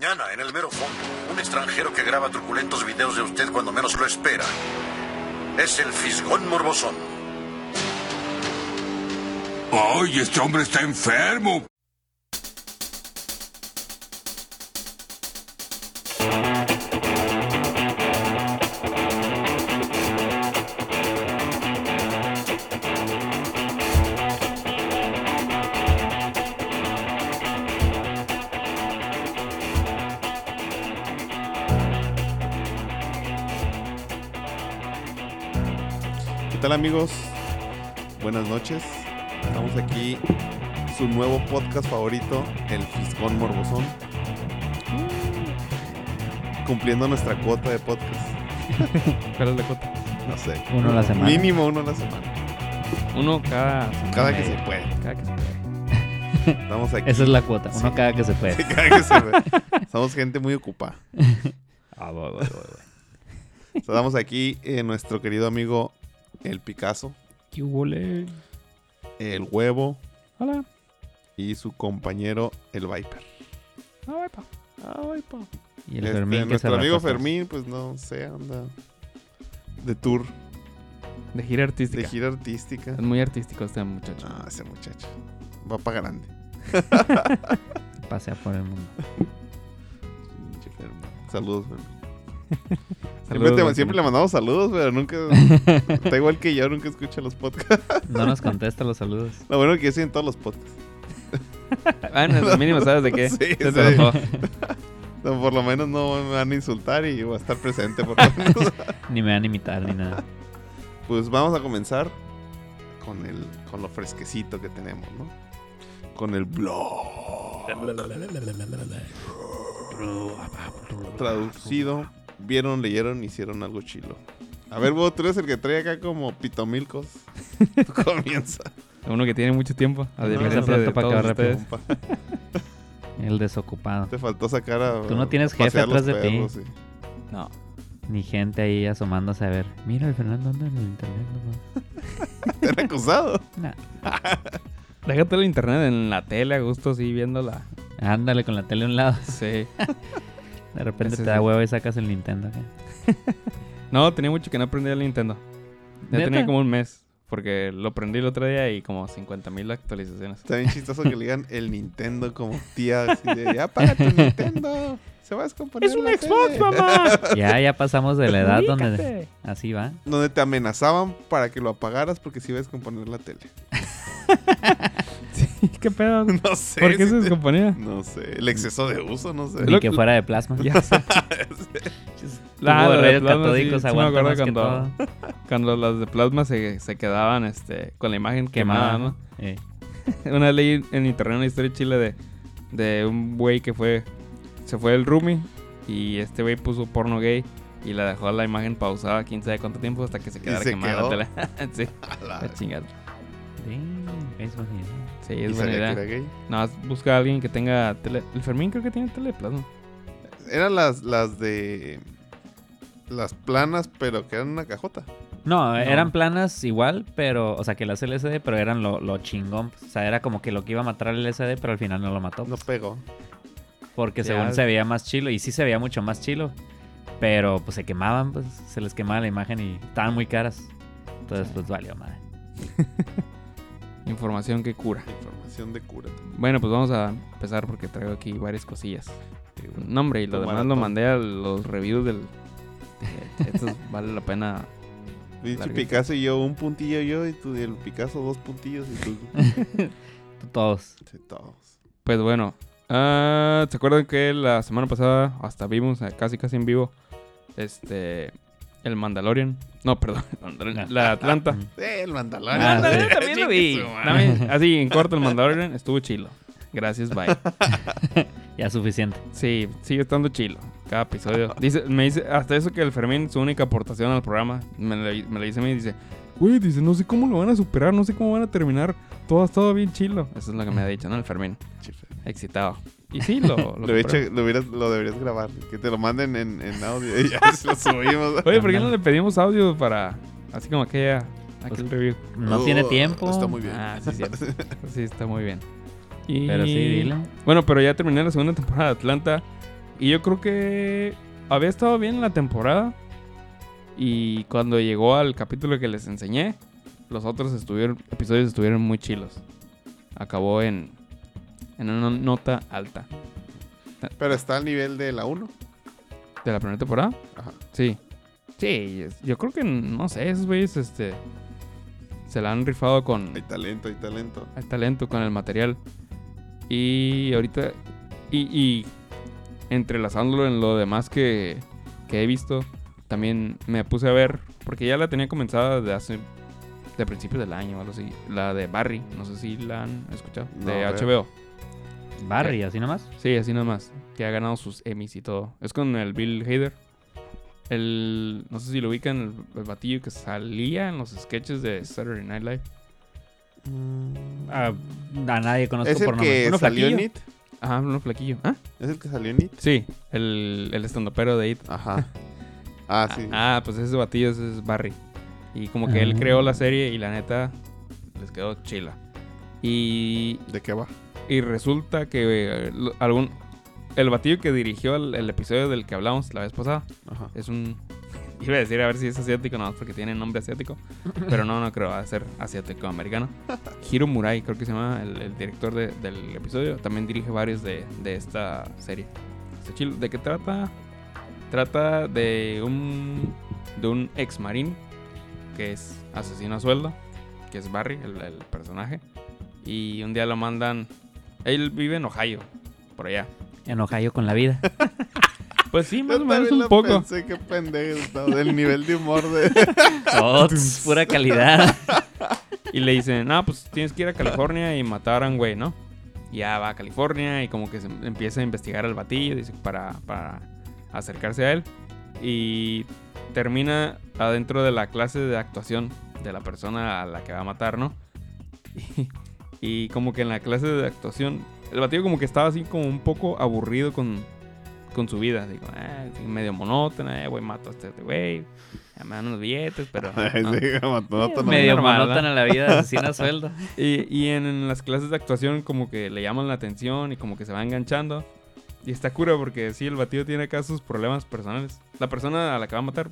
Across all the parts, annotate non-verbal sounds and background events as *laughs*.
Mañana, en el mero fondo, un extranjero que graba truculentos videos de usted cuando menos lo espera. Es el Fisgón Morbosón. ¡Ay, este hombre está enfermo! Amigos? Buenas noches. Estamos aquí, su nuevo podcast favorito, El Fisgón Morbosón. Cumpliendo nuestra cuota de podcast. *laughs* ¿Cuál es la cuota? No sé. Uno a la semana. Mínimo uno a la semana. Uno cada semana. Cada que y se media. puede. Cada que se puede. Estamos aquí. Esa es la cuota, uno Sí. cada que se puede. Sí, cada que se puede. *laughs* Somos gente muy ocupada. *laughs* Ah, voy, voy, voy, voy. Estamos aquí eh, nuestro querido amigo El Picasso, ¿Qué huele? El Huevo Hola. y su compañero El Viper. Ay, pa. Ay, pa. Y el Este, Fermín que se nuestro la amigo pasa. Fermín, pues no sé, anda de tour, De gira artística. de gira artística. Es muy artístico este muchacho. Ah, ese muchacho. Va para grande. *laughs* Pasea por el mundo. Pinche Fermín. Saludos, Fermín. *laughs* Saludos, Siempre, te- Fermín. siempre le mandamos saludos, pero nunca. *laughs* está igual que yo, nunca escucha los podcasts. No nos contesta los saludos. Lo bueno es que yo estoy en todos los podcasts. *laughs* Bueno, mínimo sabes de qué. Sí, Se sí. trató. No, por lo menos no me van a insultar y voy a estar presente. Por lo menos. Ni me van a imitar ni nada. pues vamos a comenzar con, el, con lo fresquecito que tenemos, ¿no? Con el blog. Traducido, vieron, leyeron, hicieron algo chilo. A ver, vos, tú eres el que trae acá como pitomilcos. Tú *laughs* comienza. Uno que tiene mucho tiempo. A No, diferencia no, pronto de para rápido. *laughs* El desocupado. Te faltó sacar a. Tú no tienes jefe atrás de ti. sí. No. Ni gente ahí asomándose a ver. Mira, el Fernando anda en el internet. nomás". Te han acusado. Nah. *laughs* Déjate el internet en la tele a gusto así viéndola. Ándale con la tele a un lado. Sí. De repente Ese te sí. da huevo y sacas el Nintendo. *laughs* No, tenía mucho que no aprendía el Nintendo. Ya ¿Neta? tenía como un mes. Porque lo prendí el otro día y como 50 mil actualizaciones. Está bien chistoso que le digan *laughs* el Nintendo como tía. Así de, ya paga tu Nintendo. Se va a descomponer. la tele". mamá! *laughs* Ya, ya pasamos de la edad donde así va. Donde te amenazaban para que lo apagaras porque si iba a descomponer la tele. *laughs* ¿Qué pedo? *laughs* No sé. ¿Por qué si se descomponía? No sé. El exceso de uso, no sé. Ni Lo- que fuera de plasma. Ya sé. *laughs* La Ah, de de rayos plasma, catódicos sí, sí me acuerdo más que cuando- todo. Cuando las de plasma se, se quedaban este, con la imagen quemada, Quemada, ¿no? Eh, Una vez leí en internet una historia chile de, de un güey que fue. Se fue el roomie y este güey puso porno gay y la dejó la imagen pausada quién sabe cuánto tiempo hasta que se quedara se quemada quedó. la tele. sí, A la- chingada. damn, es buena idea. Sí, ¿Y es buena sabía idea. que era gay? Nada más busca a alguien que tenga tele. El Fermín creo que tiene tele de plasma. Eran las, las de. Las planas, pero que eran una cajota. No, eran planas igual, pero, o sea, que las LCD, pero eran lo, lo chingón. O sea, era como que lo que iba a matar el LCD, pero al final no lo mató. No pegó. Porque Ya. según se veía más chilo, y sí se veía mucho más chilo. Pero pues se quemaban, pues se les quemaba la imagen y estaban muy caras. Entonces, pues valió madre. *laughs* Información que cura. Información de cura. Bueno, pues vamos a empezar porque traigo aquí varias cosillas. No, hombre, y lo demás maratón. lo mandé a los reviews del. de- Estos *laughs* vale la pena. Larguito. Picasso y yo, un puntillo yo, y tú, y el Picasso, dos puntillos, y tú. *laughs* Tú Todos. Sí, todos. Pues bueno, ah, ¿se acuerdan que la semana pasada hasta vimos casi casi en vivo este el Mandalorian? No, perdón, *laughs* Mandalorian, la Atlanta. Eh, el Mandalorian. Ah, sí. También lo vi. También, así en corto el Mandalorian estuvo chilo. Gracias, bye. *laughs* Ya suficiente. Sí, sigue estando chilo. Cada episodio. Dice, me dice, hasta eso que el Fermín, su única aportación al programa, me lo, me dice a mí, dice, güey, dice, no sé cómo lo van a superar, no sé cómo van a terminar. Todo ha estado bien chilo. Eso es lo que me ha dicho, ¿no? El Fermín. Excitado. Y sí, lo, lo Lo, hecho- hubieras- lo deberías grabar. Que te lo manden en, en audio y ya *laughs* lo subimos. Oye, ¿por qué no le pedimos audio para, así como aquella, aquel review? No Uh, tiene tiempo. Está muy bien. Ah, sí, cierto. *laughs* Sí, está muy bien. Y... Pero sí, dile. Bueno, pero ya terminé la segunda temporada de Atlanta Y yo creo que había estado bien la temporada. Y cuando llegó al capítulo que les enseñé, los otros estuvieron, episodios estuvieron muy chilos. Acabó en, en una nota alta. Pero está al nivel de la 1. ¿De la primera temporada? Ajá. Sí. Sí, yo creo que, no sé, esos güeyes, este... Se la han rifado con... Hay talento, hay talento. Hay talento con el material. Y ahorita. Y, y entrelazándolo en lo demás que, que he visto, también me puse a ver. Porque ya la tenía comenzada de hace. De principios del año o algo así. La de Barry. No sé si la han escuchado. No, de. HBO. Barry, así nomás. Sí, así nomás. Que ha ganado sus Emmys y todo. Es con el Bill Hader. El. No sé si lo ubican, el, el batillo que salía en los sketches de Saturday Night Live. Ah, a nadie conozco ¿Es por el nombre. que Uno salió en. It? Ajá, uno flaquillo. ¿Ah? ¿Es el que salió en It? Sí, el, el estandopero de It. Ajá. Ah, sí. Ah, pues ese batillo ese es Barry. Y como que él Ah. creó la serie y la neta les quedó chila. Y, ¿De qué va? Y resulta que eh, algún el batillo que dirigió el, el episodio del que hablamos la vez pasada Ajá. es un *laughs* iba a decir a ver si es asiático no porque tiene nombre asiático, *laughs* pero no no creo va a ser asiático americano. *laughs* Hiro Murai creo que se llama el, el director de- del episodio, también dirige varios de, de esta serie. ¿De qué trata? Trata de un de un ex marín que es asesino a sueldo, que es Barry, el, el personaje. Y un día lo mandan. Él vive en Ohio, por allá. En Ohio con la vida. *laughs* Pues sí, más o menos un lo poco. Pensé que pendejo estaba del nivel de humor de. *laughs* Oh, pura calidad. *laughs* Y le dicen, no, pues tienes que ir a California y matar a un güey, ¿no? Y ya va a California y como que se empieza a investigar al batillo, dice, para, para acercarse a él. Y termina adentro de la clase de actuación de la persona a la que va a matar, ¿no? Y, y como que en la clase de actuación, el batillo como que estaba así como un poco aburrido con, con su vida. Digo, ah, sí, medio monótona, eh, güey, mato a este güey. Ya me dan unos billetes, pero... *laughs* No". sí, monótono. Medio monótona la vida *laughs* asesino a sueldo. Y, y en, en las clases de actuación como que le llaman la atención y como que se va enganchando. Y está cura porque sí, el batido tiene acá sus problemas personales. La persona a la que va a matar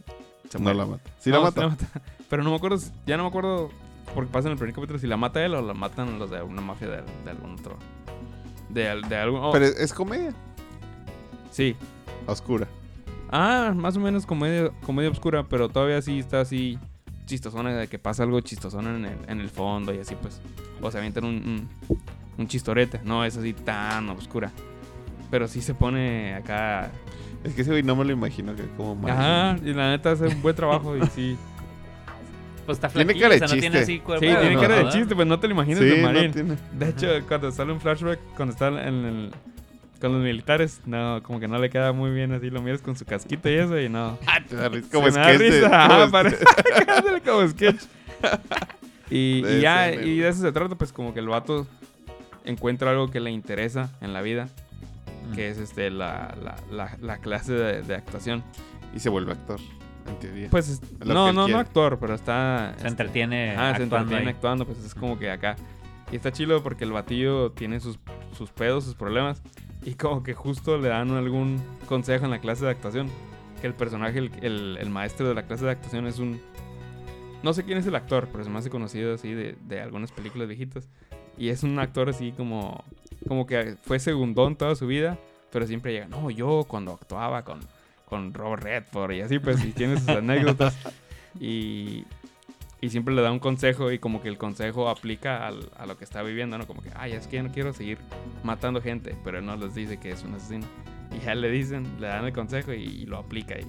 se No la mata. Sí No, la mata. *laughs* Pero no me acuerdo, ya no me acuerdo porque pasa en el primer capítulo si la mata él o la matan los de una mafia de, de algún otro. De, de algún... oh, Pero es, es comedia. sí. Oscura. Ah, más o menos comedia, comedia oscura, pero todavía sí está así chistosona, de que pasa algo chistosona en el, en el fondo y así pues. O se avientan un, un, un chistorete, no es así tan oscura. Pero sí se pone acá. Es que ese güey no me lo imagino que como mal. Ajá, y la neta hace un buen trabajo y sí. *laughs* Pues está Tiene flaquillo, cara de o sea, no tiene chiste. así cuerpo. Sí, tiene no, cara de chiste, pues no te lo imaginas Sí, de no marín. tiene. De hecho, *laughs* cuando sale un flashback, cuando está en el, con los militares, no, como que no le queda muy bien así, lo miras con su casquito y eso y no. *laughs* Ah, te da risa. *laughs* Como sketch parece como sketch. Y, De y ya, y de eso se trata, pues como que el vato encuentra algo que le interesa en la vida, Mm. que es este la, la, la, la clase de, de actuación. Y se vuelve actor. En teoría. Pues es- no, no, no actor, pero está... Se entretiene Ah, se actuando entretiene ahí. actuando, pues es como que acá. Y está chido porque el batillo tiene sus, sus pedos, sus problemas. Y como que justo le dan algún consejo en la clase de actuación. Que el personaje, el, el- el maestro de la clase de actuación es un... No sé quién es el actor, pero se me hace conocido así de, de algunas películas viejitas. Y es un actor así como... Como que fue segundón toda su vida. Pero siempre llega, no, yo cuando actuaba con, con Robert Redford y así, pues, y tiene sus *laughs* anécdotas. Y, y siempre le da un consejo y como que el consejo aplica al- a lo que está viviendo, ¿no? Como que, ay, es que yo no quiero seguir matando gente, pero él no les dice que es un asesino. Y ya le dicen, le dan el consejo y, y lo aplica y,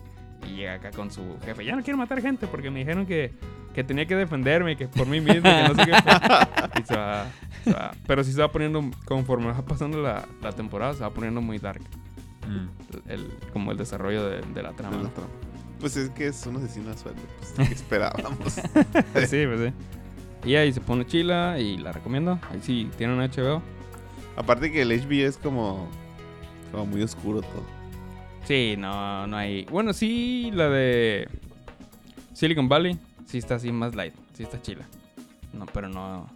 y llega acá con su jefe. Ya no quiero matar gente porque me dijeron que, que tenía que defenderme, que por mí mismo, que no sé qué. Y se va, se va- Pero sí se va poniendo, conforme va pasando la, la temporada, se va poniendo muy dark. Mm. El, como el desarrollo de, de la trama. De la ¿no? trama. Pues es que es un asesino a sueldo. Pues, *laughs* ¿qué esperábamos? *laughs* sí, pues sí. Y ahí se pone chila y la recomiendo. Ahí sí, tiene un HBO. Aparte que el HBO es como, como muy oscuro todo. Sí, no, no hay. Bueno, sí, la de Silicon Valley, sí está así más light, sí está chila. No, pero no,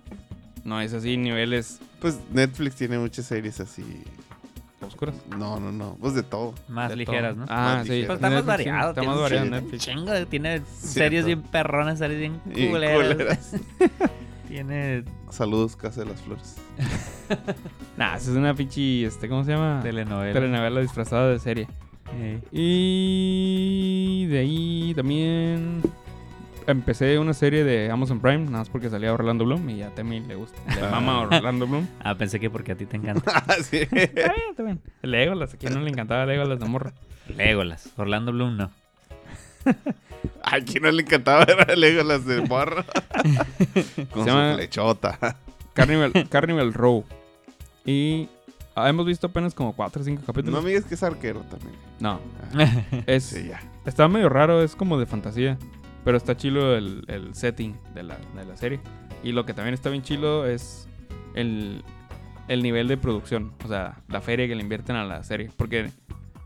no es así niveles Pues Netflix tiene muchas series así oscuras. No, no, no. Pues de todo. Más De ligeras, todo. ¿no? Ah, Más sí. ligeras. Pues está más variado. Está más variado chingo- Netflix. chingo de- tiene Cierto. series bien perronas, series bien culeras. culeras. *laughs* Tiene Saludos, Casa de las Flores. *laughs* Nah, es una pinche, este, ¿cómo se llama? telenovela. Telenovela disfrazada de serie. Y de ahí también empecé una serie de Amazon Prime, nada más porque salía Orlando Bloom y a Temi le gusta. *laughs* Le mama Orlando Bloom. *laughs* Ah, pensé que porque a ti te encanta. *laughs* Ah, sí. Está bien, está bien. Legolas, a quien no le encantaba Legolas de morra. Legolas. Orlando Bloom no. ¿A quién no le encantaba ver a Legolas de morro? Con Se su llama- flechota. Carnival, Carnival Row. Y ah, hemos visto apenas como 4 o 5 No capítulos. me digas que es arquero también. No, Ah, es, sí, ya. está medio raro, es como de fantasía. Pero está chilo el, el setting de la, de la serie. Y lo que también está bien chilo es el, el nivel de producción. O sea, la feria que le invierten a la serie. Porque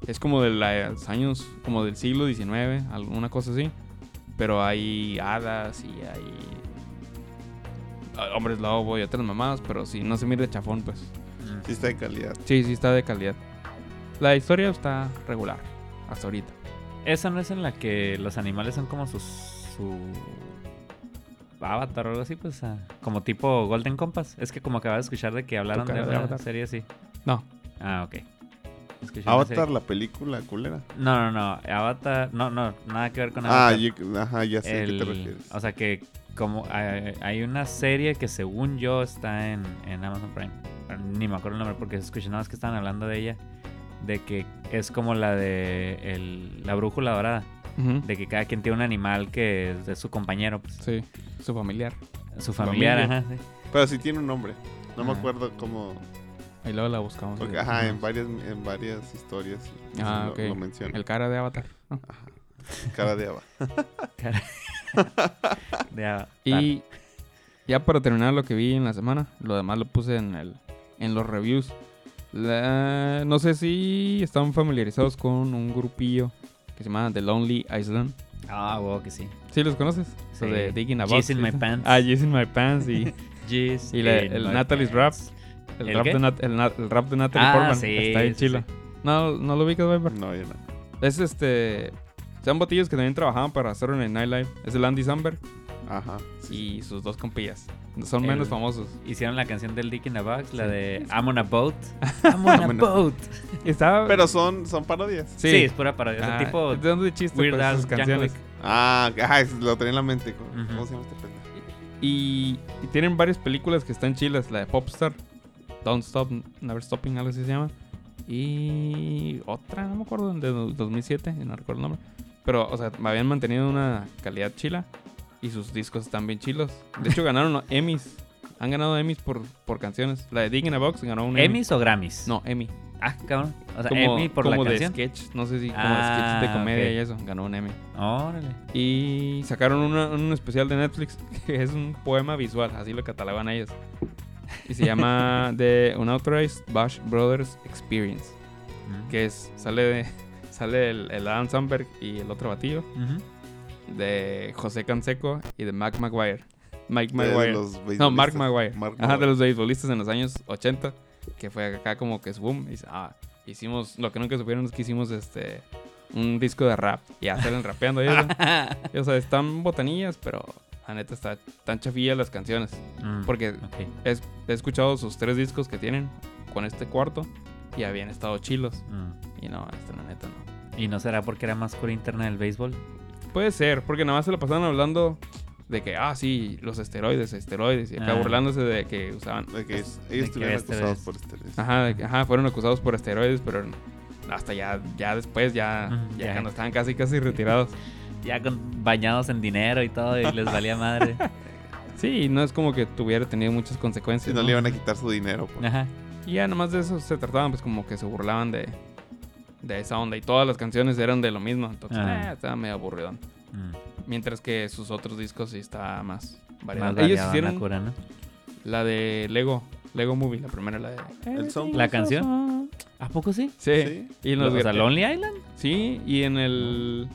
es como de los años, como del siglo XIX, alguna cosa así. Pero hay hadas y hay hombres lobo y otras mamadas. Pero si no se mira chafón, pues Sí está de calidad. sí, sí está de calidad. La historia está regular hasta ahorita. Esa no es en la que los animales son como sus, su avatar o algo así, pues ah, como tipo Golden Compass. Es que como acabas de escuchar de que hablaron de de una Avatar. serie así. No, Ah, ok. Escuché una Avatar, serie- la película culera. No, no, no. Avatar, no, no, nada que ver con Ah, Avatar. yo- ajá, ya sé a qué El- te refieres. O sea que como hay, hay una serie que según yo está en, en Amazon Prime. Ni me acuerdo el nombre porque escuché nada más que estaban hablando de ella. De que es como la de el- la brújula dorada. De que cada quien tiene un animal que es de su compañero, pues, sí, su familiar. su familiar, familia. ajá, sí. Pero sí tiene un nombre. No me acuerdo cómo. Ahí luego la buscamos. porque, ajá, en varias, en varias historias Ah, lo, ok. lo menciona. El cara de Avatar. ¿no? Ajá. Cara de Ava. *laughs* Cara- de Avatar. Y ya para terminar lo que vi en la semana, lo demás lo puse en el en los reviews. La- no sé si están familiarizados con un grupillo que se llama The Lonely Island. Ah, wow, que sí. ¿Sí los conoces? Sí. De Digging a Jizz Box in y My. Pants. Ah, Jizz in My Pants y *laughs* Jizz Y la- in el my Natalie's pants. el, ¿El rap qué? de Nat- el, el rap de Natalie Ah, Portman. sí, Está bien sí, chilo. sí. No, no lo ubicas, Viper. No, ya no. Es este. Son botillos que también trabajaban para Saturday Night Live. Es el Andy Samberg Ajá. y sus dos compillas. Son El- menos famosos. Hicieron la canción del Dick in a Box, la de I'm on a boat. *laughs* I'm on a boat. Estaba. Pero son, son parodias. Sí. Sí, es pura parodia. Ah, el tipo ¿De dónde chiste? Weird pues, Al esas canciones. Yankovic. Ah, ajá, es- lo tenía en la mente. ¿Cómo, se llama este pendejo? Y, y tienen varias películas que están chilas. La de Popstar, Don't Stop, Never Stopping, algo así se llama. Y otra, no me acuerdo, de do- 2007, no recuerdo el nombre. Pero, o sea, habían mantenido una calidad chila y sus discos están bien chilos. De hecho, ganaron Emmys. Han ganado Emmys por, por canciones. La de Dig in a Box ganó un Emmy. ¿Emmys o Grammys? No, Emmy. Ah, cabrón. O sea, como Emmy por como la de canción. sketch. No sé si como Ah, de sketch de comedia y eso. Ganó un Emmy. Órale. Y sacaron una- un especial de Netflix *laughs* que es un poema visual, así lo catalogan ellos. Y se llama *laughs* The Unauthorized Bash Brothers Experience. Mm. Que es, sale de, *laughs* sale el, el Adam Sandberg y el otro batillo, Ujú. De José Canseco y de Mac Maguire. Mike De Maguire. los No, Mark. Maguire. Mark Ajá, de los beisbolistas en los años 80. Que fue acá como que es boom. Y dice, ah, hicimos, lo que nunca supieron es que hicimos este un disco de rap. Y ya salen rapeando y eso. *laughs* Y, o sea, están botanillas, pero la neta está, están chafillas las canciones. Mm, Porque ok. he, he escuchado sus tres discos que tienen con este cuarto y habían estado chilos. Mm. Y no, este la neta no. ¿Y no será porque era más cura interna del béisbol? Puede ser, porque nada más se lo pasaban hablando de que, ah, sí, los esteroides, esteroides. Y acá Ah. burlándose de que usaban. De que ellos estuvieron este acusados por esteroides. Ajá, de que- ajá, fueron acusados por esteroides, pero hasta ya, ya después, ya, ya ya. cuando estaban casi, casi retirados. *laughs* Ya con, bañados en dinero y todo, y les valía madre. *laughs* Sí, no es como que tuviera tenido muchas consecuencias. no ¿no? le iban a quitar su dinero. pues. Ajá. Y ya nomás de eso se trataban, pues como que se burlaban de, de esa onda. Y todas las canciones eran de lo mismo. Entonces, Ah. eh, estaba medio aburrido. Mm. Mientras que sus otros discos sí está más variado. Más Ellos hicieron la cura, ¿no? la de Lego, Lego Movie, la primera, la de... El soundtrack. ¿La canción? ¿A poco sí? Sí. Sí. Y en los O sea, Lonely Island. Sí, y en el...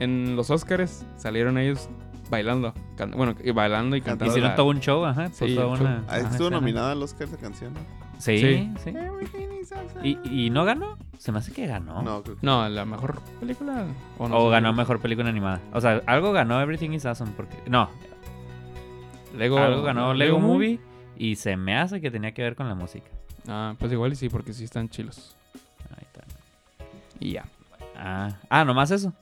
En los Oscars salieron ellos bailando. can- bueno, y bailando y cantando. Hicieron la- todo un show, ajá. Sí, toda una- Ah, ajá, Estuvo nominada al Oscar esa canción. Sí, Sí. sí. ¿Y, y no ganó? Se me hace que ganó. No, creo que- No, la mejor película. O, no O sé. ganó mejor película animada. O sea, algo ganó Everything is Awesome. Porque... No, Lego, algo ganó Lego Movie. Y se me hace que tenía que ver con la música. Ah, pues igual y sí, porque sí están chilos. Ahí está. Y ya. Ah, ah, nomás eso.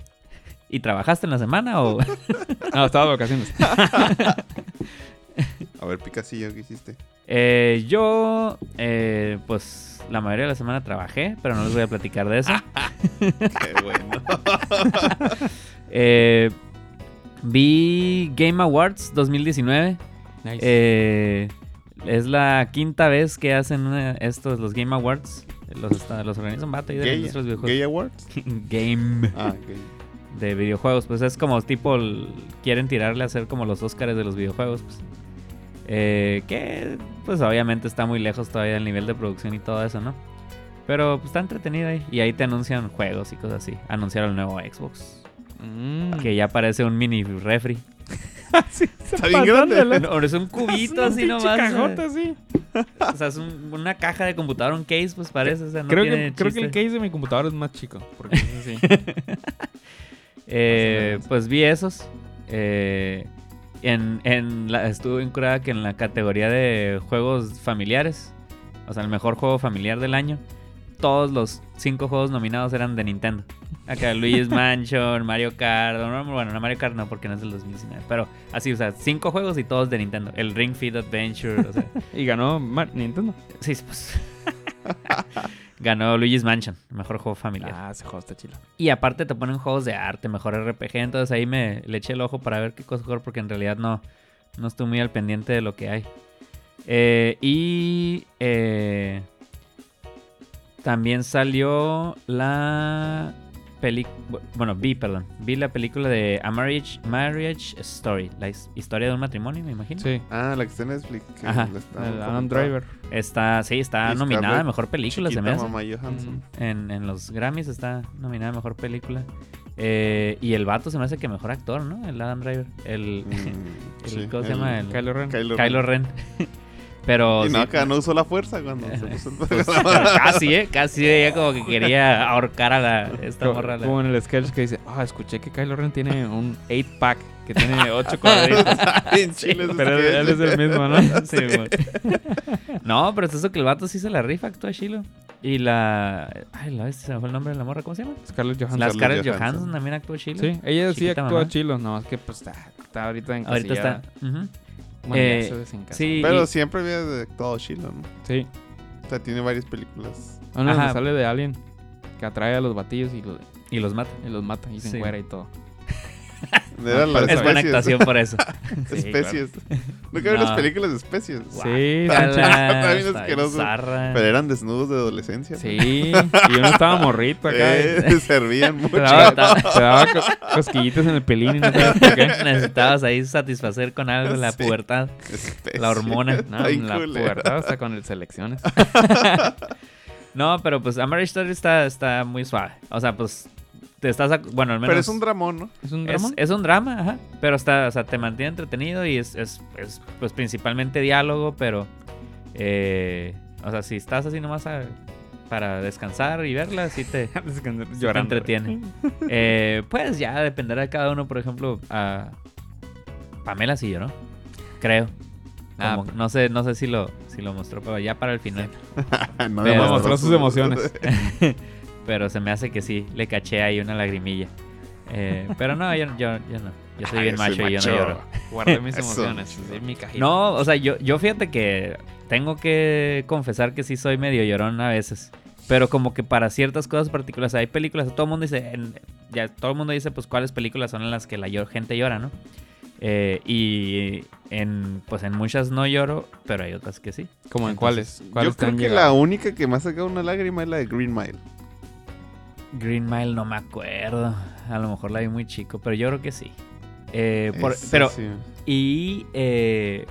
*laughs* ¿Y trabajaste en la semana o...? *laughs* No, estaba de vacaciones. *laughs* A ver, Picacillo, ¿qué hiciste? Eh, yo, eh, pues, la mayoría de la semana trabajé, pero no les voy a platicar de eso. *laughs* Qué bueno. *laughs* Eh, vi Game Awards 2019. Nice. Eh, es la quinta vez que hacen una- estos, los Game Awards. Los, organizan Bata y de Gay, de los Gay videojuegos. Awards. *laughs* Game Ah, gay. de videojuegos. Pues es como tipo, el- quieren tirarle a hacer como los Oscars de los videojuegos. Pues. Eh, que pues obviamente está muy lejos todavía del nivel de producción y todo eso, ¿no? Pero pues está entretenido ahí. Y ahí te anuncian juegos y cosas así. Anunciaron el nuevo Xbox. Mm. Que ya parece un mini refri. *laughs* Está bien grande. No, es un cubito así nomás. cajota, sí. O sea, es un- una caja de computadora, un case, pues parece. O sea, no creo, tiene que, creo que el case de mi computadora es más chico. Porque es así. *laughs* Eh, pues vi esos. Eh, en, en la, estuve incurada que en la categoría de juegos familiares, o sea, el mejor juego familiar del año, todos los cinco juegos nominados eran de Nintendo. Acá *laughs* Luigi's Mansion, Mario Kart, no, bueno, no Mario Kart no porque no es del 2019, pero así, o sea, cinco juegos y todos de Nintendo. El Ring Fit Adventure, o sea, *laughs* y ganó Mar- Nintendo. sí, pues. *laughs* Ganó Luigi's Mansion, mejor juego familiar. Ah, ese juego está chilo. Y aparte te ponen juegos de arte, mejor RPG. Entonces ahí me le eché el ojo para ver qué cosa jugar porque en realidad no, no estoy muy al pendiente de lo que hay. Eh, y eh, también salió la película... Bueno, vi, perdón. Vi la película de A Marriage, Marriage Story. La his- historia de un matrimonio, me imagino. Sí. Ah, la que está en Netflix. que Ajá. la está El Adam. Driver. Está, sí, está nominada a Mejor Película, se me hace. Mamá Johansson. En, en los Grammys está nominada a Mejor Película. Eh, y el vato se me hace que Mejor Actor, ¿no? El Adam Driver. El, Mm, *laughs* el- sí, ¿Cómo se llama? El, Kylo Ren. Kylo, Kylo Ren. *laughs* Pero Y no, sí, acá no usó la fuerza cuando se puso el *laughs* pues, *laughs* casi, ¿eh? Casi ella como que *laughs* quería ahorcar a la, esta morra. la- Como en el sketch que dice, ah, escuché que Kylo Ren tiene un 8-pack que tiene 8 cuadritos. Bien chile ese Pero él, él es el mismo, ¿no? Sí, no, pero es eso que el vato sí se la rifa, actúa chilo. Y la... Ay, la se me fue el nombre de la morra, ¿cómo se llama? Scarlett Johansson. La Scarlett Johansson. Johansson también actúa chilo. Sí, ella sí actúa chilo, no, es que pues está, está ahorita en Ahorita está... ya Eh, se desencasó. Sí, Pero y- siempre había actuado chilo, ¿no? Sí. O sea, tiene varias películas. Una donde Ajá. sale de Alien que atrae a los batillos y, lo- y los mata. y los mata y se Sí. encuera y todo. *laughs* Es buena actuación por eso. *laughs* Especies. Nunca vi No. las películas de especies. Sí. Pero eran desnudos de adolescencia. ¿no? Sí, *laughs* y uno estaba morrito acá. Eh, servían mucho. Te daba, te daba cosquillitas en el pelín y no sabes por qué. Necesitabas ahí satisfacer con algo la Sí. pubertad. Especies. La hormona. No, la pubertad hasta con el selecciones. No, pero pues A Marriage Story está, está muy suave. O sea, pues te estás... Bueno, al menos... Pero es un dramón, ¿no? ¿Es un es, drama? es un drama, ajá. Pero está, o sea, te mantiene entretenido y es, es, es, pues principalmente diálogo, pero... eh, o sea, si estás así nomás a- para descansar y verla, sí te, *laughs* sí te Llorando. entretiene. *laughs* Eh, pues ya dependerá de cada uno, por ejemplo, a Pamela sí lloró, creo. Ah, no sé, no sé si lo, si lo mostró, pero ya para el final. *laughs* no Pero- sus emociones. Pero se me hace que sí, le caché ahí una lagrimilla. Eh, pero no, yo, yo, yo no. Yo soy Ay, bien yo soy macho y yo no lloro. Guardé mis *laughs* Eso. emociones en mi cajita. No, o sea, yo, yo fíjate que tengo que confesar que sí soy medio llorón a veces. Pero como que para ciertas cosas particulares, hay películas, todo el mundo dice, en- ya todo el mundo dice pues cuáles películas son en las que la gente llora, ¿no? Eh, y en pues en muchas no lloro, pero hay otras que sí. ¿Como en cuáles? Yo ¿Cuáles te creo que la única que me ha sacado una lágrima es la de Green Mile. Green Mile no me acuerdo. A lo mejor la vi muy chico, pero yo creo que sí. Eh, por- Esa pero, sí. y, eh,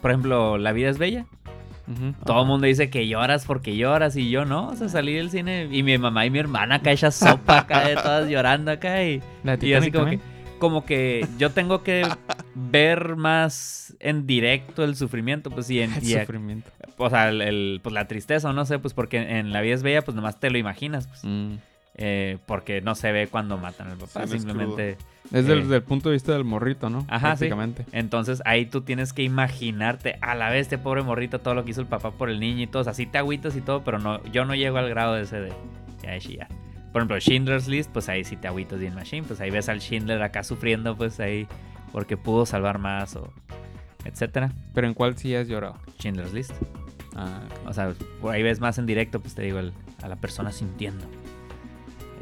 por ejemplo, La vida es bella. Todo el mundo dice que lloras porque lloras y yo no. O sea, salí del cine y mi mamá y mi hermana acá *laughs* echas sopa acá todas llorando acá y, así como que, como que yo tengo que ver más en directo el sufrimiento, pues y, en, *laughs* El y a- sufrimiento. o sea, el, el- pues la tristeza, o no sé, pues porque en La vida es bella, pues nomás te lo imaginas, pues. Mm. Eh, porque no se ve cuando matan al papá, Sí, no simplemente... Es del- Eh. desde el punto de vista del morrito, ¿no? Ajá, sí. Prácticamente. Entonces ahí tú tienes que imaginarte a la vez este pobre morrito, todo lo que hizo el papá por el niño y todo. O sea, sí te agüitas y todo, pero no, yo no llego al grado de ese de, ya chillar. Por ejemplo, Schindler's List, pues ahí sí te agüitas bien machine. Pues ahí ves al Schindler acá sufriendo, pues ahí, porque pudo salvar más o etcétera. Pero ¿en cuál sí has llorado? Schindler's List. Ah. O sea, por ahí ves más en directo, pues te digo, el- a la persona sintiendo.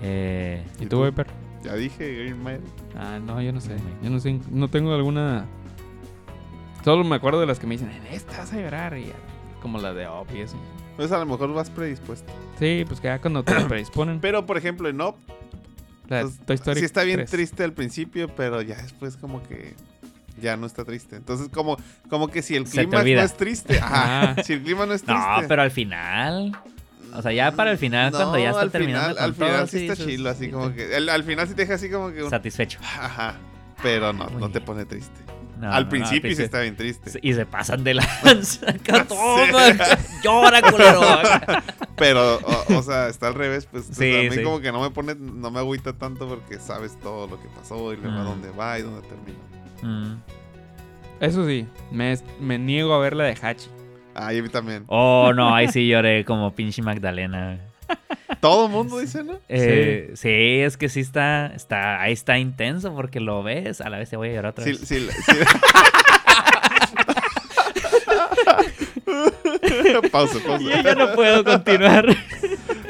Eh, ¿Y ¿Y tú? Viper? Ya dije Green Mile. Ah, no, yo no sé. Yo no sé. No tengo alguna. Solo me acuerdo de las que me dicen, en esta vas a llorar. Y ya, como la de Op y eso. Pues a lo mejor vas predispuesto. Sí, pues que ya cuando te la *coughs* predisponen. Pero, por ejemplo, en Up, La pues, Toy Story sí está bien 3. triste al principio, pero ya después como que ya no está triste. Entonces, como, como que si el clima no es triste, *laughs* ajá, Ah. si el clima no es triste. no, pero al final. O sea, ya para el final, cuando ya está al terminando final, con al todo, final sí está chilo, así sí como que... Al, al final sí te deja así como que... un- Satisfecho. Ajá, pero no, Muy no te pone triste. No, al no, principio sí está bien triste. Y se pasan de lanza. *laughs* *laughs* Toma, llora, culero. *laughs* Pero, o, o sea, está al revés, pues. Sí, a mí sí. como que no me pone, no me agüita tanto porque sabes todo lo que pasó y luego a Mm. dónde va y dónde termina. Mm. Eso sí, me, me niego a ver la de Hachi. Ah, y a mí también. Oh, no, ahí sí lloré como pinche Magdalena. Todo el mundo dice, ¿no? Eh, sí. es que sí está, está, ahí está intenso porque lo ves. A la vez te voy a llorar otra Sí, vez. sí, sí. *laughs* pausa, pausa. Yo ya no puedo continuar. *laughs*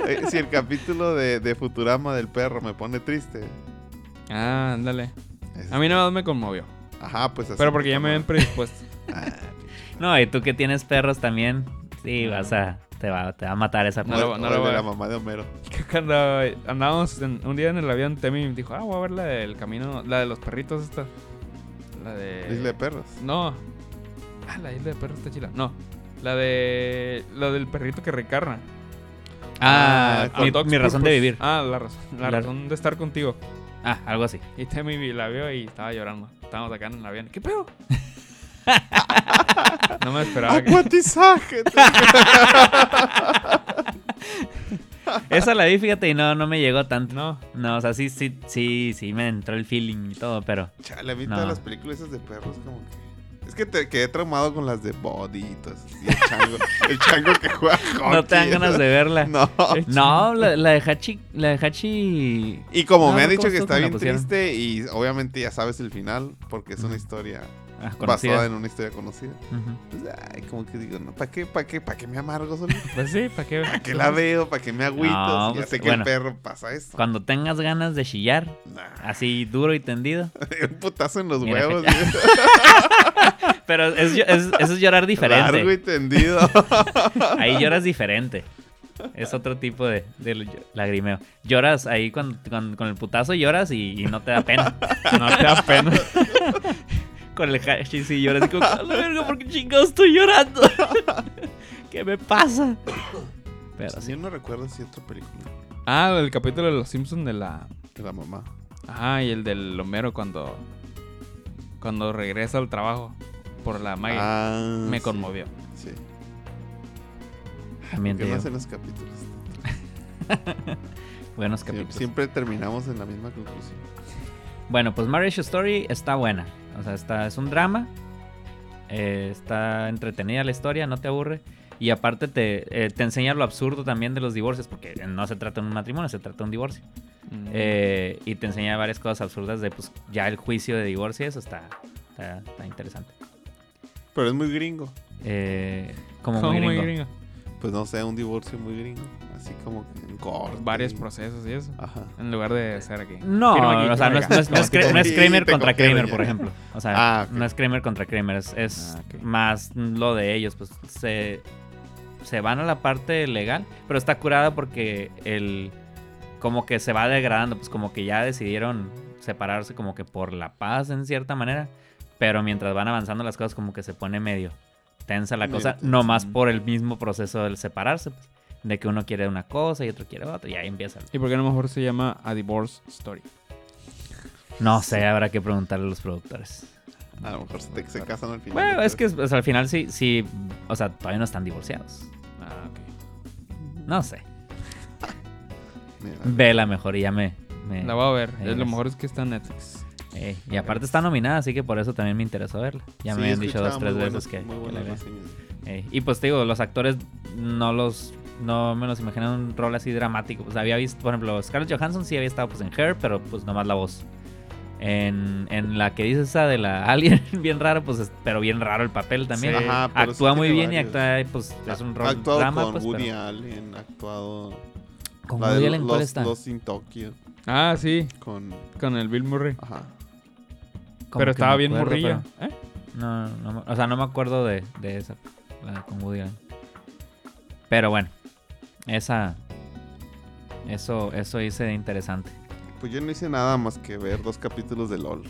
Eh, si el capítulo de, de Futurama del perro me pone triste. Ah, ándale. A mí nada más me conmovió. Ajá, pues así. Pero porque ya me ven predispuesto. Ah, No, y tú que tienes perros también, sí, vas a, te va, te va a matar esa No no lo de voy a- la mamá de Homero. *laughs* Cuando andábamos en- un día en el avión, Temi me dijo, ah, voy a ver la del camino, la de los perritos esta. La de... Isla de perros. No. Ah, la isla de perros está chila. No. La de... La del perrito que recarna. Ah, Ah, mi, razón de vivir. Ah, la, razón, la La- razón de estar contigo. Ah, algo así. Y Temi vi- la vio y estaba llorando. Estábamos acá en el avión. ¿Qué pedo? *laughs* no me esperaba que... ¡Acuatizaje! Esa la vi, fíjate, y no, no me llegó tanto. No. No, o sea, sí, sí, sí, sí me entró el feeling y todo, pero. Chale, a mí No. todas las películas esas de perros como que... Es que te quedé traumado con las de Body y todo eso. Y el chango, el chango que juega *laughs* No te dan hockey. ganas de verla. *laughs* No. No, la, la de Hachi, la de Hachi. Y como No, me no, dicho ¿cómo que está bien triste y obviamente ya sabes el final porque es una historia. Basada en una historia conocida. Pues, ay, como que digo, no, ¿para qué, para qué, para qué me amargo solito? *laughs* Pues sí, ¿para qué? ¿Para qué la veo? ¿Para qué me agüito? No, ya pues, sé que bueno. el perro pasa esto. Cuando tengas ganas de chillar, Nah. así duro y tendido. *laughs* Un putazo en los Mira, huevos. *laughs* Pero es, es- eso es llorar Largo y diferente. tendido. Ahí lloras diferente. Es otro tipo de, de lagrimeo. Lloras ahí cuando, cuando- con el putazo lloras y, y no te da pena. No te da pena. Con el hashi sí lloras y como, a la verga, ¿por qué chingados estoy llorando? *laughs* ¿Qué me pasa? Pero sí. Yo no recuerdo si otra película Ah, el capítulo de los Simpsons de la... de la mamá. Ajá, y el del Homero cuando... Cuando regresa al trabajo por la Maggie. Ah, me sí, conmovió. Sí. También ¿Qué digo. hacen los capítulos? *laughs* Buenos Siempre, capítulos. siempre terminamos en la misma conclusión. Bueno, pues Marriage Story está buena. O sea, está, es un drama. eh, está entretenida la historia, no te aburre. Y aparte te, eh, te enseña lo absurdo también de los divorcios, porque no se trata de un matrimonio, se trata de un divorcio. Mm. Eh, y te enseña varias cosas absurdas de pues ya el juicio de divorcio, eso está, está, está interesante. Pero es muy gringo. Eh, como muy muy gringo. gringo. Pues no sé, un divorcio muy gringo. Así como que en corte. Varios procesos y eso. Ajá. En lugar de ser aquí. No, aquí, o sea, no es, no es- no es *laughs* no Kramer contra Kramer, ya. por ejemplo. O sea, Ah, ok. no es Kramer contra Kramer, es, es Ah, más lo de ellos, pues se, se van a la parte legal, pero está curada porque el como que se va degradando, pues como que ya decidieron separarse como que por la paz en cierta manera, pero mientras van avanzando las cosas como que se pone medio tensa la Medio cosa, tensa. no más por el mismo proceso del separarse, pues, de que uno quiere una cosa y otro quiere otra, y ahí empieza. ¿Y por qué no mejor se llama A Divorce Story? No sé, habrá que preguntarle a los productores. A lo mejor se, te- se casan al final. Bueno, ¿no es que o sea, al final sí, sí, o sea, todavía no están divorciados. Ah, ok. No sé. Mira, Vela mejor y ya me... me- La voy a ver. Es lo mejor es que está en Netflix. eh, y aparte está nominada, así que por eso también me interesó verla. Ya sí, me habían dicho dos, tres veces que, muy que la. Eh, y pues te digo, los actores no los no me los imaginé un rol así dramático. Pues había visto, por ejemplo, Scarlett Johansson sí había estado pues en Her, pero pues nomás la voz. En, en la que dice esa de la *laughs* Alien, bien raro, pues es- pero bien raro el papel también. Sí. Ajá, actúa muy bien y actúa, pues es un rol actuado drama, con pues, Woody pero- Allen, actuado. ¿Con la Woody Allen cuál los, está? Los in Tokyo. Ah, sí. Con. Con el Bill Murray. Ajá. Como Pero estaba bien acuerdo, morrillo. ¿Eh? No, no, o sea, no me acuerdo de, de esa, la con Woody Allen. Pero bueno, esa... Eso, eso hice de interesante. Pues yo no hice nada más que ver dos capítulos de LOL.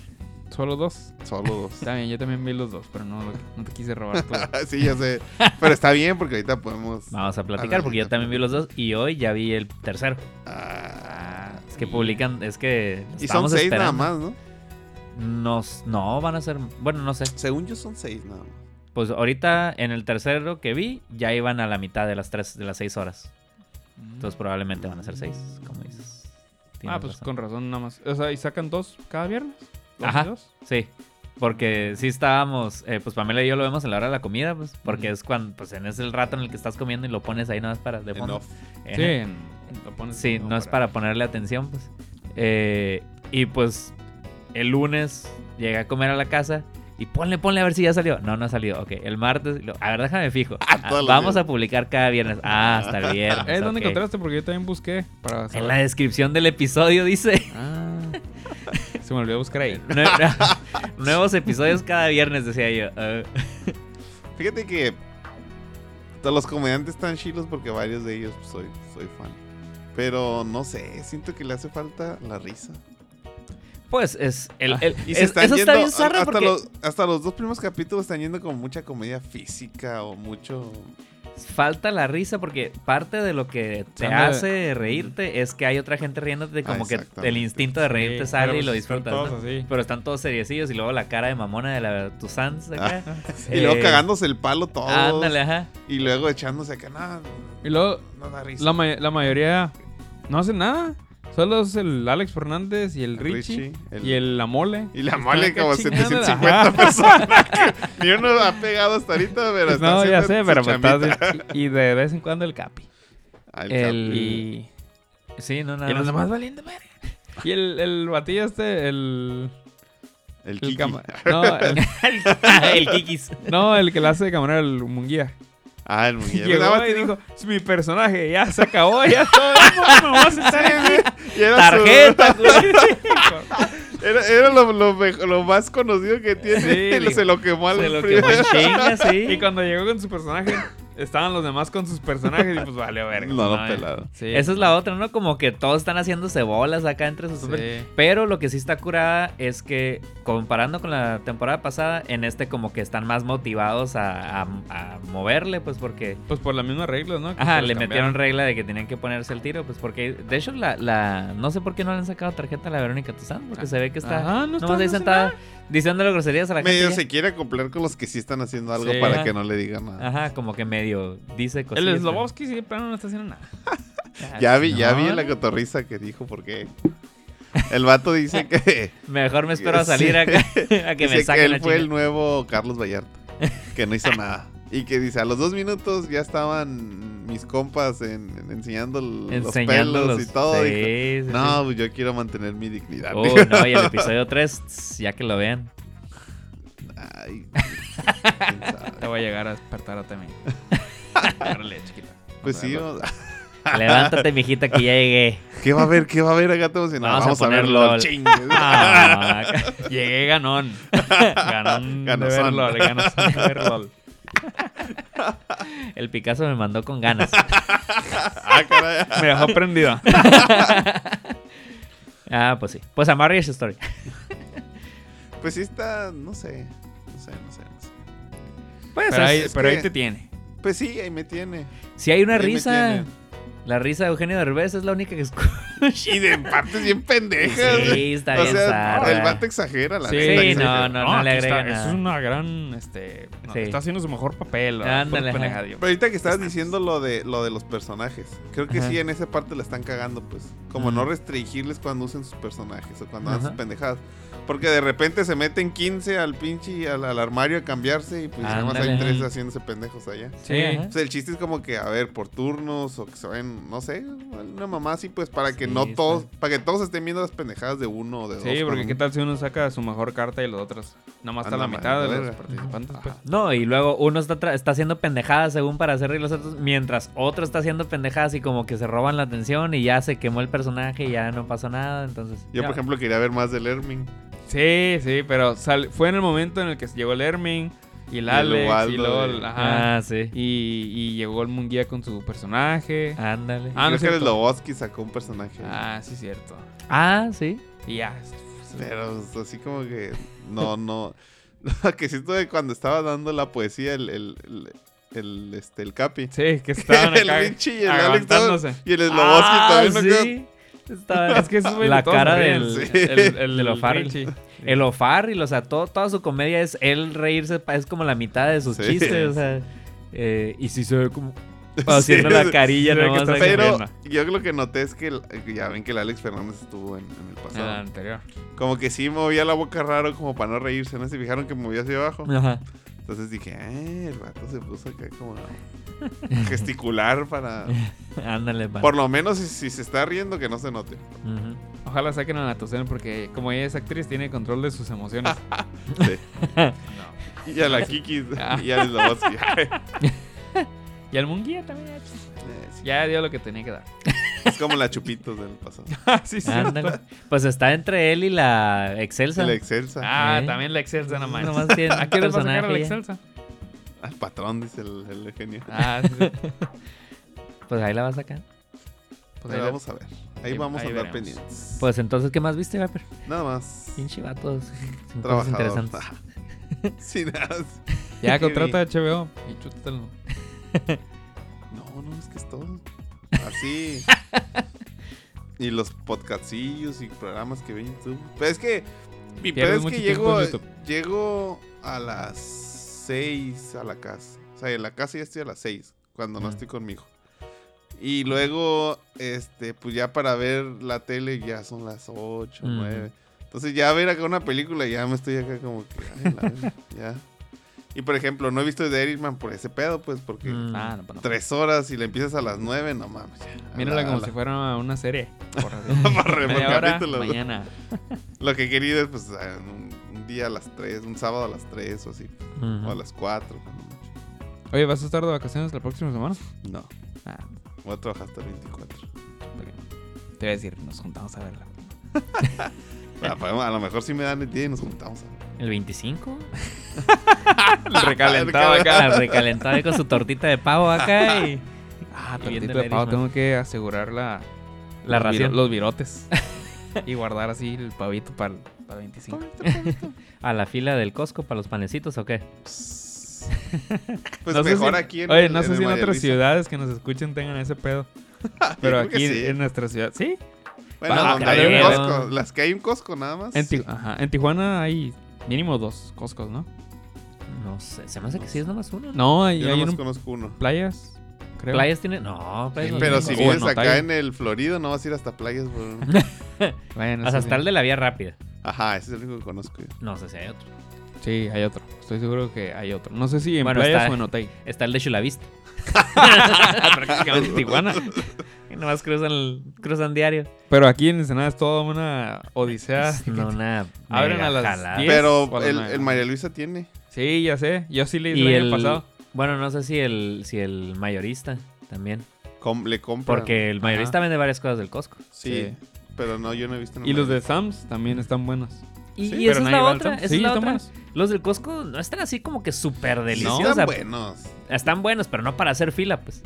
Solo dos. Solo dos. *laughs* Está bien, yo también vi los dos, pero no, no te quise robar todo. *laughs* sí, ya sé. Pero está bien porque ahorita podemos. Vamos a platicar porque yo también vi los dos y hoy ya vi el tercero. Ah, Es que publican, es que y son seis esperando. nada más, ¿no? Nos, no, van a ser, bueno, no sé. Según yo son seis nada más. Pues ahorita en el tercero que vi ya iban a la mitad de las tres, de las seis horas. Entonces probablemente van a ser seis, como dices. Tienes ah, pues razón. con razón nada más. O sea, ¿y sacan dos cada viernes? ¿Dos Ajá. y dos? Sí, porque sí estábamos, eh, pues Pamela y yo lo vemos en la hora de la comida, pues, porque es cuando, pues en ese el rato en el que estás comiendo y lo pones ahí nada más para de fondo. Ajá. Sí, en- lo pones Sí, no es para ponerle atención, pues. Eh, y pues el lunes llegué a comer a la casa y ponle, ponle a ver si ya salió. No, no salió. Ok, el martes, lo- a ver, déjame fijo. *laughs* Ah, Ah, vamos días. a publicar cada viernes. Ah, hasta *laughs* el viernes. ¿Dónde ok. encontraste? Porque yo también busqué para En la descripción del episodio dice Ah. Se me olvidó buscar ahí. *laughs* "Nue- nuevos episodios cada viernes, decía yo. Fíjate que todos los comediantes están chilos porque varios de ellos pues, soy, soy fan. Pero no sé, siento que le hace falta la risa. Pues es. El, Ah, el- Y es- se están eso está bien zarra hasta, porque los, hasta los dos primeros capítulos están yendo con mucha comedia física o mucho... falta la risa porque parte de lo que te hace reírte es que hay otra gente riéndote como Ah, que el instinto de reírte Sí, sale pero y lo pues están disfrutas. todos ¿no? así. Pero están todos seriecillos y luego la cara de mamona de la Tusans acá. *laughs* Y luego cagándose el palo todos. Ándale, ajá. Y luego echándose acá, no, Y luego, no da risa. la, ma- la mayoría no hacen nada. Solo es el Alex Fernández y el Richie. Richie, el- Y el La Mole. Y la mole como chingando, 750 ajá. personas. que ni uno ha pegado hasta ahorita, pero está No, ya sé, pero pues chambita. estás- y, y de vez en cuando el Capi. Ah, el el- Capi. Y, Sí, no, nada y los más. demás valiendo verga. Y el, el batillo este, el... El el Kiki. cama- no, el, *laughs* el Kikis. *laughs* no, el que le hace de camarero, el Munguía. Ah, el muñeco. Llegó y dijo, es mi personaje, ya se acabó, ya todo, me voy a *laughs* aquí. y era su- Tarjeta, *laughs* güey. Era, era lo, lo, lo más conocido que tiene. Sí, digo, se lo quemó al Se lo primero. quemó en chinga, sí. Y cuando llegó con su personaje, estaban los demás con sus personajes y pues vale, *laughs* verga. No, no, eh. pelado. Sí. Esa es la otra, ¿no? Como que todos están haciéndose bolas acá entre sus. Sí. Pero lo que sí está curada es que, comparando con la temporada pasada, en este como que están más motivados a, a- a moverle, pues porque... Pues por las mismas reglas, ¿no? Que Ajá, le metieron regla de que tenían que ponerse el tiro, pues porque... De hecho, la... la no sé por qué no le han sacado tarjeta a la Verónica Tuzán, porque se ve que está... Ajá, no está nomás ahí no sentada diciéndole groserías a la gente. Medio se quiere acoplar con los que sí están haciendo algo Sí. para Ajá. que no le digan nada. Ajá, como que medio dice cosas. El Slobowski sí, pero no está haciendo nada. *laughs* Ya vi, ya vi en la cotorriza que dijo porque el vato dice que, *laughs* Mejor me espero a Sí. salir acá *laughs* a que dice me saquen él la fue el nuevo Carlos Vallarta, que no hizo nada. Y que dice, a los dos minutos ya estaban mis compas en, en- enseñando los pelos y todo. Sí, Dijo, sí, no, sí. pues yo quiero mantener mi dignidad. Oh, no, y el episodio 3, ya que lo vean. Ay. Te voy a llegar a despertar a también. Chiquita. Pues sí, Vamos vamos- Levántate, mijita, que ya llegué. ¿qué va a haber? ¿Qué va a haber acá? Emocionado. Vamos a Vamos, a, ver LOL. Ah, *laughs* Llegué ganón. Ganón de Ganosón. ver LOL. Ganosón de ver LOL. *laughs* el Picasso me mandó con ganas. Ah, caray. Me dejó prendido. *laughs* Ah, pues sí. Pues a Marriage Story. Pues sí está. No sé, no sé, no sé. Pues Pero, ahí, pero ahí te tiene. Pues sí, ahí me tiene. si hay una Ahí risa. La risa de Eugenio Derbez es la única que escucho. Y de partes bien pendejas. Sí, está o bien sea, zarra. el vato exagera, la Sí, exagera. no, no, no le está, agrega Eso nada. es una gran, este... no, Sí. Está haciendo su mejor papel. ¿no? Ándale, ajá. Pero ahorita que estabas diciendo lo de lo de los personajes, creo que Ajá. sí en esa parte la están cagando, pues. Como no restringirles cuando usen sus personajes o cuando hagan sus Ajá. pendejadas. Porque de repente se meten 15 al pinche al, al armario a cambiarse y pues nada más hay tres haciéndose pendejos allá. Sí, sea, el chiste es como que, a ver, por turnos o que se vayan, no sé, una mamá así, pues para que Sí, no está. todos, para que todos estén viendo las pendejadas de uno o de dos. Sí, porque qué tal si uno saca su mejor carta y los otros nada más está la mitad de los participantes. pues. No, y luego uno está, tra- está haciendo pendejadas según para hacer reír los otros, mientras otro está haciendo pendejadas y como que se roban la atención y ya se quemó el personaje y ya no pasó nada, entonces... Yo, ya. por ejemplo, quería ver más del Erming. Sí, sí, pero sal- fue en el momento en el que llegó el Hermin y el Alex y el- ajá, Ah, sí. y, y llegó el Munguía con su personaje. Ándale. Ah, Creo no es que el cierto. Loboski sacó un personaje. Ah, sí, cierto. Ah, sí. Y ya. Pero así como que no, no. *laughs* que siento que cuando estaba dando la poesía, el, el, el, el, este, el Capi. Sí, que estaban *laughs* el Vinci y el Alex. Y el Sloboski Ah, también. sí. Estaba- Es que la cara del Sí. el, el, O'Farrell. Richie. El O'Farrell, o sea, todo, toda su comedia es él reírse, es como la mitad de sus Sí. chistes, o sea, eh, y si se ve como haciendo la carilla que nomás. está acá. Pero yo lo que noté es que el- ya ven que el Alex Fernández estuvo en, en el En pasado. anterior. Como que sí movía la boca raro como para no reírse, ¿no? Se fijaron que movía hacia abajo. Ajá. Entonces dije, eh, el vato se puso acá como a gesticular para... *laughs* Ándale, pa. Por lo menos si, si se está riendo que no se note. Ojalá saquen a Natucen porque como ella es actriz tiene control de sus emociones. *laughs* Sí. No. Y a la Kiki *laughs* Ah. y a Sloboski. Y al Munguía también. ya, Eh. Ya dio lo que tenía que dar. *laughs* Es como la Chupitos del pasado. *laughs* sí, sí. Ándale. Pues está entre él y la Excelsa. La Excelsa. Ah, ¿Eh? también la Excelsa no manches. Nomás tiene *laughs* ¿A qué hora va a sacar a la. Excelsa? Al patrón, dice el, el genio. Ah, sí, sí. Pues ahí la va a sacar. Pues ahí ahí vamos a ver. Ahí, vamos ahí a andar veremos. pendientes. Pues entonces, ¿qué más viste, Viper? Nada más. Pinche vatos. Trabajador. interesantes. Nada. Ya contrata a HBO y chútatelo. No, no, es que es todo. Así. y los podcastillos y programas que ven en YouTube. Pero es que. Mi pedo es que llego, llego a las 6 a la casa. O sea, en la casa ya estoy a las 6 cuando no estoy con mi hijo. Y luego, este, pues ya para ver la tele ya son las 8, Ujú. 9. Entonces ya ver acá una película ya me estoy acá como que, ay, la verga, *laughs* ya. Y por ejemplo, no he visto The Irishman por ese pedo, pues porque Mm. Ah, no, pues no. tres horas y le empiezas a las 9, no mames. ya. Mírala la- como la- si fuera una serie. *laughs* Por Por por hora, mañana. *laughs* Lo que querido es pues un, un día a las 3, un sábado a las 3 o así, o a las 4. Oye, ¿vas a estar de vacaciones la próxima semana? No, Ah, voy a trabajar hasta el 24. te voy a decir, nos juntamos a verla. *laughs* Podemos- a lo mejor sí me dan el día y nos juntamos. a ver. ¿El 25? El recalentado acá. Ah, recalentado ahí con su tortita de pavo acá y... *laughs* Ah, Y tortito de pavo, tengo que asegurar la, La los ración. los virotes. *laughs* y guardar así el pavito para el, para el 25. ¿A la fila del Costco para los panecitos o qué? Pues No mejor si- aquí en Oye, el- no en sé si en otras Luisa. ciudades que nos escuchen tengan ese pedo. *laughs* Pero aquí sí. en nuestra ciudad, ¿sí? Bueno, Ah, donde hay un. Costco, las que hay un Costco nada más. En, ajá, en Tijuana hay mínimo dos Costcos, ¿no? No sé, se me hace que sí es nomás uno. ¿no? Hay, Yo hay nomás conozco uno. playas, creo. ¿Playas tiene? No, playas no Pero tiene. si O vives en acá en el Florido, no vas a ir hasta playas. bro. *laughs* Bueno, O sea, el de la vía rápida. Ajá, ese es el único que conozco yo. No sé si hay otro. Sí, hay otro. Estoy seguro que hay otro. No sé si en Bueno, playas está- o en Otay. Está el de Chulavista. *laughs* *laughs* Prácticamente Tijuana. Y nomás cruzan, el- cruzan diario. Pero aquí en Ensenada es toda una odisea. *laughs* Es una Abren a las jalada. 10. Pero el, María Luisa tiene. Sí, ya sé. Yo sí le hice el año pasado. Bueno, no sé si el, si el mayorista también. Com- le compra. Porque el mayorista vende varias cosas del Costco. Sí, Sí. pero no, yo no he visto. el Y los de Sam's también están buenos. Y, Sí, y pero esa es la otra. Sam's. Esa Sí, es la otra. buenos. Los del Costco no están así como que súper deliciosos. están o sea, buenos. están buenos, pero no para hacer fila, pues.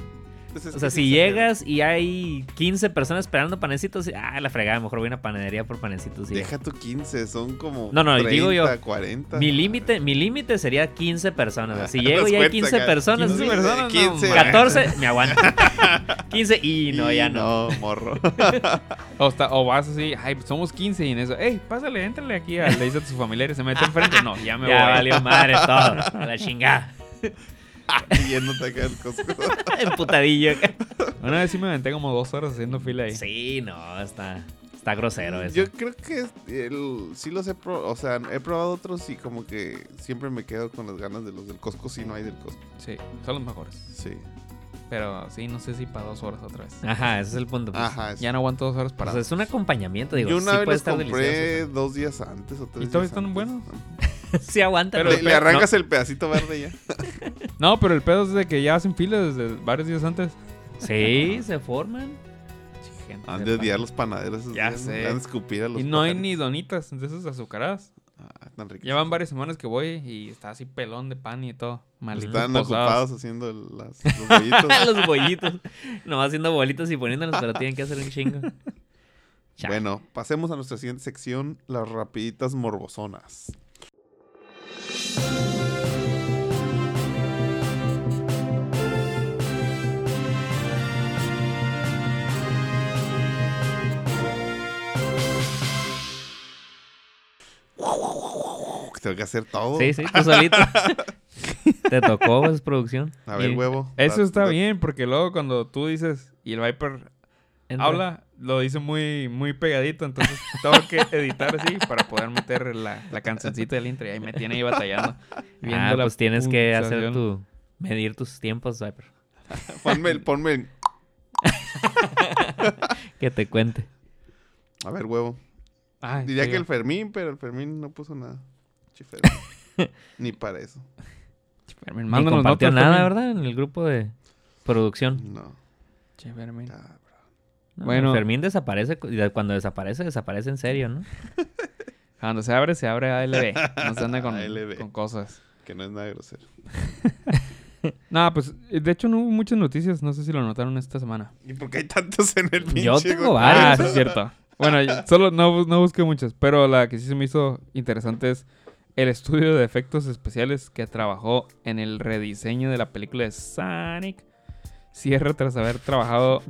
Pues es O sea, si llegas y hay 15 personas esperando panecitos, ah, la fregada, mejor voy a una panadería por panecitos. y ya. Deja tu 15, son como. No, no, 30, digo yo, 40. Mi límite, mi límite sería 15 personas. o sea, Si Ah, llego y hay cuenta 15 acá, personas, 15 sí, personas, no, 15, 14, me aguanto. *laughs* 15 y no, Y ya no. No, morro. *laughs* O, está- o vas así, ay, pues somos 15 y en eso, hey, pásale, éntrale aquí, a, le dice a tus familiares, se mete enfrente. No, ya me Ya voy. valió madre todo. A la chingada. *laughs* *laughs* Yéndote acá al Costco. *laughs* Emputadillo. Una vez sí me aventé como dos horas haciendo fila ahí. Sí, no, está, está grosero eso. Yo creo que el- sí los he probado. O sea, he probado otros y como que siempre me quedo con las ganas de los del Costco si no hay del Costco. Sí, son los mejores. Sí. Pero sí, no sé si para dos horas otra vez. Ajá, ese es el punto. pues. Ajá. Ya no aguanto dos horas para. Pues es un acompañamiento, digo. Yo una sí vez puede los estar compré delicioso. dos días antes o tres todavía días están antes. buenos? *laughs* sí aguanta. Pero- Le, arrancas el pedacito verde ya. *laughs* No, pero el pedo es de que ya hacen fila desde varios días antes. Sí, *laughs* se forman. Gente Han de odiar los panaderos. esos Ya días, sé. Han de escupir a los Y no hay ni donitas de esas azucaradas. Ricos. Llevan varias semanas que voy y está así pelón de pan y todo. Maldito Están ocupados haciendo las, los *laughs* bollitos. *laughs* los bollitos. Nomás haciendo bolitos y poniéndolos, pero tienen que hacer un chingo. *laughs* Bueno, pasemos a nuestra siguiente sección, las rapiditas morbosonas. *laughs* Tengo que hacer todo. Sí, sí, tú solito. *laughs* Te tocó, es producción. A ver, Y huevo. Eso está da- bien, porque luego cuando tú dices y el Viper entra. habla, lo dice muy, muy pegadito, entonces *laughs* tengo que editar así para poder meter la, la cancioncita del intro y ahí me tiene ahí batallando. Ah, la pues tienes que hacer tu... Medir tus tiempos, Viper. Ponme el, ponme el- Que te cuente. A ver, huevo. Ay, Diría sí, que el Fermín, pero el Fermín no puso nada. *laughs* Ni para eso. Fermín, Ni compartió notas, nada, Fermín. ¿verdad? En el grupo de producción. No. Che, Fermín. cabrón. No, Bueno. Fermín desaparece. Cuando desaparece, desaparece en serio, ¿no? *laughs* Cuando se abre, se abre ALB. No se anda con, cosas. Que no es nada grosero. *laughs* No, pues de hecho no hubo muchas noticias. No sé si lo notaron esta semana. ¿Y por qué hay tantos en el pinche? Yo tengo. Ah, sí, es cierto. Bueno, solo no, bus- no busqué muchas, pero la que sí se me hizo interesante es el estudio de efectos especiales que trabajó en el rediseño de la película de Sonic. Cierra tras haber trabajado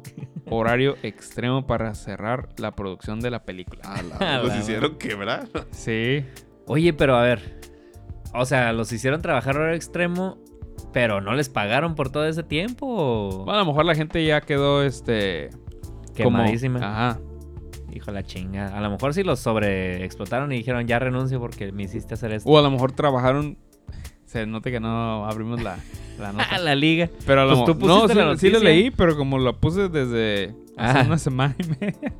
horario extremo para cerrar la producción de la película. Ah, la- *laughs* los hicieron quebrar. Sí. Oye, pero a ver. O sea, los hicieron trabajar horario extremo, pero no les pagaron por todo ese tiempo. o Bueno, a lo mejor la gente ya quedó este como- Quemadísima. Ajá. Hijo de la chinga. A lo mejor sí los sobreexplotaron y dijeron ya renuncio porque me hiciste hacer esto. O a lo mejor trabajaron. Se note que no abrimos la, la *laughs* nota. La liga. Pero a lo Pues tú no, sí, la sí lo leí, pero como lo puse desde hace Ah. una semana y media,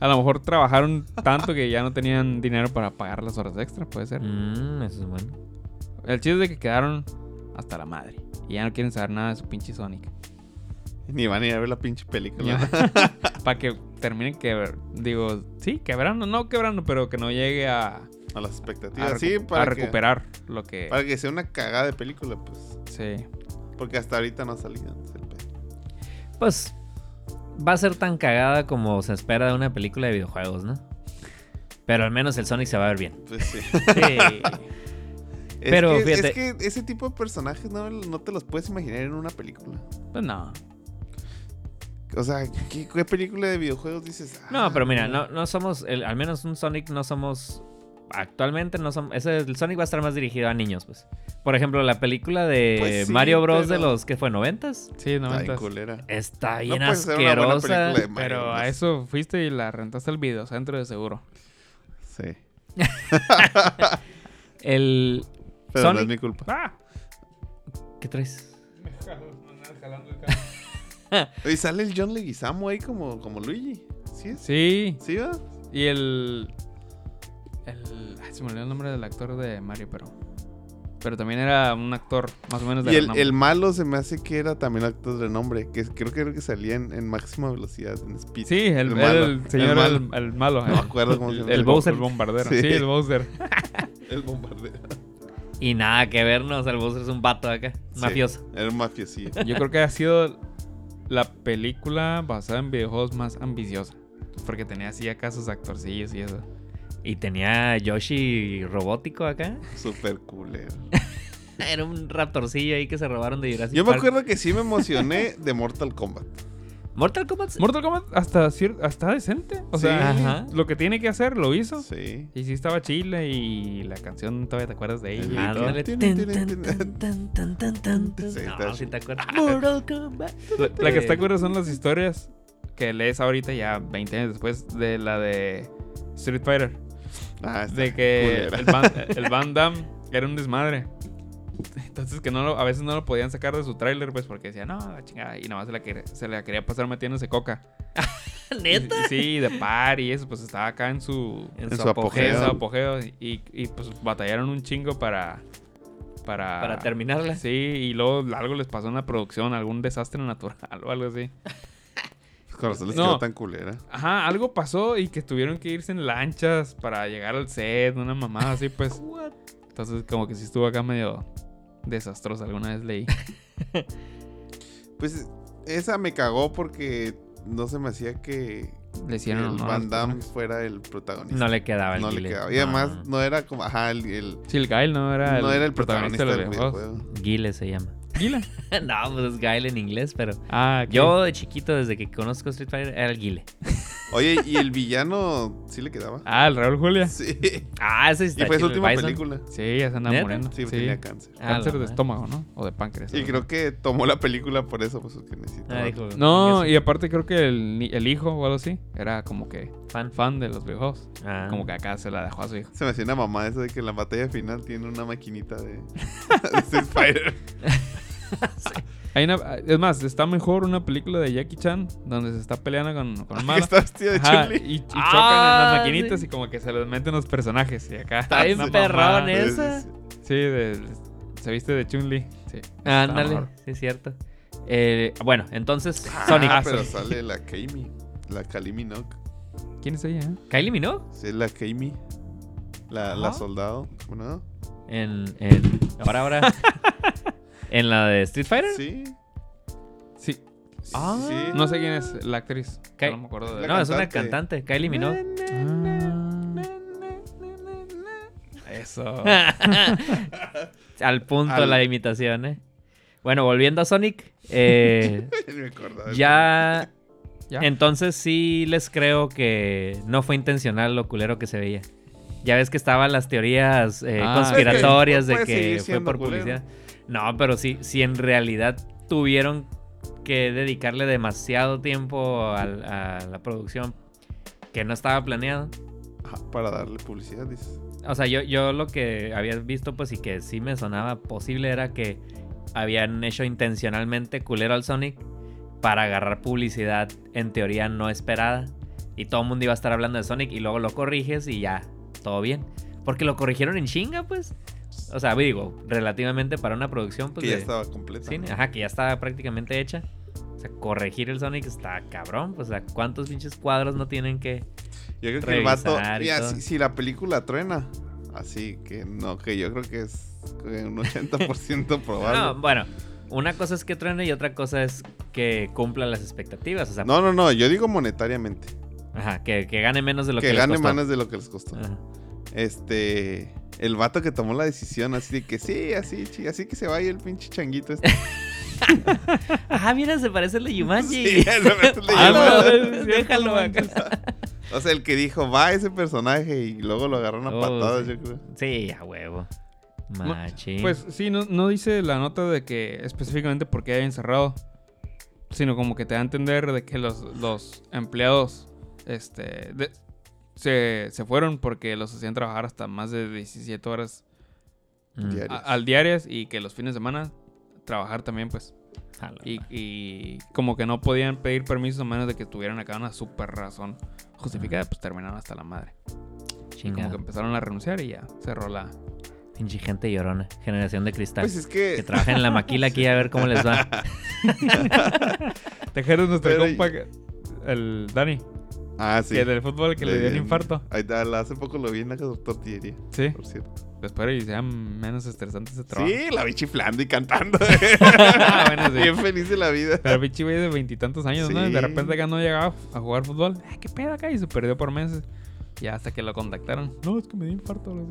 a lo mejor trabajaron tanto que ya no tenían dinero para pagar las horas extra, puede ser. Mm, eso es bueno. El chiste es de que quedaron hasta la madre y ya no quieren saber nada de su pinche Sonic. Ni van a ir a ver la pinche película. *laughs* *laughs* para que terminen quebrar, digo, sí, quebrando, no quebrando, pero que no llegue a, A las a, expectativas. recu- sí, a para, que, recuperar lo que... para que sea una cagada de película, pues. Sí. Porque hasta ahorita no ha salido. es. Pues va a ser tan cagada como se espera de una película de videojuegos, ¿no? Pero al menos el Sonic se va a ver bien. Pues sí. *laughs* Sí. Es Pero, que, fíjate- Es que ese tipo de personajes no, no te los puedes imaginar en una película. Pues no. O sea, ¿qué, qué película de videojuegos dices? No, Ah, pero mira, no, no somos, el- al menos un Sonic no somos, actualmente no somos, ese, el Sonic va a estar más dirigido a niños, pues. Por ejemplo, la película de Pues sí, Mario Bros. de los, que fue? ¿90s? Sí, Está bien 90. culera. Está No bien buena asquerosa. película de Mario Pero a eso fuiste y la rentaste el video centro de seguro. Sí. *laughs* El Pero no es mi culpa. ¡Ah! ¿Qué traes? *laughs* Oye, sale el John Leguizamo ahí como, como Luigi. ¿Sí es? Sí, ¿Sí va? y el. el ay, se me olvidó el nombre del actor de Mario, pero. Pero también era un actor más o menos de Y el, renombre. el malo se me hace que era también actor de nombre. Que creo que era que salía en, en máxima velocidad, en Speed. Sí, el, el, malo. el señor, el malo. el, malo. No me acuerdo cómo se llama. El, El bo- Bowser. el bombardero. Sí. Sí, el Bowser. *laughs* El bombardero. Y nada que ver, ¿no? O sea, el Bowser es un vato acá, Sí, mafioso. Era un mafiosillo. Yo creo que ha sido la película basada en videojuegos más ambiciosa. Porque tenía así acá sus actorcillos y eso. Y tenía Yoshi robótico acá. *laughs* Super culero. Era un raptorcillo ahí que se robaron de Jurassic Yo me Park. acuerdo que sí me emocioné de Mortal Kombat. Mortal Kombat. Mortal Kombat hasta, hasta decente. O Sí. sea, Ajá. lo que tiene que hacer lo hizo. Sí. Y sí estaba chile y la canción todavía te acuerdas de El ella. No, si te acuerdas. Mortal *laughs* Kombat. La, la que está curiosa son las historias que lees ahorita ya 20 años después de la de Street Fighter. Ah, De que el Van, *laughs* el Van Damme era un desmadre. Entonces que no lo- a veces no lo podían sacar de su tráiler pues porque decía, no, la chingada. Y nada más se la, quería, se la quería pasar metiéndose coca. *laughs* ¿Neta? Y- Sí, de par y eso, pues estaba acá en su, En En su su apogeo. en su apogeo. apogeo. Y, y, pues batallaron un chingo para... Para, Para terminarla. Sí, y luego algo les pasó en la producción, algún desastre natural o algo así. Con razón les No. quedó tan culera. Ajá, algo pasó y que tuvieron que irse en lanchas para llegar al set, una mamada así, pues. *laughs* Entonces, como que sí estuvo acá medio desastrosa, alguna vez leí. *laughs* Pues esa me cagó porque no se me hacía que Le hicieron el honor Van los Damme fuera el protagonista. No le quedaba el No le quedaba. Y además no era como, ajá, el, el- Sí, el Gael no era el, no era el protagonista de del videojuego. Guile se llama. Gila. *laughs* no, pues es Guile en inglés, pero Ah, yo de chiquito, desde que conozco Street Fighter, era el Guile. Oye, ¿y el villano sí le quedaba? Ah, el Raúl Julia. Sí. Ah, ese Y está fue su última Bison. película. Sí, ya se andaba ¿Neta? muriendo. Sí, Sí, tenía cáncer. Ah, Cáncer la de madre. estómago, ¿no? O de páncreas. Y algo creo que tomó la película por eso, pues que necesitaba. Ah, dijo, No, "Chingue y aparte creo que el, ni- el hijo o algo así era como que fan. fan de los videojuegos. Ah. Como que acá se la dejó a su hijo. Se me hacía una mamá eso de que en la batalla final tiene una maquinita de, *laughs* de Fighter. *laughs* *laughs* Hay una- es más, está mejor una película de Jackie Chan donde se está peleando con, con un que malo. está vestido de Ajá, Chun-Li. y, y chocan Ah, en las maquinitas sí. y como que se les meten los personajes. Y acá. Está bien perrón, esa? sí, de- se viste de Chun-Li. Sí. Ándale, sí es cierto. Eh, bueno, entonces, Ah, Sonic. pero sale la Kami. La Kali Minogue. ¿Quién es ella? eh? Kylie Minogue Sí, es la Kami. La, la soldado. ¿Cómo no? en, en ahora ahora *laughs* en la de Street Fighter. Sí. Sí. Ah. sí. No sé quién es la actriz. No me acuerdo de La No, es una cantante. Kylie Minogue. Ah. Eso. Al punto Al- la imitación, ¿eh? Bueno, volviendo a Sonic, eh, *laughs* me ya ¿Ya? Entonces sí les creo que no fue intencional lo culero que se veía. Ya ves que estaban las teorías eh, Ah, conspiratorias es que de que fue por culero. publicidad. No, pero sí, si en realidad tuvieron que dedicarle demasiado tiempo a, la producción que no estaba planeado. Para darle publicidad, dices. O sea, yo, yo lo que había visto, pues y que sí me sonaba posible era que habían hecho intencionalmente culero al Sonic para agarrar publicidad en teoría no esperada. Y todo el mundo iba a estar hablando de Sonic y luego lo corriges y ya, todo bien. Porque lo corrigieron en chinga, pues. O sea, digo, relativamente para una producción, pues que ya de estaba completa. ¿no? ajá, que ya estaba prácticamente hecha. O sea, corregir el Sonic está cabrón. Pues, o sea, ¿cuántos pinches cuadros no tienen que...? Yo creo que el vato. Mira, si, si la película truena. Así que no, que yo creo que es un 80% *laughs* probable. No, bueno, una cosa es que truene y otra cosa es que cumpla las expectativas. O sea, No, no, no, yo digo monetariamente. ajá, que, que gane menos de lo que, que les gane costó. menos de lo que les costó. Ajá. Este. El vato que tomó la decisión así de que sí, así, así que se vaya el pinche changuito este. *laughs* Ah, mira, se parece al de Yumanji. Sí, eso me estoy Ah, no, cierto, déjalo no acá. O sea, el que dijo, va ese personaje y luego lo agarraron a Oh, patadas, sí. yo creo. Sí, a huevo. Machín. Pues sí, no, no dice la nota de que específicamente por qué hay encerrado. Sino como que te da a entender de que los, los empleados este, de- se, se fueron porque los hacían trabajar hasta más de 17 horas Mm. a- al diarias y que los fines de semana trabajar también, pues. Y, y como que no podían pedir permiso a menos de que tuvieran acá una super razón justificada, pues terminaron hasta la madre. Y como que empezaron a renunciar y ya cerró la... Pinche gente llorona. Generación de cristal. Pues es que. Que trabajen en la maquila aquí a ver cómo les va. *laughs* Tejeros nuestro Pero- compa, el Dani, Ah, sí. que del fútbol que le dio un infarto. Ahí está, hace poco lo vi en la tortillería, Sí. por cierto. espero y sea menos estresante ese trabajo. Sí, la vi chiflando y cantando. *laughs* Ah, bueno, sí. Bien feliz de la vida. Pero pinche güey de veintitantos años, ¿no? Sí. De repente acá no llegaba a jugar fútbol. Ay, qué pedo acá. Y se perdió por meses. Y hasta que lo contactaron. No, es que me dio infarto. *laughs*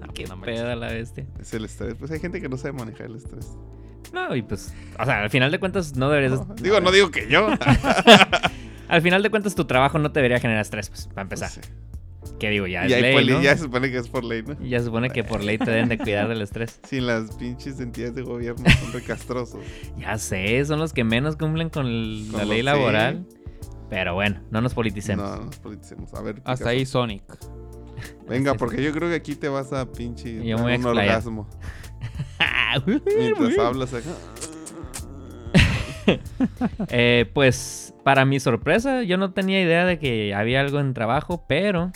No, Qué no manches. pedo la bestia. Es el estrés. Pues hay gente que no sabe manejar el estrés. No, y pues, o sea, al final de cuentas no deberías... No, digo, no digo que yo. *laughs* Al final de cuentas tu trabajo no te debería generar estrés, pues, para empezar. Sí. Que digo, ya Y es ley, poli- ¿no? ya se supone que es por ley, ¿no? Ya se supone que por ley te deben de cuidar del estrés. *laughs* Sin las pinches entidades de gobierno son recastrosos. *laughs* Ya sé, son los que menos cumplen con el- Con la ley sí. laboral. Pero bueno, no nos politicemos. No, no nos politicemos. A ver. Hasta ahí Sonic. Venga, porque yo creo que aquí te vas a pinche. Yo me voy a un explayar. orgasmo. *laughs* Mientras hablas acá. Eh, pues para mi sorpresa, yo no tenía idea de que había algo en trabajo, pero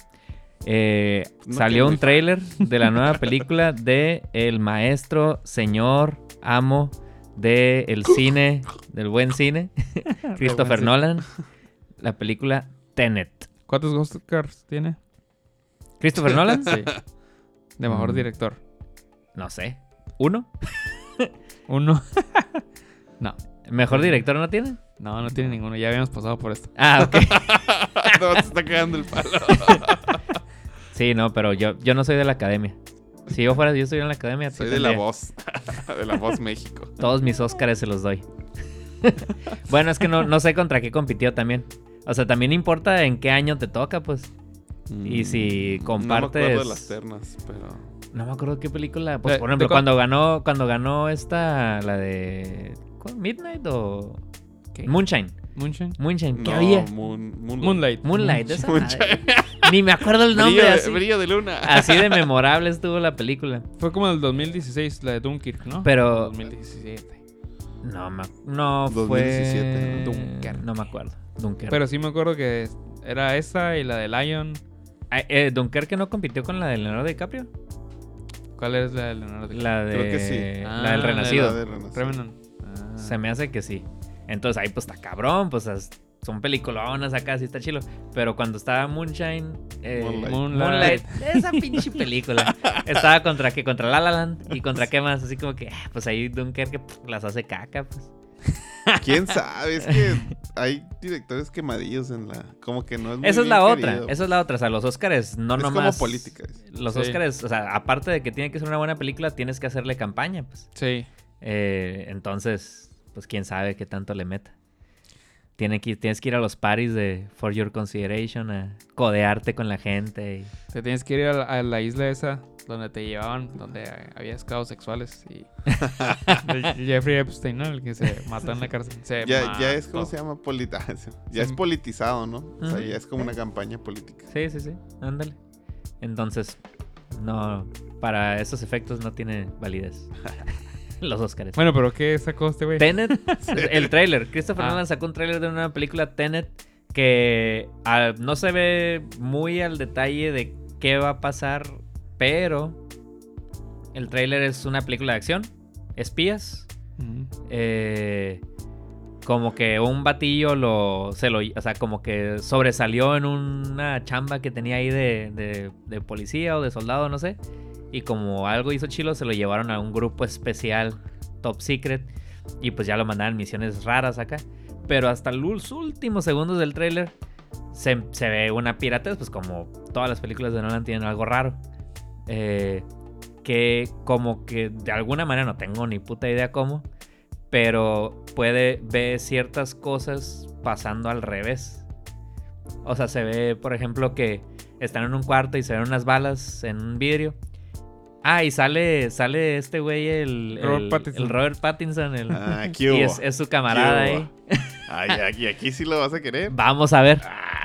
eh, No salió un fan. tráiler de la nueva *laughs* película de el maestro, señor, amo del el *laughs* cine, *laughs* del buen cine, Christopher. Nolan, la película Tenet. ¿Cuántos Oscars tiene? ¿Christopher Nolan? Sí. De mejor Mm. director. No sé. ¿Uno? Uno. no. ¿Mejor director no tiene? No, no tiene ninguno. Ya habíamos pasado por esto. Ah, ok. *laughs* no, te está cagando el palo. *laughs* Sí, no, pero yo, yo no soy de la academia. Si yo fuera, yo estuviera en la academia. Soy de la voz. *laughs* de la voz México. Todos mis Óscares se los doy. bueno, es que no, no sé contra qué compitió también. O sea, también importa en qué año te toca, pues. Y si Mm, No me acuerdo compartes- de las ternas, pero. No me acuerdo qué película. Pues, Eh, por ejemplo, ¿de cu- cuando ganó, cuando ganó esta, la de. ¿Cuál? ¿Midnight o.? ¿Qué? Moonshine. Moonshine. Moonshine. ¿Qué no, había? Moon- Moonlight. Moonlight. Moonlight. esa Moonshine. Ni me acuerdo el nombre. Brillo, así, de, brillo de luna. así de *laughs* memorable estuvo la película. Fue como el 2016, la de Dunkirk, ¿no? Pero- 2017. No, me, no 2017, fue. ¿no? Dunkerque. No me acuerdo. Dunkerque. Pero sí me acuerdo que era esa y la de Lion. Ah, eh, Dunkerque no compitió con la de Leonardo DiCaprio. ¿Cuál es la de Leonardo DiCaprio? La de. Creo que sí. La Ah, del la de Renacido. La de Renacido. Revenant. Se me hace que sí. Entonces ahí pues está cabrón, pues son peliculonas acá, sí está chilo. Pero cuando estaba Moonshine, eh, Moonlight. Moonlight. esa pinche película. *laughs* estaba contra qué, contra La La Land y contra qué más, así como que, ah, pues ahí Dunkerque pff, las hace caca, pues. *laughs* ¿Quién sabe? Es que hay directores quemadillos en la. Como que no es muy Esa es la otra, querido. esa es la otra. O sea, los Oscars no Es como nomás. política, dice. Los Sí. Oscars, o sea, aparte de que tiene que ser una buena película, tienes que hacerle campaña, pues. Sí. Eh, entonces, pues quién sabe qué tanto le meta. Tiene que, ir- tienes que ir a los parties de For Your Consideration a codearte con la gente. y- Te tienes que ir a la, a la isla esa donde te llevaban, donde había esclavos sexuales y *laughs* *laughs* Jeffrey Epstein, ¿no? El que se mató en la cárcel. Se Ya, ya es, ¿cómo mató. se llama? Polita *laughs* ya es politizado, ¿no? O sea, ya es como una campaña política. Sí, sí, sí. Ándale. Entonces, no, para esos efectos no tiene validez. *laughs* los Oscars. Bueno, pero ¿qué sacó este güey? Tenet, *laughs* *laughs* el trailer. Christopher Ah. Nolan sacó un trailer de una película Tenet que ah, no se ve muy al detalle de qué va a pasar, pero el trailer es una película de acción, espías, Ujú. eh, como que un batillo lo, se lo, o sea, como que sobresalió en una chamba que tenía ahí de, de- de policía o de soldado, no sé. Y como algo hizo chilo, se lo llevaron a un grupo especial, top secret. Y pues ya lo mandaron en misiones raras acá. Pero hasta los últimos segundos del tráiler se, se ve una piratez, pues como todas las películas de Nolan tienen algo raro. Eh, que como que de alguna manera, no tengo ni puta idea cómo, pero puede ver ciertas cosas pasando al revés. O sea, se ve, por ejemplo, que están en un cuarto y se ven unas balas en un vidrio. Ah, y sale, sale este güey, el Robert el- Pattinson. el Robert Pattinson. El, Ah, *laughs* ¿qué y es, es su camarada ¿Qué ahí. *laughs* Ay, aquí, aquí sí lo vas a querer. Vamos a ver.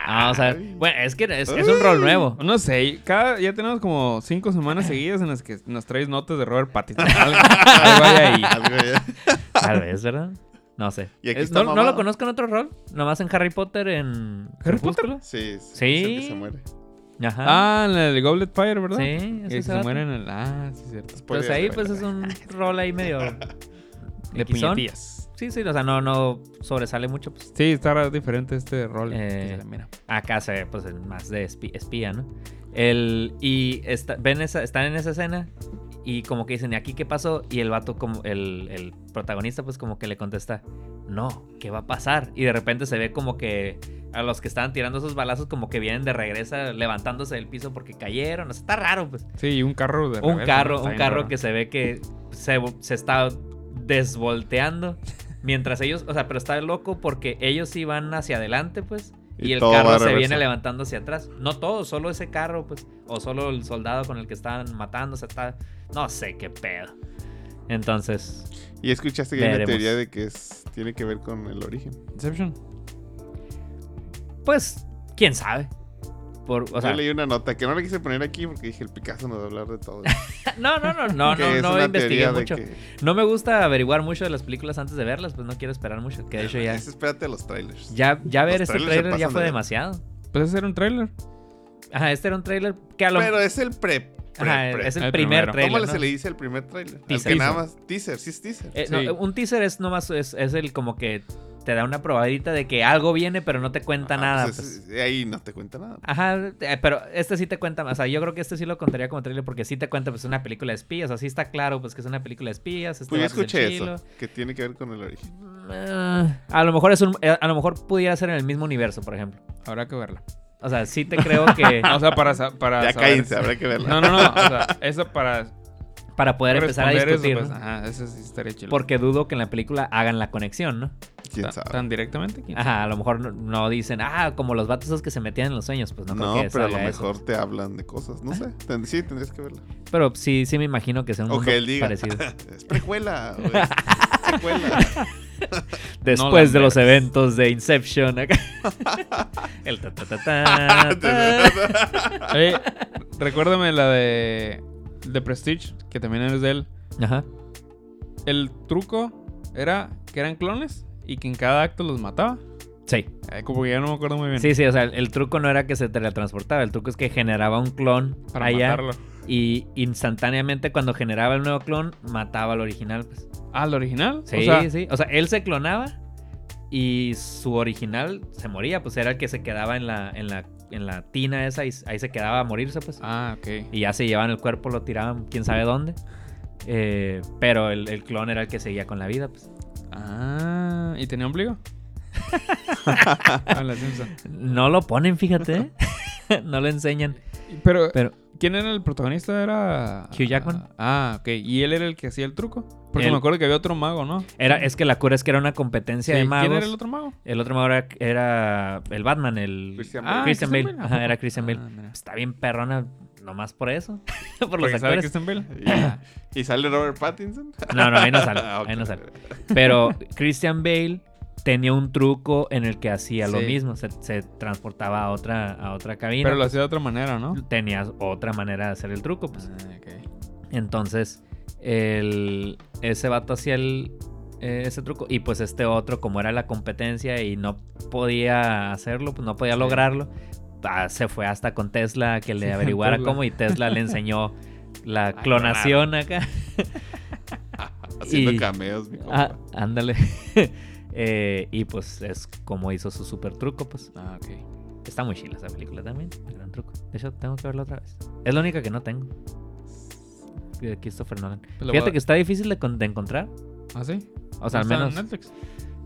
Vamos a ver. Bueno, es que es, es un rol nuevo. No sé, cada, ya tenemos como cinco semanas seguidas en las que nos traes notas de Robert Pattinson. *laughs* Algo, algo hay ahí. Algo ya. Tal vez, ¿verdad? No sé. Y aquí Es- está no, no lo conozco en otro rol. Nomás en Harry Potter, en ¿Harry Crepúsculo. Sí, Sí. sí. es el que se muere. Ajá. Ah, en el Goblet Fire, ¿verdad? sí, Que se vato. muere en el... Ah, sí, cierto. Pues ahí pues es un rol ahí medio... *laughs* De puñetillas. Sí, sí, o sea, no, no sobresale mucho. Pues. Sí, está diferente este rol. Eh, Mira. Acá se ve pues más de espi- espía, ¿no? El, y está- ven esa, están en esa escena y como que dicen, ¿y aquí qué pasó? Y el vato, como el, el protagonista, pues como que le contesta, no, ¿qué va a pasar? Y de repente se ve como que a los que estaban tirando esos balazos como que vienen de regreso levantándose del piso porque cayeron. O sea, está raro, pues. Sí, y un carro de Un carro, un carro raro. que se ve que se, se está desvolteando. Mientras ellos, o sea, pero está loco porque ellos sí van hacia adelante, pues. Y, Y el carro se viene levantando hacia atrás. No todo, solo ese carro, pues. O solo el soldado con el que estaban matando. O sea, está. No sé qué pedo. Entonces, Y escuchaste que hay una teoría de que es, tiene que ver con el origen. Inception. Pues, quién sabe. Por, o sea, Yo leí una nota que no la quise poner aquí porque dije el Picasso nos va a hablar de todo. *laughs* no, no, no, no, no, no investigué mucho. que- No me gusta averiguar mucho de las películas antes de verlas, pues no quiero esperar mucho. Que de hecho ya, Es espérate a los trailers. ya, ya ver Los este trailer ya fue de- demasiado. Pues ese era un trailer. Ajá, este era un trailer que a lo Pero es el pre. pre- Ajá, pre. es el, El primer primero. trailer. ¿Cómo ¿no? se le dice el primer trailer? Al Teaser. que nada más. Teaser, sí es teaser. Eh, Sí. no, un teaser es nomás es, es el como que te da una probadita de que algo viene, pero no te cuenta Ah, nada. pues pues. es- ahí no te cuenta nada. Ajá, eh, pero este sí te cuenta, o sea, yo creo que este sí lo contaría como trailer porque sí te cuenta pues una película de espías, así está claro pues que es una película de espías. Este Pues yo escuché eso, que tiene que ver con el origen. Eh, a lo mejor es un, eh, a lo mejor pudiera ser en el mismo universo, por ejemplo. Habrá que verla. O sea, sí te creo que *laughs* O sea, para, para Ya saber- cállense, habrá que verla. No, no, no. O sea, eso para para poder empezar a discutir, eso, pues, ¿no? Ajá, eso sí estaría chido. porque dudo que en la película hagan la conexión, ¿no? ¿Quién ¿Tan- sabe? ¿Tan directamente? ¿Quién Ajá, a lo mejor no, no dicen, ah, como los vatos esos que se metían en los sueños, pues no, No, creo que pero a lo eso. mejor te hablan de cosas. No sé. Ten- sí, tendrías que verla. Pero sí, sí me imagino que sea un O mundo que él diga. parecido. *laughs* es precuela. o es *laughs* secuela. *laughs* Después de los eventos de Inception. acá. El ta ta ta ta, ta. Oye, recuérdame la de The Prestige, que también es de él. Ajá. El truco era que eran clones y que en cada acto los mataba. Sí. Eh, como que ya no me acuerdo muy bien. Sí, sí, o sea, el, el truco no era que se teletransportaba, el truco es que generaba un clon Para allá matarlo. y instantáneamente cuando generaba el nuevo clon mataba al original, pues. Ah, ¿el original? Sí, o sea, sí. O sea, él se clonaba y su original se moría, pues era el que se quedaba en la, en la, en la tina esa y ahí se quedaba a morirse, pues. Ah, ok. Y ya se llevaban el cuerpo, lo tiraban quién sabe dónde. Eh, pero el, el clon era el que seguía con la vida, pues. Ah, ¿y tenía ombligo? *laughs* No lo ponen, fíjate. *laughs* *laughs* no lo enseñan. Pero, Pero ¿quién era el protagonista? Era... Hugh Jackman. Ah, ok. ¿Y él era el que hacía el truco? Porque Él- me acuerdo que había otro mago, ¿no? era, es que la cura es que era una competencia Sí, de magos. ¿Quién era el otro mago? El otro mago era, era el Batman, el Christian Ah, Bale. Christian Christian Bale. Bale, ¿a Ajá, era Christian Bale. Ah, mira. Está bien perrona, nomás por eso. *laughs* por los Porque sale actores. Christian Bale. ¿Y, y sale Robert Pattinson? No, no, ahí no sale. *laughs* Ah, ok. Ahí no sale. Pero Christian Bale tenía un truco en el que hacía lo mismo. Se, se transportaba a otra, a otra cabina. Pero lo hacía de otra manera, ¿no? Tenías otra manera de hacer el truco, pues. Ah. Entonces, el, ese vato hacía el, eh, ese truco. Y pues este otro, como era la competencia y no podía hacerlo, pues no podía Sí. lograrlo. ah, se fue hasta con Tesla que le Sí, averiguara Tesla. cómo y Tesla le enseñó la *laughs* clonación acá. *laughs* Haciendo Y- cameos, mi compa. Ah, ándale. Eh, y pues es como hizo su super truco, pues. Ah, ok. Está muy chila esa película también. El gran truco. De hecho, tengo que verla otra vez. Es la única que no tengo. De Christopher Nolan. Pues Fíjate a- que está difícil de, con- de encontrar. ¿Ah, sí? O sea, al ¿No está menos. en Netflix?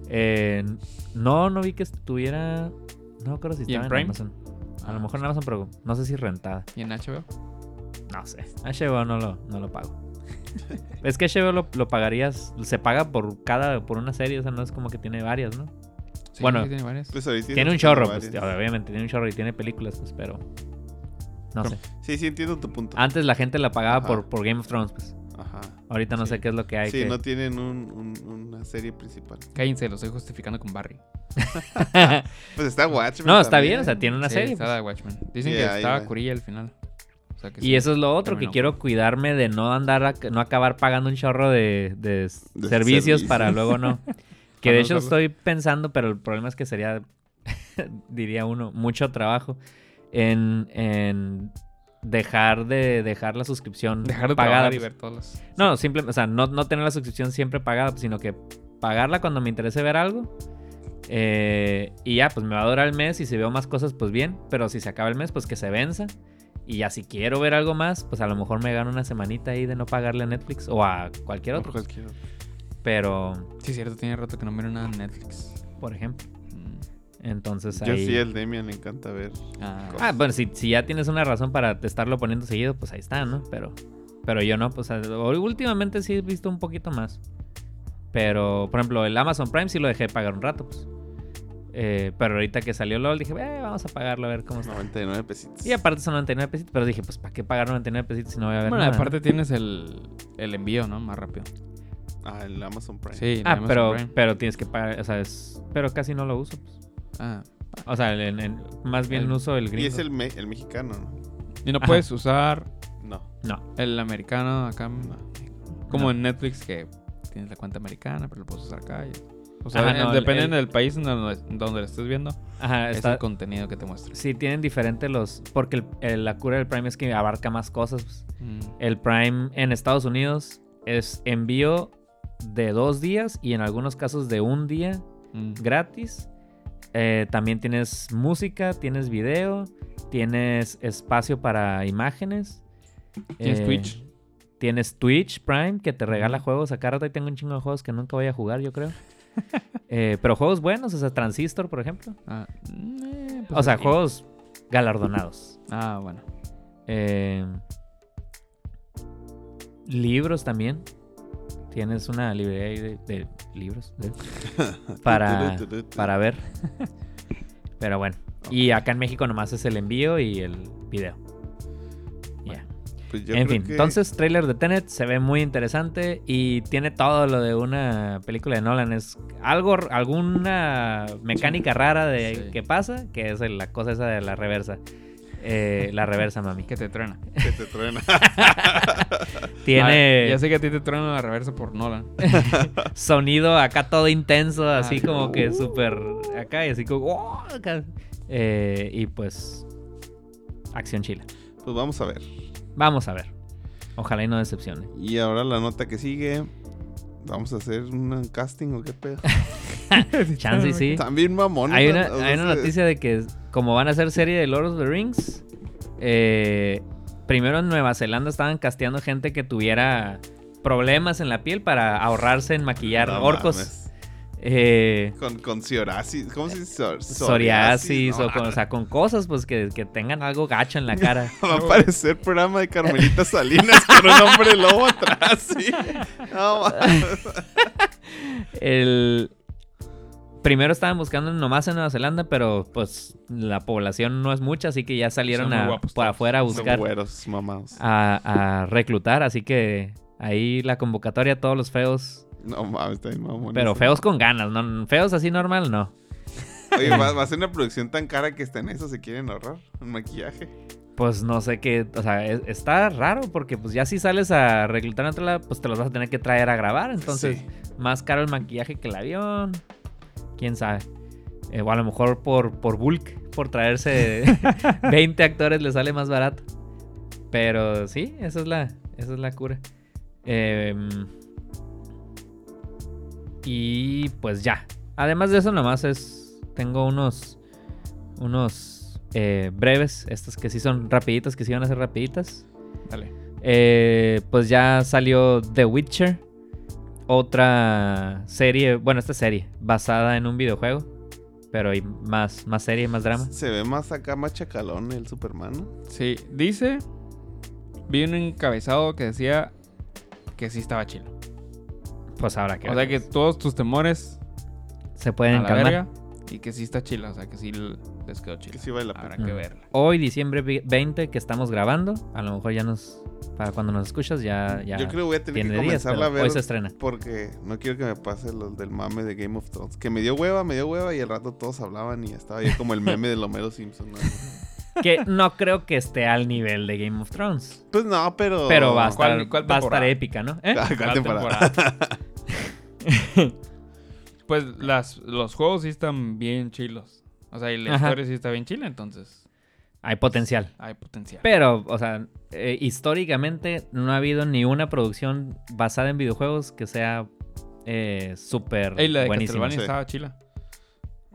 eh, no, no vi que estuviera. No me acuerdo si ¿Y en estaba en, Prime? Amazon. A lo Ah, mejor en Amazon, pero no sé si rentada. ¿Y en HBO? No sé. HBO no lo, no lo pago. *laughs* es que HBO lo, lo pagarías. Se paga por cada. por una serie. O sea, no es como que tiene varias, ¿no? Sí, Bueno, sí tiene varias. Pues Tiene un chorro, pues, obviamente, tiene un chorro y tiene películas, pues, pero. No sé. Sí, sí, entiendo tu punto. Antes la gente la pagaba Ajá. por, por Game of Thrones, pues. Ajá. Ahorita no sé qué es lo que hay. Sí, que... no tienen un- un- una serie principal. Cállense, lo estoy justificando con Barry. *laughs* Pues está Watchmen. no, está también. bien, o sea, tiene una Sí, serie. está pues. de Watchmen. Dicen que estaba va. curilla al final. O sea que Y sí. eso es lo otro, que quiero cuidarme de no andar, a- no acabar pagando un chorro de, de De servicios servicios. para luego no. *laughs* Que de hecho estoy pensando, pero el problema es que sería, *laughs* diría uno, mucho trabajo en, en dejar de dejar la suscripción Dejar de pagada. pagar y ver todos los... No, simplemente, o sea, no, no tener la suscripción siempre pagada, pues, sino que pagarla cuando me interese ver algo. eh, y ya, pues me va a durar el mes y si veo más cosas, pues bien. Pero si se acaba el mes, pues que se venza. Y ya si quiero ver algo más, pues a lo mejor me gano una semanita ahí de no pagarle a Netflix o a cualquier otro. Cualquier otro. Pero, Sí, es cierto, tiene rato que no miro nada en Netflix. por ejemplo, Mm. entonces Yo ahí... sí, el Demian le encanta ver. Ah, Ah, bueno, si, si ya tienes una razón para estarlo poniendo seguido, pues ahí está, ¿no? Pero, pero yo no, pues últimamente sí he visto un poquito más. Pero, por ejemplo, el Amazon Prime sí lo dejé de pagar un rato, pues. Eh, pero ahorita que salió LOL dije, eh, vamos a pagarlo a ver cómo está. 99 pesitos. Y aparte son 99 pesitos, pero dije, pues ¿para qué pagar 99 pesitos si no voy a ver Bueno, nada? aparte tienes el, el envío, ¿no? Más rápido. Ah, el Amazon Prime. Sí, Ah, Amazon pero, Prime. pero tienes que pagar, o sea, es... Pero casi no lo uso, pues. Ah. O sea, más bien El- uso el gringo. Y es el, me- el mexicano, ¿no? Y no Ajá. puedes usar No. No. el americano acá. Como No. en Netflix que tienes la cuenta americana, pero lo puedes usar acá. y- o sea, Ajá, no, el- depende el- del país donde, donde lo estés viendo. Ajá, Es el contenido que te muestra. Sí, tienen diferente los... Porque el- el- la cura del Prime es que abarca más cosas, pues. Mm. El Prime en Estados Unidos es envío de dos días y en algunos casos de un día Mm. gratis. Eh, también tienes música, tienes video, tienes espacio para imágenes. ¿Tienes eh, Twitch? Tienes Twitch Prime que te regala juegos. Acá rato ahí tengo un chingo de juegos que nunca voy a jugar, yo creo. *laughs* Eh, pero juegos buenos, o sea, Transistor, por ejemplo. Ah, eh, pues O sea, aquí. juegos galardonados. Ah, bueno. Eh, libros también. Tienes una librería ahí de, de libros de- *laughs* para, *laughs* para ver. Pero bueno. Y acá en México nomás es el envío y el video. Pues yo En creo fin, que- entonces trailer de Tenet se ve muy interesante y tiene todo lo de una película de Nolan. Es algo, alguna mecánica rara de Sí. que pasa, que es la cosa esa de la reversa. Eh, la reversa, mami. *laughs* Que te truena. que te truena. *laughs* Tiene Ah, ya sé que a ti te truena la reversa por Nolan. *laughs* sonido acá todo intenso, así Ah, como que uh. súper acá y así como... ¡oh! acá. Eh, y pues... Acción chila. Pues vamos a ver. Vamos a ver. Ojalá y no decepcione. Y ahora la nota que sigue. Vamos a hacer un casting o qué pedo. *laughs* *laughs* Chance y sí. También mamón. Hay una, hay una noticia de que como van a hacer serie de Lord of the Rings, eh, primero en Nueva Zelanda estaban casteando gente que tuviera problemas en la piel para ahorrarse en maquillar orcos. Eh, Con, con psoriasis. ¿Cómo se dice? Psor- psoriasis no, o, con, o sea, con cosas pues que, que tengan algo gacho en la cara. *laughs* Va a aparecer programa de Carmelita *laughs* Salinas con un hombre lobo atrás. sí. No, *laughs* El... Primero estaban buscando nomás en Nueva Zelanda, pero pues la población no es mucha, así que ya salieron a, guapos por afuera a buscar, güeros, a, a reclutar, así que ahí la convocatoria, todos los feos, No mames, está bien mamón. pero feos con ganas, no feos así normal, no. Oye, va, va a ser una producción tan cara que está en eso. ¿Se quieren ahorrar? Un maquillaje. Pues no sé qué, o sea, es- está raro porque pues ya si sales a reclutar en otro lado, pues te los vas a tener que traer a grabar, entonces Sí. más caro el maquillaje que el avión, quién sabe. Eh, o a lo mejor por, por bulk, por traerse *laughs* 20 actores le sale más barato. Pero sí, esa es la, esa es la cura. Em, y pues ya. Además de eso, nomás es. Tengo unos. Unos eh, breves. Estas que sí son rapiditas, que sí van a ser rapiditas. Dale. Eh, pues ya salió The Witcher. Otra serie, bueno, esta serie, basada en un videojuego. Pero hay más, más serie, más drama. Se ve más acá, más chacalón el Superman, ¿no? Sí, dice. Vi un encabezado que decía que sí estaba chilo. Pues ahora que O sea que todos tus temores se pueden calmar. y que sí está chilo. O sea que sí les quedó chilo. Que sí vale la Habrá pena. que Mm. verla. Hoy, diciembre vi- 20, que estamos grabando. A lo mejor ya nos. Para cuando nos escuchas, ya. ya Yo creo que voy a tener que días, comenzarla a ver hoy se estrena. porque no quiero que me pase lo del mame de Game of Thrones. Que me dio hueva, me dio hueva y al rato todos hablaban y estaba yo como el meme de Homero Simpson. ¿no? *laughs* Que no creo que esté al nivel de Game of Thrones. Pues no, pero... Pero va a estar, ¿Cuál- cuál va a estar épica, ¿no? ¿Eh? ¿Cuál ¿Cuál temporada? *laughs* Pues las, los juegos sí están bien chilos. O sea, y la Ajá. historia sí está bien chila, entonces Hay potencial. hay potencial. Pero, o sea, eh, históricamente no ha habido ni una producción basada en videojuegos que sea eh, súper buenísima. Castlevania sí. estaba chila.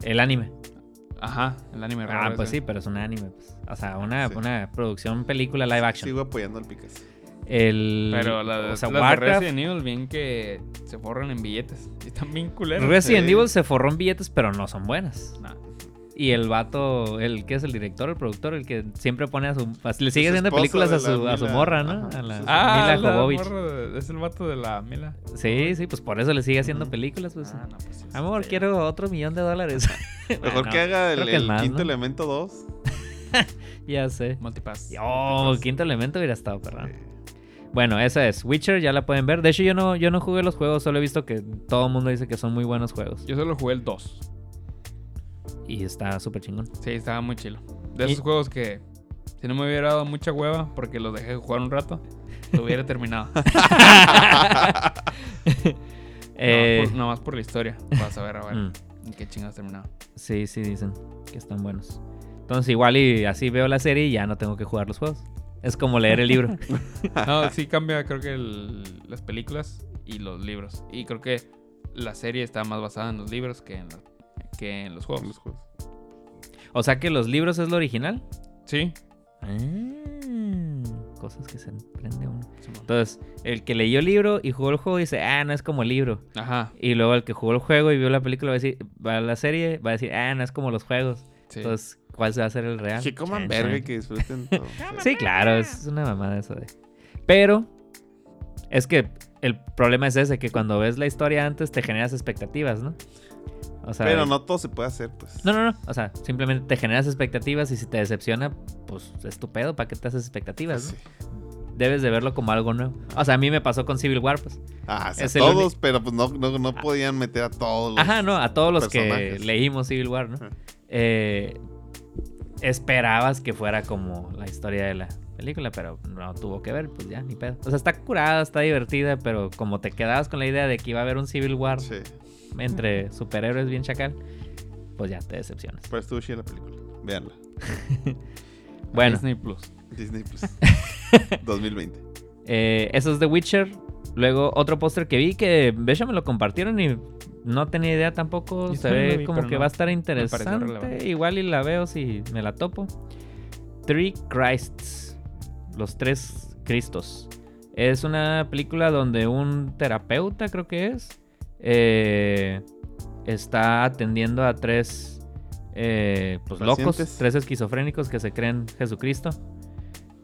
El anime. Ajá, el anime Ah, raro pues ese. sí, pero es un anime. pues. O sea, una, Sí. una producción película live action. Sigo apoyando al Picasso. El, Pero la de, o sea, las de Warcraft, Resident Evil, bien que se forran en billetes. *laughs* Y están bien culeros. Resident Sí. Evil se forró en billetes, pero no son buenas. Nah. Y el vato, el que es el director, el productor, el que siempre pone a su. Le sigue haciendo películas a su, a su morra, ¿no? ajá, A la sí, sí. Ah, Mila la Jovovich. morra de- es el vato de la Mila. Sí, sí, pues por eso le sigue haciendo películas. Pues. Ah, no, pues sí, Amor, sí. quiero otro millón de dólares. *laughs* Mejor que haga el, creo que es el más, quinto ¿no? elemento 2. *laughs* Ya sé. Multipass. Oh, quinto elemento hubiera estado perrón. Bueno, esa es Witcher, ya la pueden ver. De hecho, yo no, yo no jugué los juegos, solo he visto que todo el mundo dice que son muy buenos juegos. Yo solo jugué el 2. Y está súper chingón. Sí, estaba muy chilo. De Y- esos juegos que si no me hubiera dado mucha hueva porque los dejé jugar un rato, lo hubiera *laughs* terminado. *laughs* *laughs* Eh, no, por- nomás por la historia. Vas a ver, a ver. mm, en ¿Qué chingados terminado? sí, sí, dicen que están buenos. Entonces, igual y así veo la serie y ya no tengo que jugar los juegos. Es como leer el libro. No, sí cambia, creo que el- las películas y los libros. Y creo que la serie está más basada en los libros que en, la- que en los juegos. Los juegos. o sea que los libros es lo original. Sí. Ah, cosas que se prende uno. Entonces, el que leyó el libro y jugó el juego dice, ah, no es como el libro. Ajá. Y luego el que jugó el juego y vio la película va a decir, va a la serie, va a decir, ah, no es como los juegos. Sí. Entonces, ¿cuál se va a hacer el real? Que coman verga y que disfruten todo. *laughs* Sí, claro, es una mamada eso de. Pero es que el problema es ese, que cuando ves la historia antes te generas expectativas, ¿no? O sea, Pero no todo se puede hacer, pues. No, no, no. O sea, simplemente te generas expectativas y si te decepciona, pues es tu pedo, ¿para qué te haces expectativas? Sí. no? Debes de verlo como algo nuevo. O sea, a mí me pasó con Civil War, pues. Ah, o sea, Es todos, pero pues no, no, no podían meter a todos los. Ajá, no, a todos los que leímos Civil War, ¿no? Eh, esperabas que fuera como la historia de la película, pero no tuvo que ver, pues ya, ni pedo. O sea, está curada, está divertida, pero como te quedabas con la idea de que iba a haber un Civil War Sí, entre superhéroes bien chacal, pues ya te decepcionas. pero estuvo chida la película. Véanla. *laughs* Bueno, Disney Plus. Disney Plus. *laughs* 2020. eh, eso es The Witcher. Luego otro póster que vi que de hecho me lo compartieron y no tenía idea tampoco. Se ve vi, como que no, va a estar interesante. Igual y la veo si me la topo. Three Christs. Los tres Cristos. Es una película donde un terapeuta, creo que es, eh, está atendiendo a tres eh, pues, locos, tres esquizofrénicos que se creen Jesucristo.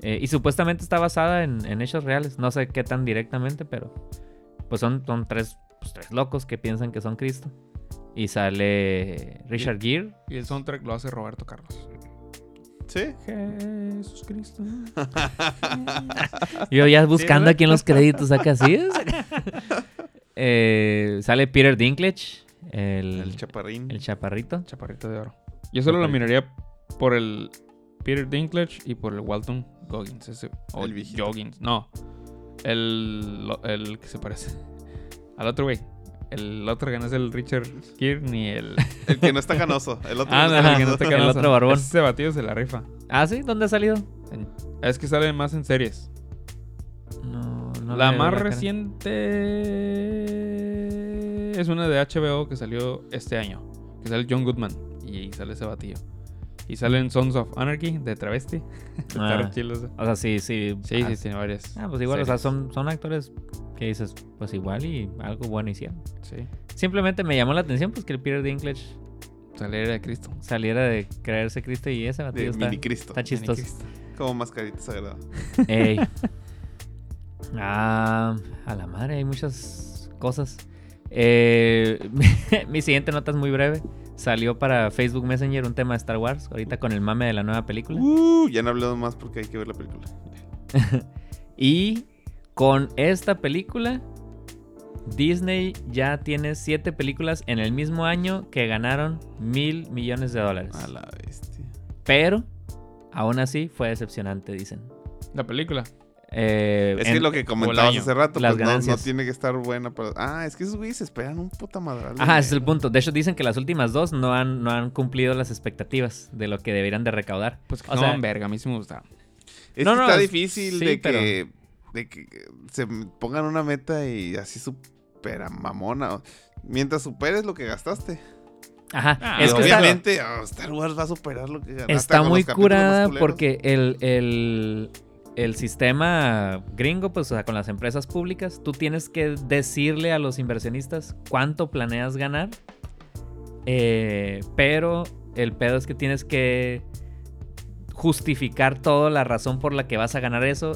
Eh, y supuestamente está basada en, en hechos reales. No sé qué tan directamente, pero pues son, son tres, pues, tres locos que piensan que son Cristo. Y sale Richard Gere. Y el soundtrack lo hace Roberto Carlos. ¿Sí? Jesús Cristo. *laughs* Yo ya buscando aquí en los créditos acá así. *laughs* Eh, sale Peter Dinklage, el, El chaparrín. el chaparrito. Chaparrito de oro. Yo solo lo miraría por el Peter Dinklage y por el Walton Goggins. Ese, o El. Joggins. No. El, el que se parece. Al otro güey. El otro que no es el Richard Gere ni el. *laughs* El que no está canoso. El otro Ah, no no, está el que no canoso. está El canoso. otro barbón. Ese batido se la rifa. Ah, sí, ¿dónde ha salido? En- Es que sale más en series. No, la más reciente es una de HBO que salió este año. Que sale John Goodman. Y sale ese batido. Y sale en Sons of Anarchy de Travesti. *laughs* Está Ah. O sea, sí, sí. Sí, ah, sí, tiene varias. Ah, pues igual, o sea, son, son actores que dices, pues igual y algo bueno hicieron. Sí. Simplemente me llamó la atención pues que el Peter Dinklage Saliera de Cristo. saliera de creerse Cristo y ese De batido está, mini Cristo. está chistoso. Como mascarita sagrada. Ey. *laughs* Ah, a la madre, hay muchas cosas. Eh, *laughs* mi siguiente nota es muy breve. Salió para Facebook Messenger un tema de Star Wars, ahorita con el mame de la nueva película. Uh, ya no he hablado más porque hay que ver la película. *laughs* Y con esta película, Disney ya tiene siete películas en el mismo año que ganaron mil millones de dólares. A la bestia. Pero, aún así, fue decepcionante, dicen. La película. Eh, Es en- que lo que comentabas hace rato, Las pues no, no ganancias. tiene que estar buena. Pero... Ah, es que esos güeyes esperan un puta madral. Ajá, ese es el punto. De hecho, dicen que las últimas dos no han, no han cumplido las expectativas de lo que deberían de recaudar. Pues que O no, sea- verga. A mí sí me gustaba. Es No, que no, está es- difícil sí, de, pero- que, de que se pongan una meta y así supera mamona. Mientras superes lo que gastaste. Ajá. Ah, es que está- obviamente ah, Star Wars va a superar lo que hasta Está muy curada porque el, el, el sistema gringo, pues, o sea, con las empresas públicas, tú tienes que decirle a los inversionistas cuánto planeas ganar. eh, pero el pedo es que tienes que justificar toda la razón por la que vas a ganar eso.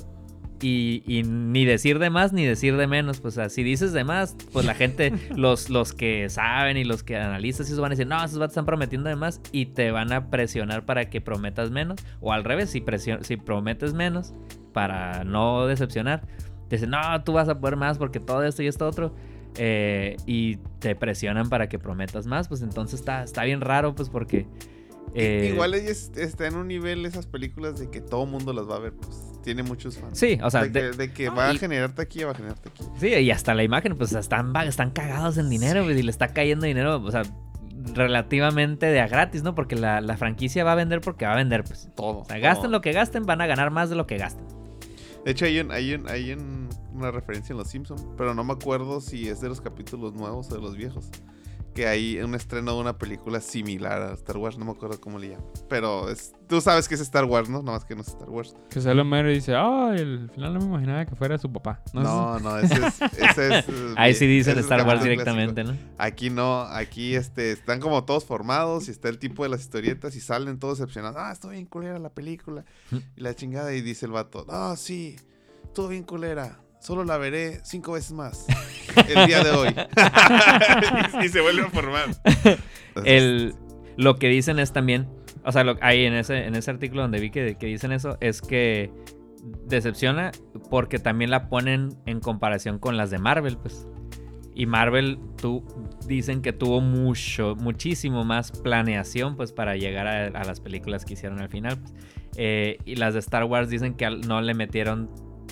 Y, y ni decir de más ni decir de menos. Pues o sea, si dices de más, pues la gente, *laughs* los, los que saben y los que analizan, eso van a decir, no, esos vatos están prometiendo de más y te van a presionar para que prometas menos. O al revés, si, si prometes menos para no decepcionar, te dicen, no, tú vas a poder más porque todo esto y esto otro. eh, y te presionan para que prometas más. Pues entonces está, está bien raro, pues porque... eh, Igual es- está en un nivel esas películas de que todo mundo las va a ver, pues tiene muchos fans. Sí, o sea, de, que, de- de que no, va y- a generar taquilla, va a generar taquilla. Sí, y hasta la imagen, pues están, están cagados en dinero, pues, y le está cayendo dinero, o sea, relativamente de a gratis, ¿no? Porque la, la franquicia va a vender porque va a vender, pues. Todo. O sea, gasten lo que gasten, van a ganar más de lo que gasten. De hecho, hay, un- hay, un- hay un- una referencia en Los Simpsons, pero no me acuerdo si es de los capítulos nuevos o de los viejos. Que hay un estreno de una película similar a Star Wars, no me acuerdo cómo le llaman. Pero es, tú sabes que es Star Wars, ¿no? Nada más que no es Star Wars. Que sale Homero y dice, ay, al final no me imaginaba que fuera su papá. No, No, no, ese es. Ese es *laughs* Ahí sí dicen Star Wars directamente, ¿no? Aquí no, aquí este, están como todos formados y está el tipo de las historietas y salen todos decepcionados. Ah, estuvo bien culera la película. Y la chingada y dice el vato, ah, sí, estuvo bien culera. Solo la veré cinco veces más el día de hoy. y, *laughs* y se vuelve a formar. El, lo que dicen es también, o sea, lo, ahí en ese, en ese artículo donde vi que, que dicen eso, es que decepciona porque también la ponen en comparación con las de Marvel, pues. Y Marvel, tú, dicen que tuvo mucho, muchísimo más planeación, pues, para llegar a, a las películas que hicieron al final. pues. Eh, y las de Star Wars dicen que no le metieron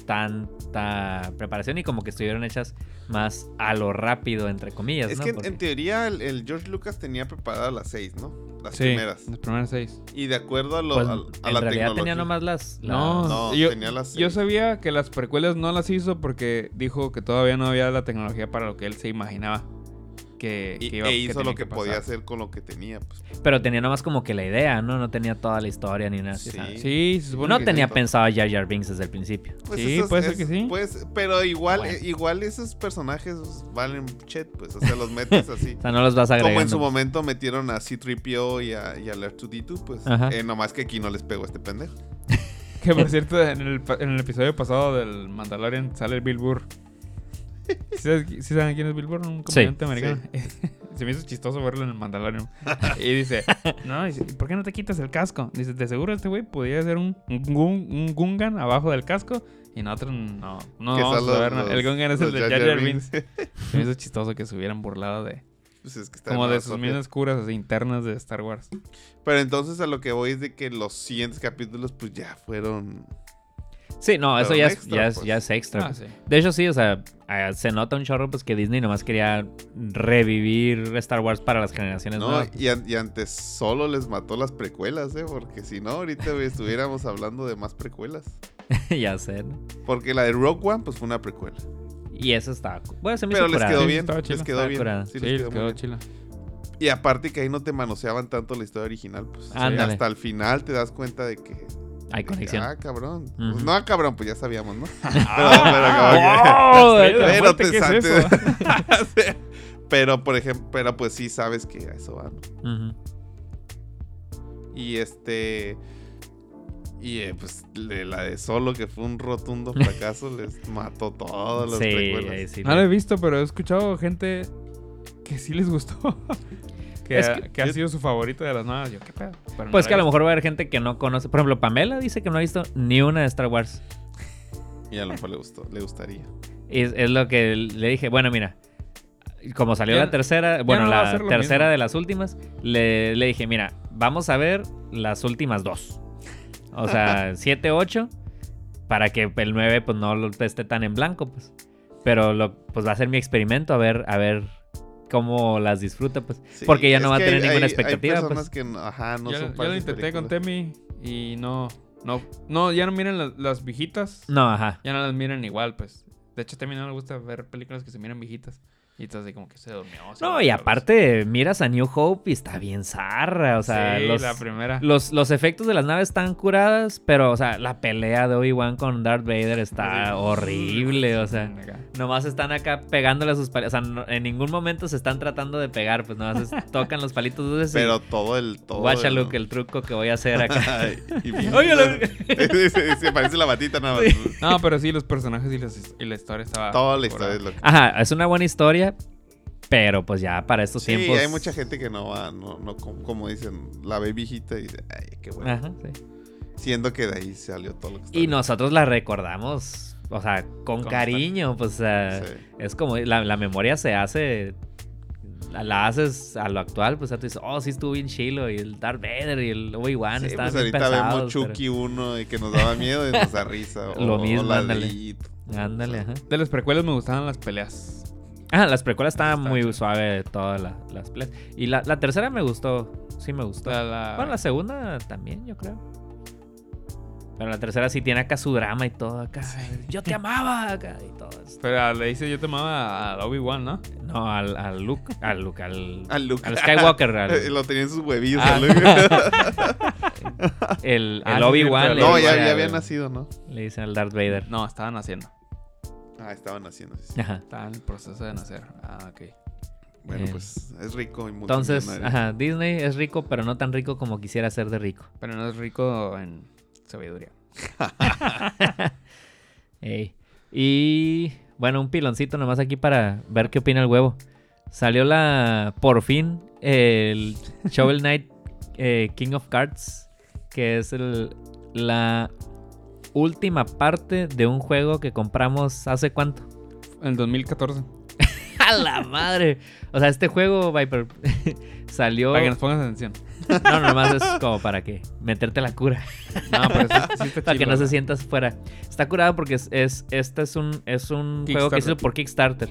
tanta preparación y como que estuvieron hechas más a lo rápido, entre comillas. Es ¿no? que en- Porque- en teoría el, el George Lucas tenía preparadas las seis, ¿no? Las Sí, primeras. las primeras seis. Y de acuerdo a, lo, pues, a, a en la realidad tecnología. tenía nomás las... No, las- No, yo, tenía las yo seis. sabía que las precuelas no las hizo porque dijo que todavía no había la tecnología para lo que él se imaginaba que, Y, que iba- e que hizo lo que, podía hacer con lo que tenía. Pues. Pero tenía nomás como que la idea, ¿no? No tenía toda la historia ni nada. Sí. ¿sabes? Sí, se supone No que tenía sí. pensado a Jar Jar Binks desde el principio. Pues Sí, esos- puede ser es- que sí. pues, pero igual, Bueno. eh, igual esos personajes valen shit, pues, o sea, los metes *laughs* así. O sea, no los vas agregando. Como en su momento metieron a C-3PO y a, y a R2D2, pues, eh, nomás que aquí no les pegó este pendejo. Que por cierto, en el, en el episodio pasado del Mandalorian sale el Bill Burr. *laughs* ¿Sí, saben quién es Bill Burr? Un comediante americano. *laughs* Se me hizo chistoso verlo en el Mandalorian. *laughs* Y dice, no, dice, ¿y ¿por qué no te quitas el casco? Dice, de seguro este güey podía ser un, un, gun- un Gungan abajo del casco. Y nosotros no, no. El Gungan es el de Jar Jar Binks. Se me hizo chistoso que se hubieran burlado de... Pues es que está Como de sus minas curas así, internas de Star Wars. Pero entonces a lo que voy es de que los siguientes capítulos, pues ya fueron. Sí, no, eso ya es, extra, ya, es, pues. ya es extra. Ah, sí. De hecho, sí, o sea, eh, se nota un chorro pues que Disney nomás quería revivir Star Wars para las generaciones No, nuevas. y, an- y antes solo les mató las precuelas, ¿eh? Porque si no, ahorita estuviéramos hablando de más precuelas. *laughs* ya sé, ¿no? Porque la de Rogue One, pues fue una precuela. Y eso está... Bueno, se me Pero les quedó bien. Les quedó bien. curada. Sí, Sí, les quedó chila. Y aparte que ahí no te manoseaban tanto la historia original, pues. Ándale. Hasta el final te das cuenta de que. Hay conexión. ah, cabrón. Ujú. Pues no, cabrón, pues ya sabíamos, ¿no? *laughs* Pero, pero, estrellas de la te muerte, ¿qué es salte- *laughs* pero, por ejemplo, pero pues sí sabes que a eso va. Y este. Y eh, pues la de solo, que fue un rotundo fracaso, *laughs* les mató todas las Sí, precuelas. ahí sí. No lo he visto, pero he escuchado gente que sí les gustó. Que, Es ha- que- que ha yo- sido su favorito de las nuevas. Yo, ¿qué pedo? Pero Pues que a lo mejor va a haber gente que no conoce. Por ejemplo, Pamela dice que no ha visto ni una de Star Wars. Y a lo mejor le gustó, le gustaría. Y es, es lo que le dije. Bueno, mira. Como salió Ya- la tercera, bueno, no la tercera mismo. de las últimas, le, le dije, mira, vamos a ver las últimas dos. O sea, *laughs* 7, 8, para que el 9 pues no lo esté tan en blanco, pues. Pero lo, pues va a ser mi experimento, a ver, a ver cómo las disfruta, pues. Sí, Porque ya no va a tener hay- ninguna expectativa, Hay personas pues. que, no- ajá, no yo, son yo lo intenté con. Temi y no, no, no, ya no miran las, las viejitas. No, ajá. Ya no las miran igual, pues. De hecho, Temi no le gusta ver películas que se miran viejitas. Y entonces así como que se durmió. se No, durmió, y aparte miras a New Hope y está bien zarra. O sea, Sí, los, la primera. los, los efectos de las naves están curadas, pero, o sea, la pelea de Obi-Wan con Darth Vader está horrible. O sea, nomás están acá pegándole a sus palitos. O sea, no- en ningún momento se están tratando de pegar, pues nomás es- *laughs* tocan los palitos y- Pero todo el. Todo Guacha, Luke, el truco que voy a hacer acá. *laughs* Oye, lo- se, se parece la batita nada más. No, pero sí, los personajes y, las- y la historia estaba. Toda la historia es lo que. Ajá, es una buena historia, pero pues ya para estos Sí, tiempos. hay mucha gente que no va, no, no, como, como dicen, la ve viejita y dice, ay, qué bueno. Ajá, sí. Siendo que de ahí salió todo lo que está Y bien. nosotros la recordamos, o sea, con cariño, pues, o sea, Sí. es como, la, la memoria se hace, la, la haces a lo actual, pues, o sea, tú dices, oh, sí estuvo bien chilo, y el Darth Vader y el Obi-Wan Sí, estaban pues bien ahorita pensados, vemos Chucky 1 y que nos daba miedo y nos da risa. *laughs* o- Lo mismo, o la ándale. de It. pero- Ándale, ajá. De las precuelas me gustaban las peleas. Ah, las precuelas estaban Está muy chido. suave todas la- las peleas. Y la, la tercera me gustó, sí me gustó. La- Bueno, la segunda también, yo creo. Pero la tercera sí tiene acá su drama y todo acá. Yo te amaba acá y todo eso. Pero le dice yo te amaba a Obi-Wan, ¿no? No, al, al Luke, al Luke, al, *laughs* Al Luke. al Skywalker, al- *laughs* Lo tenía en sus huevillos. Ah. al Luke. *laughs* el, Ah, el Obi-Wan. no, ya, ya había nacido, ¿no? Le dicen al Darth Vader. No, estaban haciendo. Ah, estaban haciendo. sí, sí. Ajá. Estaban en el proceso de nacer. Ah, ok. Bueno, Eh. pues es rico y Entonces, multimillonario. ajá, Disney es rico, pero no tan rico como quisiera ser de rico. Pero no es rico en sabiduría. *laughs* Ey. Y bueno, un piloncito nomás aquí para ver qué opina el huevo. Salió la, por fin, el *laughs* Shovel Knight eh, King of Cards, que es el, la última parte de un juego que compramos hace cuánto. En 2014. *laughs* ¡A la madre! O sea, este juego, Viper, *laughs* salió... Para que nos pongas atención. No, nomás es como para que meterte la cura. No, pero sí, sí *laughs* está Para que no se sientas fuera. Está curado porque es, es este es un, es un juego que hizo por Kickstarter.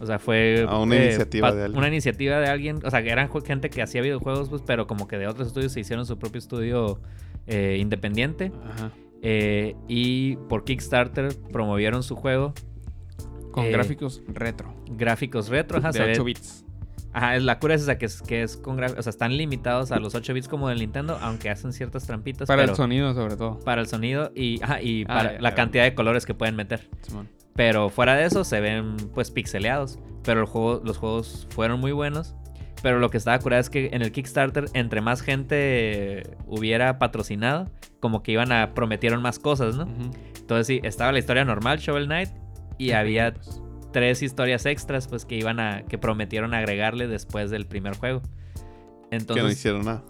O sea, fue Ah, una iniciativa de alguien. Una iniciativa de alguien. O sea, que eran gente que hacía videojuegos, pues, pero como que de otros estudios se hicieron su propio estudio eh, independiente. Ajá. Eh, y por Kickstarter promovieron su juego. Con Eh, gráficos retro. Gráficos retro, ajá, de ve- 8 bits. Ajá, es la cura es esa que es, que es con gráficos. O sea, están limitados a los 8 bits como del Nintendo, aunque hacen ciertas trampitas. Para pero el sonido, sobre todo. Para el sonido y, ajá, y Ah, para ya, la ya. cantidad de colores que pueden meter. Simón. Pero fuera de eso se ven pues pixeleados. Pero el juego, los juegos fueron muy buenos. Pero lo que estaba curado es que en el Kickstarter, entre más gente hubiera patrocinado, como que iban a prometieron más cosas, ¿no? Entonces sí, estaba la historia normal, Shovel Knight, y había Pues, tres historias extras, pues que iban a, que prometieron agregarle después del primer juego. que Entonces, no hicieron nada.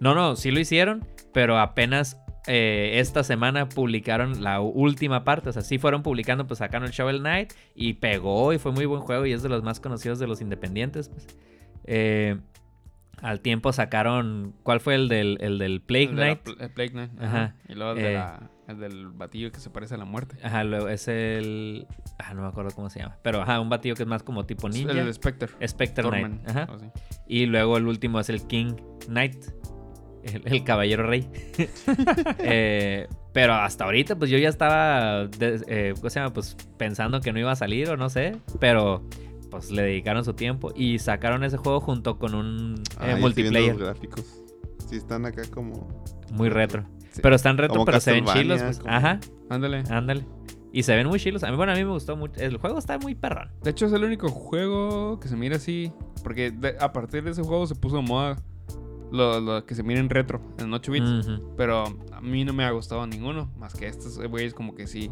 no, no, sí lo hicieron, pero apenas eh, esta semana publicaron la última parte. O sea, sí fueron publicando, pues sacaron el Shovel Knight y pegó y fue muy buen juego y es de los más conocidos de los independientes. pues. Eh, al tiempo sacaron, ¿cuál fue el del, el del Plague el de la Knight? el Plague Knight. Ajá. Y luego el, de Eh. la- el del batillo que se parece a la muerte. Ajá, luego es el... Ah, no me acuerdo cómo se llama. Pero ajá, un batido que es más como tipo ninja. El Spectre. Spectre Torment, Knight. Ajá. Y luego el último es el King Knight. El, el caballero rey. *laughs* Eh, pero hasta ahorita, pues yo ya estaba. de- eh, ¿Cómo se llama? Pues pensando que no iba a salir o no sé. Pero pues le dedicaron su tiempo y sacaron ese juego junto con un eh, Ah, viendo multiplayer los gráficos. Sí, están acá como. muy retro. Sí. Pero están retro, Como pero se ven chilos. pues. como- Ajá, Ándale. ándale. Y se ven muy chilos. A mí, bueno, a mí me gustó mucho. El juego está muy perrón. De hecho, es el único juego que se mira así. Porque de- a partir de ese juego se puso de moda lo, lo que se mira en retro, en 8 bits. Pero a mí no me ha gustado ninguno. Más que estos güeyes, como que sí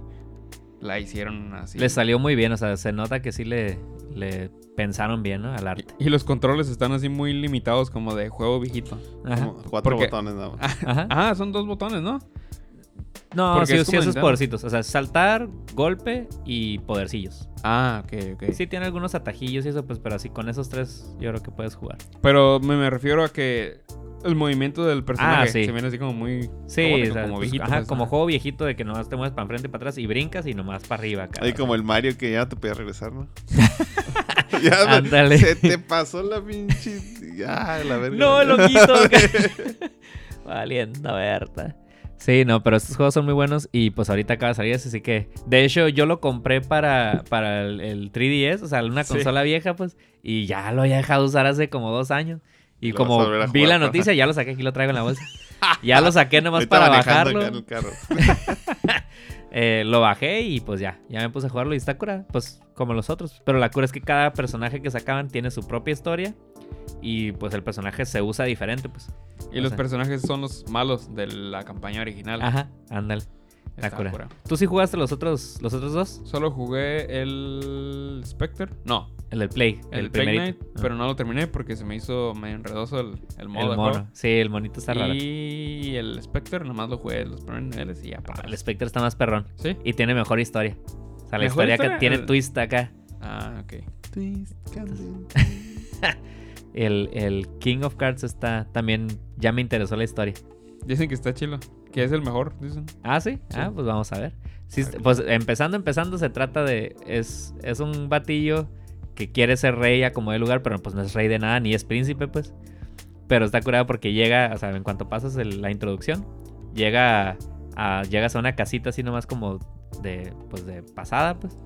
la hicieron así. Le salió muy bien. O sea, se nota que sí le, le pensaron bien, ¿no? Al arte. Y los controles están así muy limitados, como de juego viejito. Ajá. como cuatro Porque- botones nada más. *laughs* Ajá. Ah, son dos botones, ¿no? No, Porque sí, es sí, esos podercitos. O sea, saltar, golpe y podercillos. Ah, ok, ok. Sí tiene algunos atajillos y eso, pues, pero así con esos tres yo creo que puedes jugar. Pero me, me refiero a que el movimiento del personaje Ah, sí. se viene así como muy. Sí, robótico, o sea, como pues, viejito. ajá, pues, como juego viejito de que nomás te mueves para enfrente y para atrás y brincas y nomás para arriba. acá, Ahí como el Mario que ya te podía regresar, ¿no? *laughs* ya Ándale. se te pasó la pinche. Ya, la verga. No, loquito. *laughs* *laughs* Valiendo, Berta. Sí, no, pero estos juegos son muy buenos y pues ahorita acaba de salir ese, así que... De hecho, yo lo compré para, para el, el 3DS, o sea, una Sí. consola vieja, pues, y ya lo había dejado usar hace como dos años. Y Lo como vi la noticia, ya lo saqué, aquí lo traigo en la bolsa. *laughs* ya lo saqué nomás para bajarlo. acá en el carro. *laughs* Eh, lo bajé y pues ya, ya me puse a jugarlo y está cura, pues como los otros. Pero la cura es que cada personaje que sacaban tiene su propia historia y pues el personaje se usa diferente, pues. Y O los sea. personajes son los malos de la campaña original. Ajá, ándale. La Está cura. cura. ¿Tú sí jugaste los otros, los otros dos? Solo jugué el Spectre. No, El del Play, el, el, primerito. Knight, Ah. pero no lo terminé porque se me hizo medio enredoso el, el modo el de mono. juego. Sí, el monito está raro. Y el Spectre nomás lo jugué los primeros niveles y ya. para El atrás. Spectre está más perrón ¿Sí? y tiene mejor historia. O sea, la ¿Mejor historia, historia? que tiene El- twist acá. Ah, ok. Twist. *laughs* El, el King of Cards está también, ya me interesó la historia. Dicen que está chilo. Que es el mejor, dicen. Ah, sí. Ah, pues vamos a ver. Sí, A ver. pues empezando, empezando, se trata de. Es, es un batillo que quiere ser rey a como de lugar, pero pues no es rey de nada, ni es príncipe, pues. Pero está curado porque llega, o sea, en cuanto pasas el- la introducción, llega a, llegas a una casita así nomás como de, pues de pasada, pues.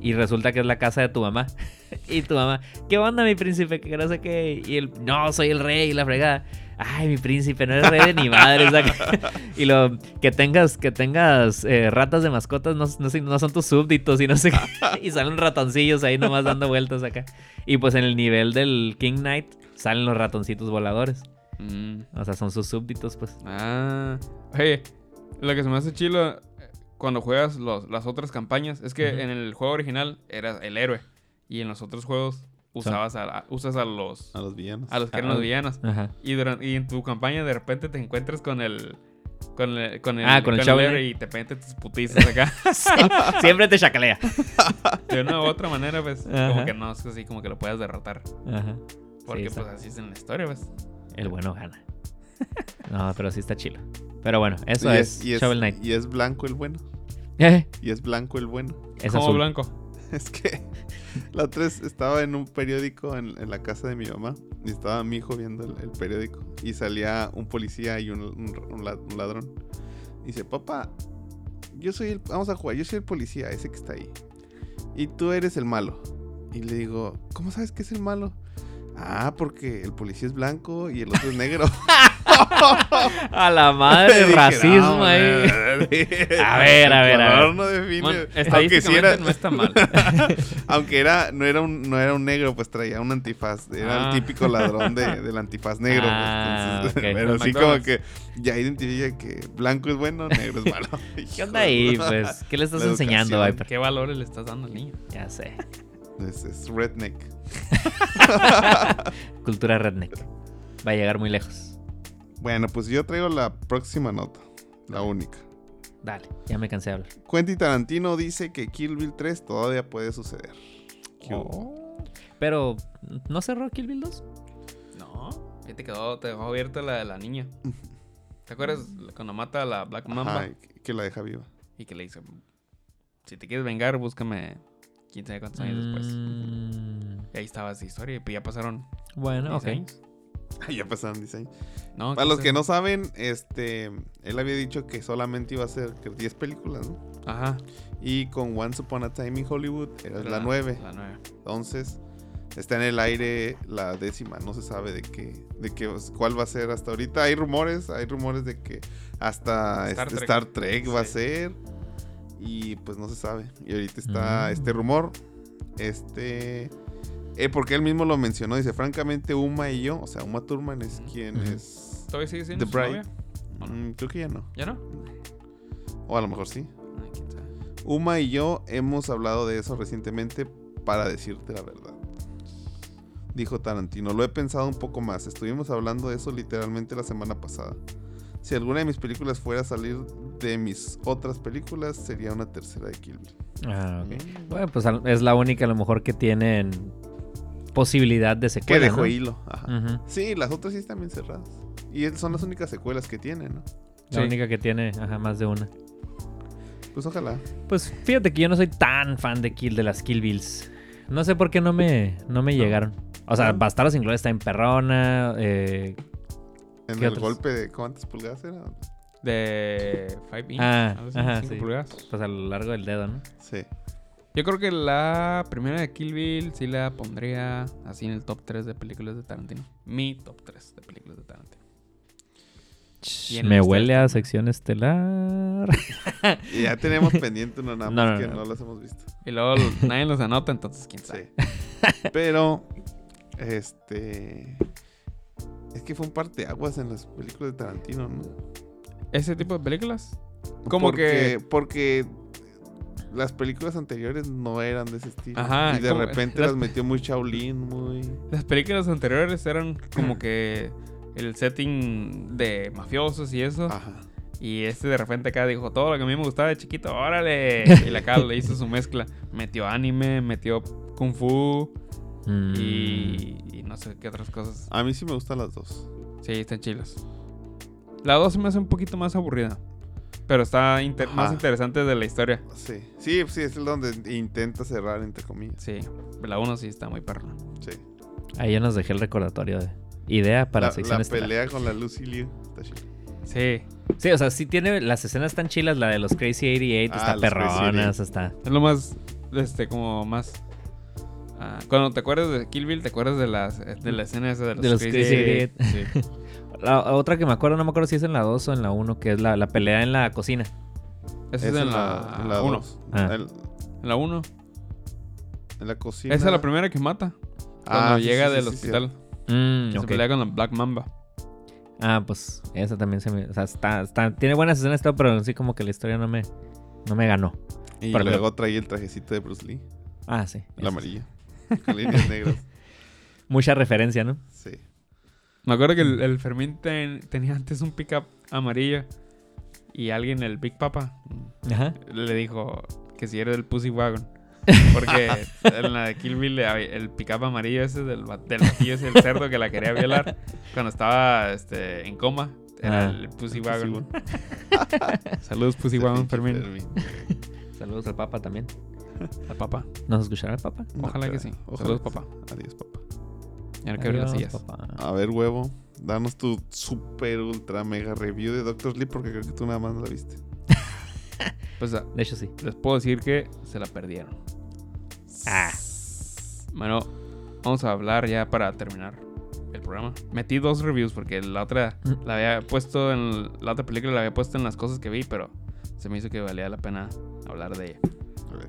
Y resulta que es la casa de tu mamá. *laughs* y tu mamá, ¿qué onda, mi príncipe? Que no sé qué. Y él, no, soy el rey, y la fregada. Ay, mi príncipe, no eres rey de ni madre. *laughs* y lo que tengas, que tengas eh, ratas de mascotas no, no, sé- no son tus súbditos y no sé qué. *laughs* y salen ratoncillos ahí nomás dando vueltas acá. Y pues en el nivel del King Knight salen los ratoncitos voladores. Mm. O sea, son sus súbditos, pues. Ah. Oye, lo que se me hace chilo eh, cuando juegas los- las otras campañas es que en el juego original eras el héroe. Y en los otros juegos usabas a, a- usas a los A los villanos. a los que eran Ah. los villanos. Ajá. Y, durante, y en tu campaña de repente te encuentras con el con el con el, Ah, con el y te mete tus putizas acá. *laughs* Siempre te chacalea. *laughs* de una u otra manera, pues, Ajá. como que no es así como que lo puedas derrotar. Ajá. Porque Sí, pues así es en la historia, pues. El bueno gana. *laughs* No, pero sí está chilo. Pero bueno, eso y es, y es, Shovel Knight. y es blanco el bueno. Eh, Y es blanco el bueno. es como azul. blanco. Es que la otra vez estaba en un periódico en, la casa de mi mamá y estaba mi hijo viendo el, periódico y salía un policía y un ladrón. Y dice, papá, yo soy el, vamos a jugar, yo soy el policía, ese que está ahí. Y tú eres el malo. Y le digo, ¿cómo sabes que es el malo? Ah, porque el policía es blanco y el otro es negro. *laughs* A la madre, *laughs* Dije, racismo "No, ahí. man". A ver, a ver, a ver. no define. Bueno, aunque sí era, no está mal. *laughs* aunque era, no era un, no era un negro, pues traía un antifaz. Era Ah. el típico ladrón de- del antifaz negro. pues, Ah, entonces. *laughs* Pero Del sí como que ya identifica que blanco es bueno, negro es malo. ¿Qué onda ahí, pues? ¿Qué le estás La enseñando, educación. Viper? ¿Qué valores le estás dando al niño? Ya sé. Es, es redneck. Cultura redneck. Va a llegar muy lejos. Bueno, pues yo traigo la próxima nota. La única. Dale, ya me cansé de hablar. Quentin Tarantino dice que Kill Bill 3 todavía puede suceder. ¿Qué hubo? Pero, ¿no cerró Kill Bill 2? No. Ahí te quedó, te dejó abierta la de la niña. *laughs* ¿Te acuerdas cuando mata a la Black Mamba? Ajá, que- la deja viva. Y que le dice, si te quieres vengar, búscame quién sabe cuántos años después. Mm, Y ahí estaba esa historia. Y pues ya pasaron bueno, 10 ok. años. *laughs* ya pasaron diseño. No, Para los que no saben, este, él había dicho que solamente iba a ser que 10 películas, ¿no? Ajá. Y con Once Upon a Time in Hollywood era Era la 9. La 9. Entonces, está en el aire la décima. No se sabe de qué, de qué, cuál va a ser hasta ahorita. Hay rumores, hay rumores de que hasta Star este Trek. Star Trek va a ser. Y pues no se sabe. Y ahorita está Mm. este rumor. Este. Eh, porque él mismo lo mencionó. Dice, francamente, Uma y yo, o sea, Uma Thurman es quien es. ¿Todavía sigue siendo The su novia? Mm, creo que ya no. ¿Ya no? O a lo mejor sí. Ay, quién sabe. Uma y yo hemos hablado de eso recientemente para decirte la verdad. Dijo Tarantino, lo he pensado un poco más. Estuvimos hablando de eso literalmente la semana pasada. Si alguna de mis películas fuera a salir de mis otras películas, sería una tercera de Kill Bill. Ah, ok. Bueno, pues es la única a lo mejor que tienen posibilidad de Que secuela, dejó ¿no? hilo. Ajá. Sí, las otras sí están bien cerradas. Y son las únicas secuelas que tienen, ¿no? La Sí. única que tiene, ajá, más de una. Pues ojalá. Pues fíjate que yo no soy tan fan de Kill de las Kill Bills. No sé por qué no me, no me llegaron. O sea, No. Bastardos sin Gloria está en perrona. eh, En ¿Qué el golpe de ¿cuántas pulgadas era? de 5 inch. Ah, ajá, cinco sí. pulgadas. Pues a lo largo del dedo, ¿no? Sí. Yo creo que la primera de Kill Bill sí la pondría así en el top 3 de películas de Tarantino. Mi top 3 de películas de Tarantino. Me huele a sección estelar. *laughs* Y ya tenemos pendiente una nada más no, que no. no las hemos visto. Y luego *laughs* nadie los anota, entonces quién sabe. Sí. Pero, este. Es que fue un parteaguas en las películas de Tarantino, ¿no? Ese tipo de películas. Como porque, Porque las películas anteriores no eran de ese estilo. Ajá, y de como- repente las- las metió muy Shaolin, muy. Las películas anteriores eran como *clears throat* que el setting de mafiosos y eso. Ajá. Y este de repente acá dijo todo lo que a mí me gustaba de chiquito, órale. Y la acá le hizo su mezcla. Metió anime, metió kung fu Mm. y, y no sé qué otras cosas. A mí sí me gustan las dos. Sí, están chilas. La 2 se me hace un poquito más aburrida. Pero está inter- Ajá. más interesante de la historia. Sí. Sí, sí, es el donde intenta cerrar, entre comillas. Sí, la 1 sí está muy perra. Sí. Ahí yo nos dejé el recordatorio de idea para la, sección la pelea con la Lucy Liu. Está chida. Sí, Sí, o sea, sí tiene las escenas tan chilas, la de los Crazy 88 Ah, está perronas, está. es lo más, este, como más... ah, cuando te acuerdas de Kill Bill, te acuerdas de, las, de la escena esa de los, De los Crazy Eight. Sí. La otra que me acuerdo, no me acuerdo si es en la 2 o en la 1, que es la, la pelea en la cocina. Esa es en la en la 1. dos. Ah. En, la 1. en la cocina. Esa es la primera que mata. Cuando Ah, llega sí, del sí, sí, hospital. Mm, Se ok. pelea con la Black Mamba. Ah, pues esa también se me. O sea, está, está- tiene buenas escenas, todo, pero sí como que la historia no me, no me ganó. Y Pero- luego traía el trajecito de Bruce Lee, Ah, sí. el amarillo. *laughs* Con líneas negras. Mucha referencia, ¿no? Me acuerdo que el, el Fermín ten- tenía antes un pickup amarillo. Y alguien, el Big Papa, Ajá. le dijo que si era del Pussy Wagon. *laughs* Porque en la de Kill Bill, el pickup amarillo ese del, del batillo ese, el cerdo que la quería violar, cuando estaba este, en coma, era Ah. el Pussy Pussy Wagon. *laughs* *laughs* Saludos, Pussy Wagon, Fermín. Saludos al Papa también. La papa. ¿Nos escuchará el Papa? No Ojalá que creo. sí. Ojalá Saludos, que sí. Adiós, papá. Las sillas. papá. A ver, huevo, danos tu super ultra mega review de Doctor Sleep porque creo que tú nada más no la viste. *laughs* Pues De hecho, sí. les puedo decir que se la perdieron. Ah. Bueno, vamos a hablar ya para terminar el programa. Metí dos reviews porque la otra la había puesto en la otra película la había puesto en las cosas que vi, pero se me hizo que valía la pena hablar de ella.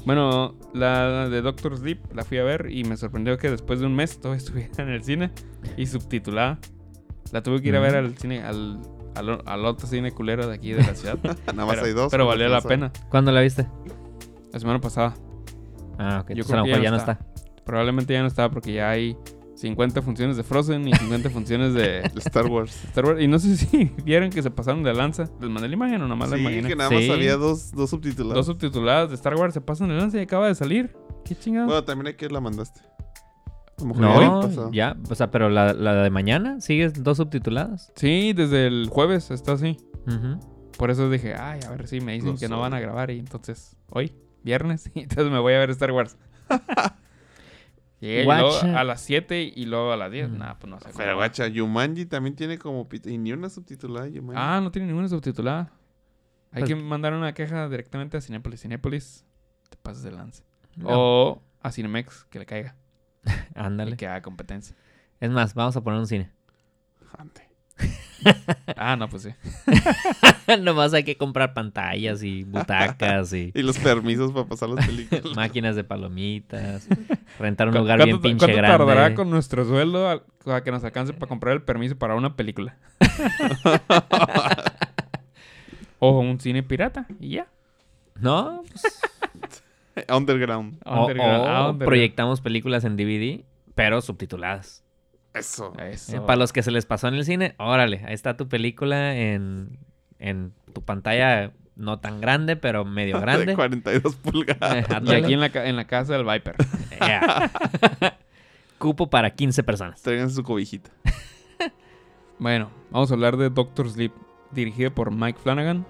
Bueno, la de Doctor Sleep la fui a ver y me sorprendió que después de un mes todavía *laughs* estuviera en el cine y subtitulada. La tuve que ir a ver al cine, al, al, al otro cine culero de aquí de la ciudad. *laughs* Nada más pero, hay dos. pero ¿o valió la pena. ¿Cuándo la viste? La semana pasada. Ah, ok. Yo Entonces creo a lo que mejor ya ya no no está. Probablemente ya no está porque ya hay 50 funciones de Frozen y 50 funciones de *laughs* Star Wars. Star Wars. Y no sé si *laughs* vieron que se pasaron de lanza. Les mandé la imagen o nomás la sí, imaginé. que nada más Sí. había dos, dos subtitulados. Dos subtituladas de Star Wars se pasan de lanza y acaba de salir. ¿Qué chingado? Bueno, también hay que la mandaste. No, ya. O sea, pero la, la de mañana sigue dos subtituladas. Sí, desde el jueves está así. Por eso dije, ay, a ver si me dicen que no van a grabar. Y entonces, hoy, viernes, *laughs* y entonces me voy a ver Star Wars. Llegué y luego a las 7 y luego a las 10. Mm. Nah, pues no sé. Pero guacha, Yumanji también tiene como... Y ni una subtitulada Yumanji. Ah, no tiene ninguna subtitulada. Hay Pues- que mandar una queja directamente a Cinépolis. Cinépolis, te pasas de lance. No. O a Cinemex, que le caiga. *laughs* Ándale. que haga competencia. Es más, vamos a poner un cine. Ande. Ah, no, pues sí. *laughs* Nomás hay que comprar pantallas y butacas y *laughs* Y los permisos para pasar las películas. máquinas de palomitas. Rentar un ¿Cu- lugar ¿Cuánto, bien pinche cuánto grande. tardará con nuestro sueldo a, a que nos alcance para comprar el permiso para una película? *laughs* o un cine pirata y ya. No, pues, Underground. o, Underground, o ah, underground. proyectamos películas en DVD, pero subtituladas. Eso. Eso. Eh, Para los que se les pasó en el cine, órale, ahí está tu película en, en tu pantalla no tan grande, pero medio *laughs* De grande. 42 pulgadas. Y aquí en la, en la casa del Viper. *laughs* *laughs* Cupo para 15 personas. Traigan su cobijita. Bueno, vamos a hablar de Doctor Sleep, dirigido por Mike Flanagan.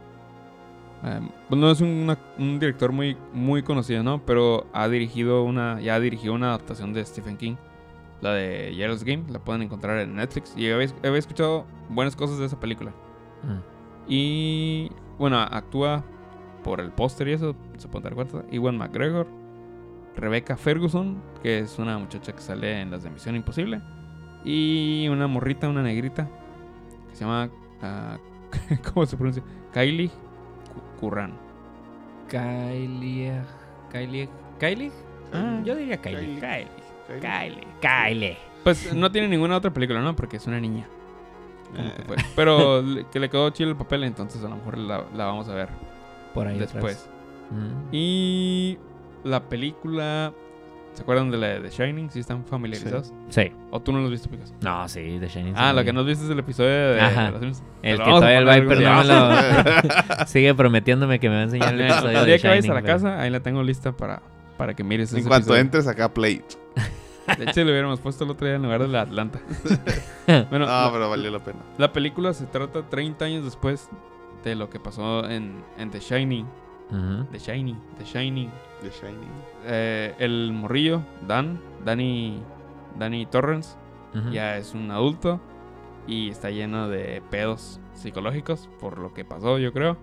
Um, pues no es un, una- un director muy, muy conocido, ¿no? Pero ha dirigido una, ya dirigió una adaptación de Stephen King, la de Gerald's Game, la pueden encontrar en Netflix. Y había, había escuchado buenas cosas de esa película. Mm. Y bueno, actúa por el póster y eso, se puede dar cuenta. Iwan McGregor, Rebecca Ferguson, que es una muchacha que sale en las de Misión Imposible. Y una morrita, una negrita, que se llama. ah, *laughs* ¿Cómo se pronuncia? Kylie Cu- Curran. Kylie. Kylie. Kylie. Ah, yo diría Kylie. Kylie. Kylie. Kylie. Kylie. Pues no tiene ninguna otra película, ¿no? Porque es una niña. Eh. Pero le- que le quedó chido el papel, entonces a lo mejor la, la vamos a ver Por ahí después. atrás. Mm. Y la película. ¿Se acuerdan de la de The Shining? ¿Sí están familiarizados? Sí. ¿O tú no los viste, Picas? No, sí, The Shining. Ah, sí. lo que no viste es el episodio de, Ajá. de los El que todavía el Viper no día. lo... *laughs* *laughs* Sigue prometiéndome que me va a enseñar el El episodio día de que vayas a la pero- casa, ahí la tengo lista para, para que mires ese En cuanto episodio. entres acá, play. De hecho, le hubiéramos puesto el otro día en lugar de la Atlanta. *laughs* bueno, No, la, pero valió la pena. la película se trata 30 años después de lo que pasó en, en The Shining. The Shining. The Shining. The Shining. Eh, el morrillo, Dan, Danny, Danny Torrance, ya es un adulto y está lleno de pedos psicológicos por lo que pasó, yo creo.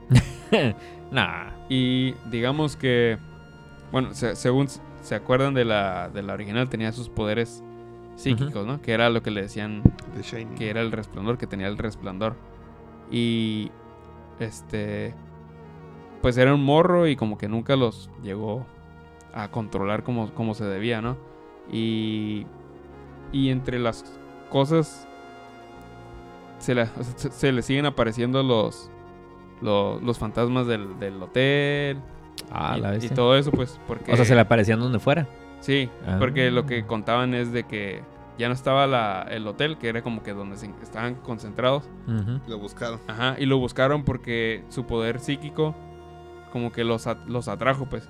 *laughs* Nah. Y digamos que, bueno, se- según se acuerdan de la, de la original, tenía sus poderes psíquicos, ¿no? Que era lo que le decían The Shining. que era el resplandor, que tenía el resplandor. Y este, pues era un morro y como que nunca los llegó a controlar como, como se debía, ¿no? Y, y entre las cosas se, la- se, se le siguen apareciendo los, los, los fantasmas del, del hotel Ah, y, la y bestia. todo eso, pues, porque... O sea, se le aparecían donde fuera. Sí, Ah. porque lo que contaban es de que ya no estaba la, el hotel, que era como que donde se estaban concentrados. Lo buscaron. Ajá, y lo buscaron porque su poder psíquico como que los, at- los atrajo, pues.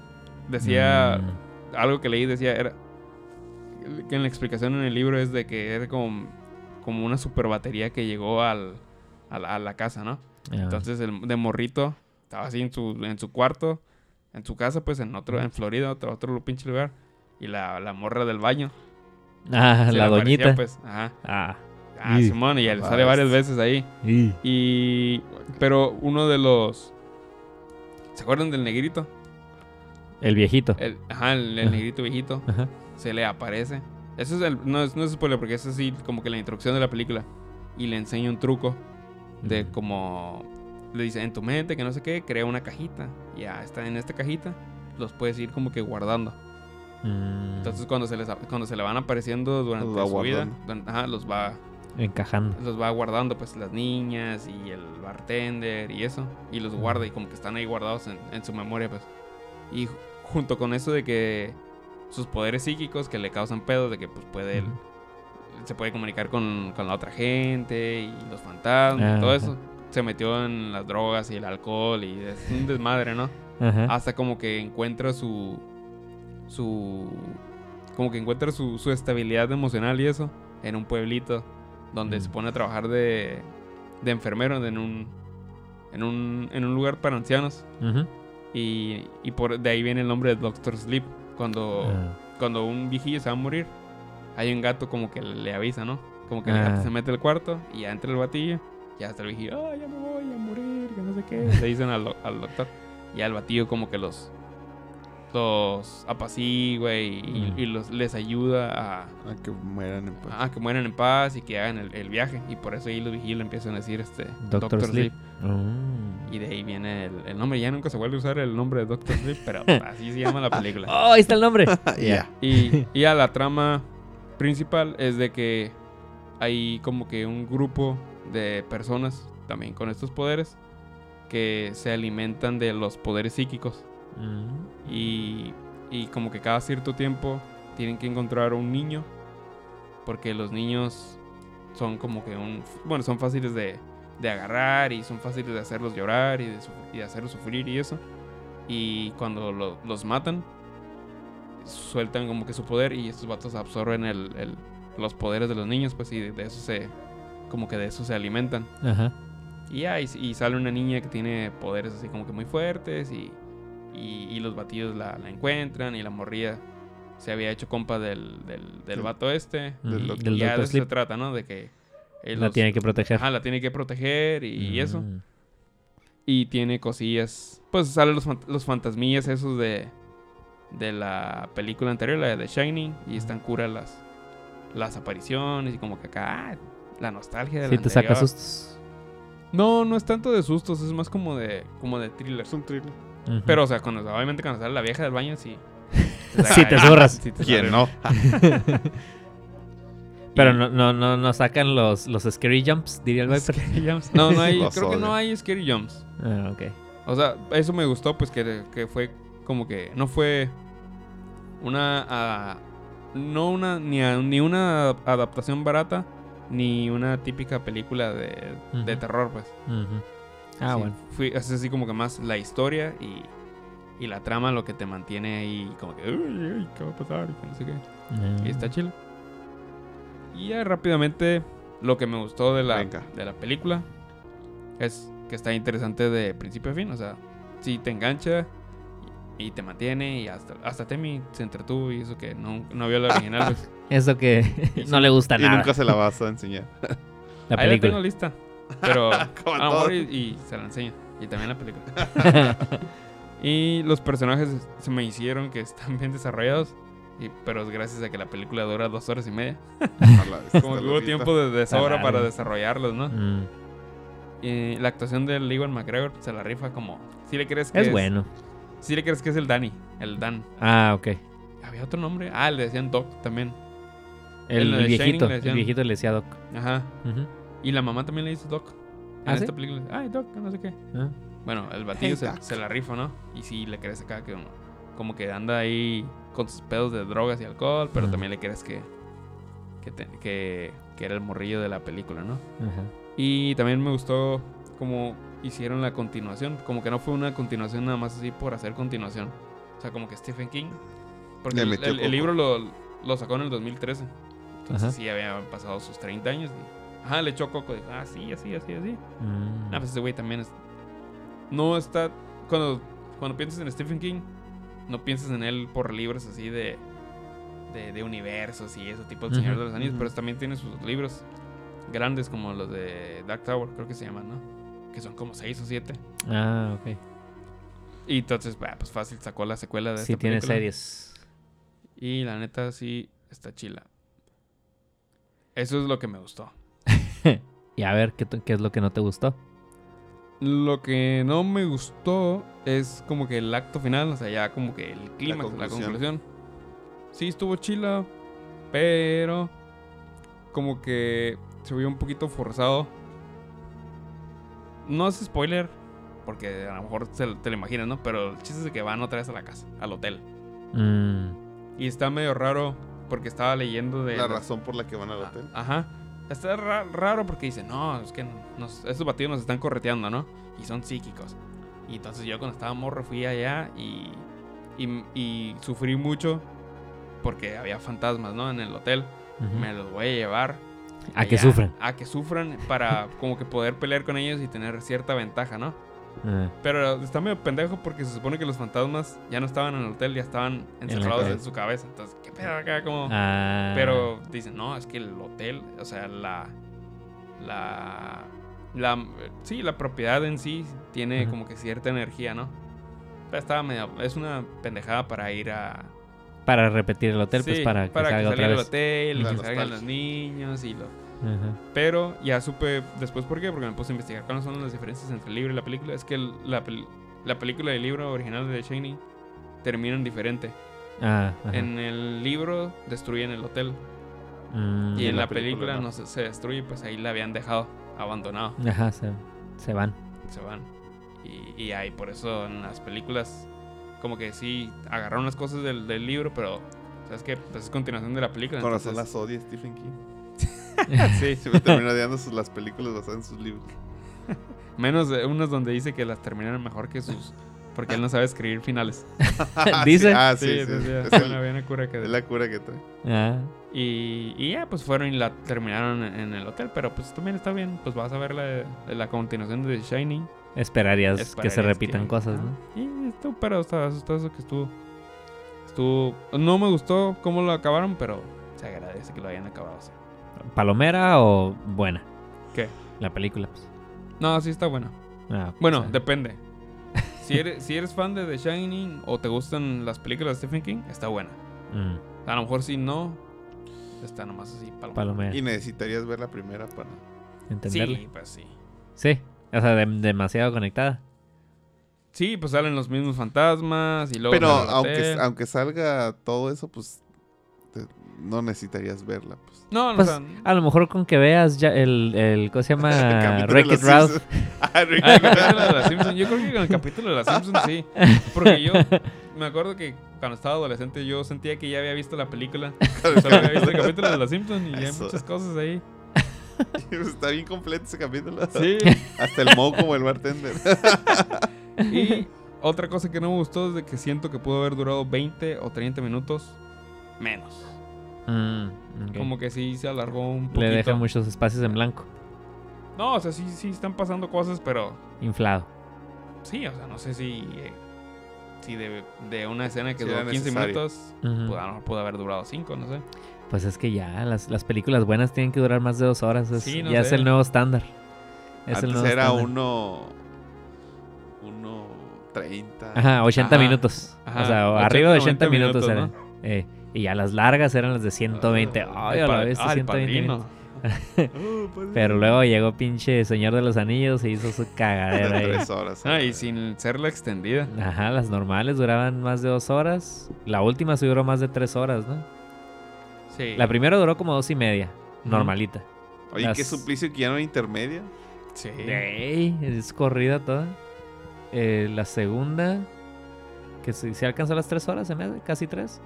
Decía, Mm. algo que leí decía, era que en la explicación en el libro es de que era como, como una super batería que llegó al, a, la, a la casa, ¿no? Entonces el de morrito estaba así en su, en su cuarto, en su casa, pues en otro, en Florida, otro, otro pinche lugar. Y la, la morra del baño. Ah, la aparecía, doñita. pues, ajá. Ah. Ah, Y- Simón, y él Ah, sale varias es- veces ahí. Y- Y. Pero uno de los. ¿Se acuerdan del negrito? El viejito. El, ajá, el, negrito viejito. Ajá. Se le aparece. Eso es el. No es, no es spoiler, porque eso sí, como que la introducción de la película. Y le enseña un truco de como. Le dice, en tu mente, que no sé qué, crea una cajita. Y Ya está en esta cajita. Los puedes ir como que guardando. Mm. Entonces, cuando se les cuando se le van apareciendo durante Los va su vida, ajá, los va Encajando. los va guardando pues las niñas y el bartender y eso y los guarda y como que están ahí guardados en, en su memoria pues y ju- junto con eso de que sus poderes psíquicos que le causan pedos de que pues puede él- se puede comunicar con, con la otra gente y los fantasmas y todo Ajá. eso se metió en las drogas y el alcohol y es un *laughs* desmadre no Ajá. hasta como que encuentra su su como que encuentra su, su estabilidad emocional y eso en un pueblito donde Mm. se pone a trabajar de, de enfermero en un en un en un lugar para ancianos y, y por de ahí viene el nombre de Doctor Sleep cuando Ah. cuando un viejillo se va a morir hay un gato como que le avisa no como que el Ah. gato se mete al cuarto y ya entra el batillo ya está el viejillo ah ya me voy a morir que no sé qué *laughs* le dicen al, al doctor y al batillo como que los los apacigua y, Mm. y los, les ayuda a, A que mueran en paz. a que mueran en paz y que hagan el, el viaje y por eso ahí los le empiezan a decir este Doctor Doctor, Sleep. Mm. y de ahí viene el, el nombre ya nunca se vuelve a usar el nombre de Doctor Sleep pero *laughs* así se llama la película Oh, ahí está el nombre. *laughs* Ya. y, y a la trama principal es de que hay como que un grupo de personas también con estos poderes que se alimentan de los poderes psíquicos Mm. y, y como que cada cierto tiempo tienen que encontrar un niño porque los niños son como que un bueno son fáciles de, de agarrar y son fáciles de hacerlos llorar y de, y de hacerlos sufrir y eso y cuando lo- los matan sueltan como que su poder y estos vatos absorben el, el- los poderes de los niños pues y de, de eso se como que de eso se alimentan Ajá. y ya, y, y sale una niña que tiene poderes así como que muy fuertes y, y, y los batidos la, la encuentran y la morría se había hecho compa del, del, del vato este. Del y, doc- y del ya de eso se trata, ¿no? De que... La tiene que proteger. Ajá, la tiene que proteger y, y eso. Mm. Y tiene cosillas. Pues salen los, los fantasmillas esos de. De la película anterior, la de The Shining. Y están curas las. Las apariciones. Y como que acá. La nostalgia de Sí, la te saca anterior. sustos. No, no es tanto de sustos. Es más como de. Como de thriller. Es un thriller. Pero, o sea, cuando, obviamente cuando sale la vieja del baño, sí. *laughs* Sí te zurras. Sí te ¿Quién no? *laughs* *laughs* Pero no, no, no, no sacan los, los scary jumps, diría el Viper. Jumps. No, no hay. Creo que no hay scary jumps. Ah, ok. O sea, eso me gustó, pues que, que fue como que no fue una. ah, no una. Ni, a- ni una adaptación barata, ni una típica película de, de terror, pues. Ah, Sí, bueno. Fui, es así como que más la historia y, y la trama lo que te mantiene ahí, como que. Uy, uy, ¿Qué va a pasar? Y no sé qué. Ah. Y está chido. Y ya rápidamente lo que me gustó de la, Venga. de la película es que está interesante de principio a fin. O sea, sí te engancha y, y te mantiene y hasta, hasta Temi se entretuvo y eso que no, no vio la *laughs* original. pues. Eso que Y *laughs* no le gusta Y nada. nunca se la vas a enseñar. La Ahí la tengo película. lista. Pero *laughs* a lo mejor y, y se la enseño. Y también la película. *laughs* Y los personajes se me hicieron que están bien desarrollados. Y, pero es gracias a que la película dura dos horas y media. Como que hubo tiempo de, de sobra para desarrollarlos, ¿no? Mm. Y la actuación del Ewan McGregor se la rifa como. Si le crees que Es bueno. Si le crees que es el Danny, el Dan. Ah, ok. Había otro nombre. Ah, le decían Doc también. El, Shining viejito. le El viejito le decía Doc. Ajá. Y la mamá también le dice Doc. En ¿Ah, sí? esta película. Ay, Doc, no sé qué. Ah. Bueno, el batillo Hey, se, la rifa, ¿no? Y sí le crees acá que uno- como que anda ahí con sus pedos de drogas y alcohol, pero también le crees que que, te- que que era el morrillo de la película, ¿no? Ajá. Y también me gustó cómo hicieron la continuación. Como que no fue una continuación nada más así por hacer continuación. O sea, como que Stephen King. Porque Le el, libro lo, lo sacó en el 2013. Entonces Ajá. sí habían pasado sus 30 años. Y, ajá, le echó coco. Dijo, ah, sí, así, así, así. Mm. Ah, pues ese güey también es... No está... Cuando, cuando piensas en Stephen King, no piensas en él por libros así de... De, de universos y ese tipo de Señor de los Anillos, pero también tiene sus libros grandes como los de Dark Tower, creo que se llaman, ¿no? Que son como 6 o 7. Ah, ok. Y entonces, bah, pues fácil sacó la secuela de Sí esta tiene película. series. Y la neta sí está chila. Eso es lo que me gustó. *laughs* Y a ver, ¿qué, es lo que no te gustó? Lo que no me gustó es como que el acto final, o sea, ya como que el clímax, la conclusión. conclusión. Sí, estuvo chila, pero como que se vio un poquito forzado. No es spoiler, porque a lo mejor te lo imaginas, ¿no? Pero el chiste es de que van otra vez a la casa, al hotel. Mm. Y está medio raro porque estaba leyendo de... La razón por la que van al Ah, hotel. Ajá. Está ra- raro porque dice, no, es que nos, estos batidos nos están correteando, ¿no? Y son psíquicos. Y entonces yo cuando estaba morro fui allá y, y, y sufrí mucho porque había fantasmas, ¿no? En el hotel. Ujú. Me los voy a llevar. A que allá, sufran. A que sufran para como que poder pelear con ellos y tener cierta ventaja, ¿no? Ah, Pero está medio pendejo porque se supone que los fantasmas ya no estaban en el hotel, ya estaban encerrados en, su cabeza. Entonces, ¿qué pedo acá? Como... ah. Pero dicen, no, es que el hotel, o sea, la. La. La. Sí, la propiedad en sí tiene como que cierta energía, ¿no? Pero estaba medio. Es una pendejada para ir a. Para repetir el hotel, pues Sí, para que salga otra salga el vez. hotel y que salgan los niños y lo. Ajá. Pero ya supe después por qué, porque me puse a investigar cuáles son las diferencias entre el libro y la película. Es que el- la, pel- la película y el libro original de The Shining terminan diferente. Ah, ajá. En el libro destruyen el hotel. Mm. Y en la la película, película, no no. se, se destruye, pues ahí la habían dejado abandonado. Ajá, se, se van. Se van. Y, y ahí por eso en las películas, como que sí agarraron las cosas del, del libro, pero sabes que pues es continuación de la película. Con razón las odia Stephen King. *laughs* sí, Siempre termina odiando sus- las películas basadas en sus libros. menos de unas donde dice que las terminaron mejor que sus. Porque él no sabe escribir finales. *laughs* Dice. Sí, Ah, sí, sí. sí, sí, Es, sí, el- una buena cura que es la cura que trae. Ah, Y, y ya, pues fueron y la terminaron en, en el hotel. Pero pues también está bien. Pues vas a ver la, la continuación de The Shining. esperarías, que se repitan cosas, ¿no? Ah, Y estuvo, pero estaba asustoso que estuvo. Estuvo. No me gustó cómo lo acabaron, pero se agradece que lo hayan acabado así. ¿Palomera o buena? ¿Qué? La película, pues. No, sí está bueno. Ah, Bueno, pues, depende. *laughs* Si eres, si eres fan de The Shining o te gustan las películas de Stephen King, está buena. mm, A lo mejor si no, está nomás así palomera. palomera. Y necesitarías ver la primera para... Entenderle. Sí, pues sí. Sí. O sea, de- demasiado conectada. Sí, pues salen los mismos fantasmas y luego... Pero aunque, aunque salga todo eso, pues no necesitaría verla. Pues. No, no, Pues, o sea, A lo mejor con que veas ya el, el ¿cómo se llama? *laughs* Capítulo de Wreck-It Ralph. *laughs* Ah, Rick- Ah, el capítulo de la Simpsons. Yo creo que con el capítulo de la Simpsons sí. *laughs* Porque yo me acuerdo que cuando estaba adolescente yo sentía que ya había visto la película. Solo había visto el capítulo de la Simpsons y ya hay muchas cosas ahí. Está bien completo ese capítulo. Sí. Hasta el moco como el bartender. Y otra cosa que no me gustó es de que siento que pudo haber durado 20 o 30 minutos menos. Mm, ok. Como que sí se alargó un poquito. Le deja muchos espacios en blanco. No, o sea, sí, sí están pasando cosas, pero Inflado. sí, o sea, no sé si, eh, si de, de una escena que Sí, duró 15 necesario. minutos, a lo mejor pudo haber durado 5, no sé. Pues es que ya, las, las películas buenas tienen que durar más de dos horas. Es- Sí, no ya es sé. el nuevo estándar. Es el Antes nuevo era estándar. uno... Uno... 30. Ajá, 80 Ajá. minutos. Ajá, o sea, 80, arriba de 80 90 minutos, minutos, eran. Eh, y ya las largas eran las de 120. Ah, Ay, a la vez ah, el 120 minutos. padrino. Oh, *laughs* Pero luego llegó pinche Señor de los Anillos y hizo su cagadera De ahí. tres horas. Ah, y sin ser la extendida. Ajá, las normales duraban más de dos horas. La última sí duró más de tres horas, ¿no? Sí. La primera duró como dos y media. Normalita. Oye, las- qué suplicio que ya no hay intermedia. Sí. Ey, es corrida toda. Eh, la segunda, que se, se alcanzó las tres horas, se me hace, casi tres.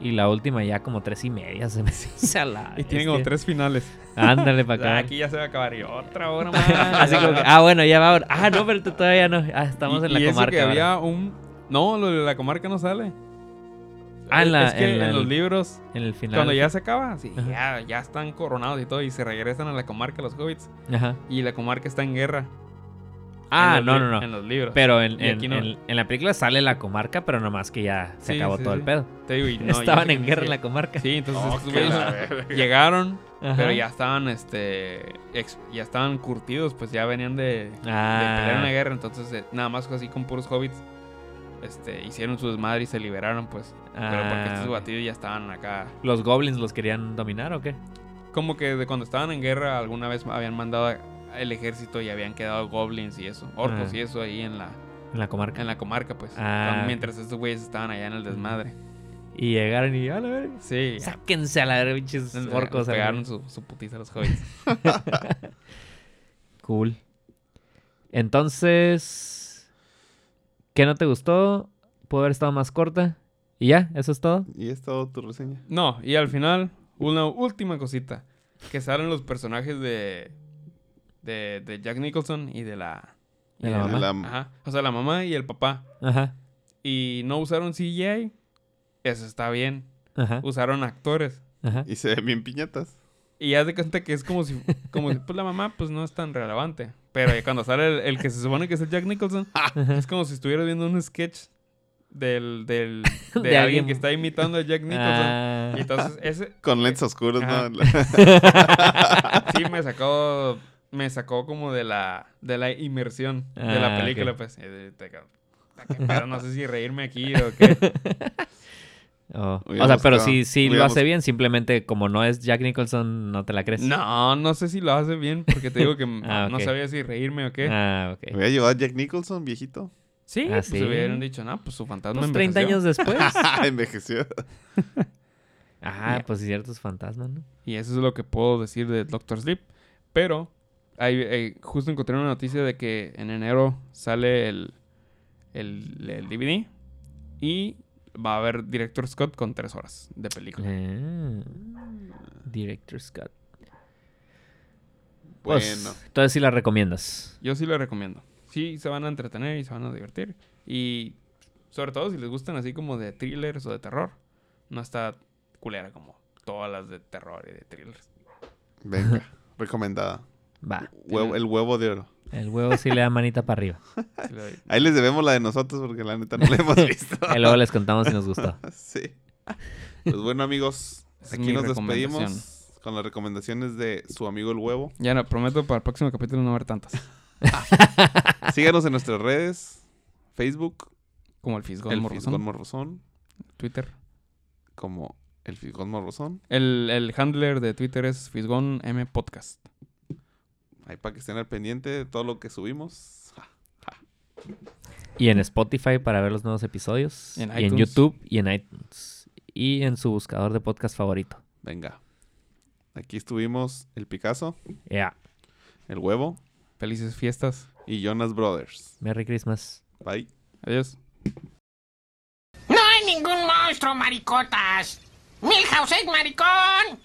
Y la última ya como tres y media, se me hace *laughs* a la Y tiene como tres finales. Ándale para *laughs* Ah, acá. aquí ya se va a acabar y otra hora *laughs* más. Así como que, ah, bueno, ya va. ahora. Ah, no, pero todavía no. Ah, estamos Y- en la y eso comarca. que ahora. había un... No, lo de la comarca no sale. Ah, en la- es que en los libros, En el final. cuando ya se acaba, sí, ya, ya están coronados y todo, y se regresan a la comarca los hobbits. Ajá. Y la comarca está en guerra. Ah, no, no, no. En los libros. Pero en, en, no. en- en la película sale la comarca, pero nomás que ya se Sí, acabó sí, todo sí. el pedo. Te digo, y no, Estaban en guerra sí. en la comarca. Sí, entonces Oh, estos *laughs* llegaron, Ajá. pero ya estaban, este, ex- ya estaban curtidos, pues ya venían de, de pelear en la Ah, guerra, entonces eh, nada más así con puros hobbits, este, hicieron su desmadre y se liberaron, pues. pero porque ah, estos batidos ya estaban acá. ¿Los goblins los querían dominar o qué? Como que de cuando estaban en guerra alguna vez habían mandado a- el ejército y habían quedado goblins y eso, orcos Ah. y eso ahí en la, En la comarca. en la comarca, pues. Ah. cuando- mientras estos güeyes estaban allá en el desmadre. Y llegaron y, a la verga. Sí. Sáquense a la verga, pinches orcos. la pegaron su, su putiza a los hobbits. *laughs* *laughs* Cool. Entonces, ¿qué no te gustó? Pudo haber estado más corta. Y ya, eso es todo. Y es todo tu reseña. No, y al final, una última cosita. Que salen los personajes de. De, de Jack Nicholson y de la. y De la mamá. La- Ajá. O sea, la mamá y el papá. Ajá, Y no usaron CGI. Eso está bien. ajá, Usaron actores. ajá. Y se ven bien piñatas. Y haz de cuenta que es como si. Como si, pues la mamá, pues no es tan relevante. Pero cuando sale el, el que se supone que es el Jack Nicholson, *laughs* es como si estuvieras viendo un sketch del. del *laughs* de, De alguien alguien. que está imitando a Jack Nicholson. Ah, Y entonces, ese, Con lentes oscuros. ¿no? *laughs* sí me sacó me sacó como de la de la inmersión de Ah, la película ok. pues Y de- de- ¿qué pedo? no sé si reírme aquí o qué *laughs* oh. O sea, pero sí, sí lo hace bien. Simplemente, como no es Jack Nicholson, no te la crees. no no sé si lo hace bien porque te digo que *laughs* Ah, no sabía si reírme o qué Ah, ok. Hubiera llevado a Jack Nicholson, viejito. sí Ah, pues sí. hubieran dicho no pues su fantasma Unos 30 envejeció". años después. *laughs* Envejeció. ah, pues sí, ciertos fantasmas, ¿no? y eso es lo que puedo decir de Doctor Sleep pero hay, eh, justo encontré una noticia de que en enero sale el el, el DVD y va a haber Director Scott con tres horas de película Ah, Director Scott. Pues, Bueno. entonces sí la recomiendas. Yo sí lo recomiendo. Sí, se van a entretener y se van a divertir. Y sobre todo si les gustan así como de thrillers o de terror. No está culera como todas las de terror y de thrillers. *laughs* Venga. Recomendada. Va. Huevo- el huevo de oro. El huevo sí le da manita para arriba. *laughs* Ahí les debemos la de nosotros porque la neta no la hemos *laughs* visto. Y luego les contamos si nos gustó. *laughs* sí. Pues bueno, amigos, es aquí nos despedimos con las recomendaciones de su amigo el huevo. Ya no, prometo para el próximo capítulo no haber tantas. Síganos en nuestras redes. Facebook, Como el Fisgón el Morbosón. Fisgón Morbosón. Twitter. Como el Fisgón Morbosón. El, el handler de Twitter es Fisgón M Podcast. Ahí para que estén al pendiente de todo lo que subimos. Y en Spotify para ver los nuevos episodios. En y en. YouTube y en iTunes. Y en su buscador de podcast favorito. Venga. Aquí estuvimos el Picasso, Ya. el Huevo Felices fiestas. y Jonas Brothers. Merry Christmas. Bye. Adiós. No hay ningún monstruo, maricotas. Milhouse es maricón.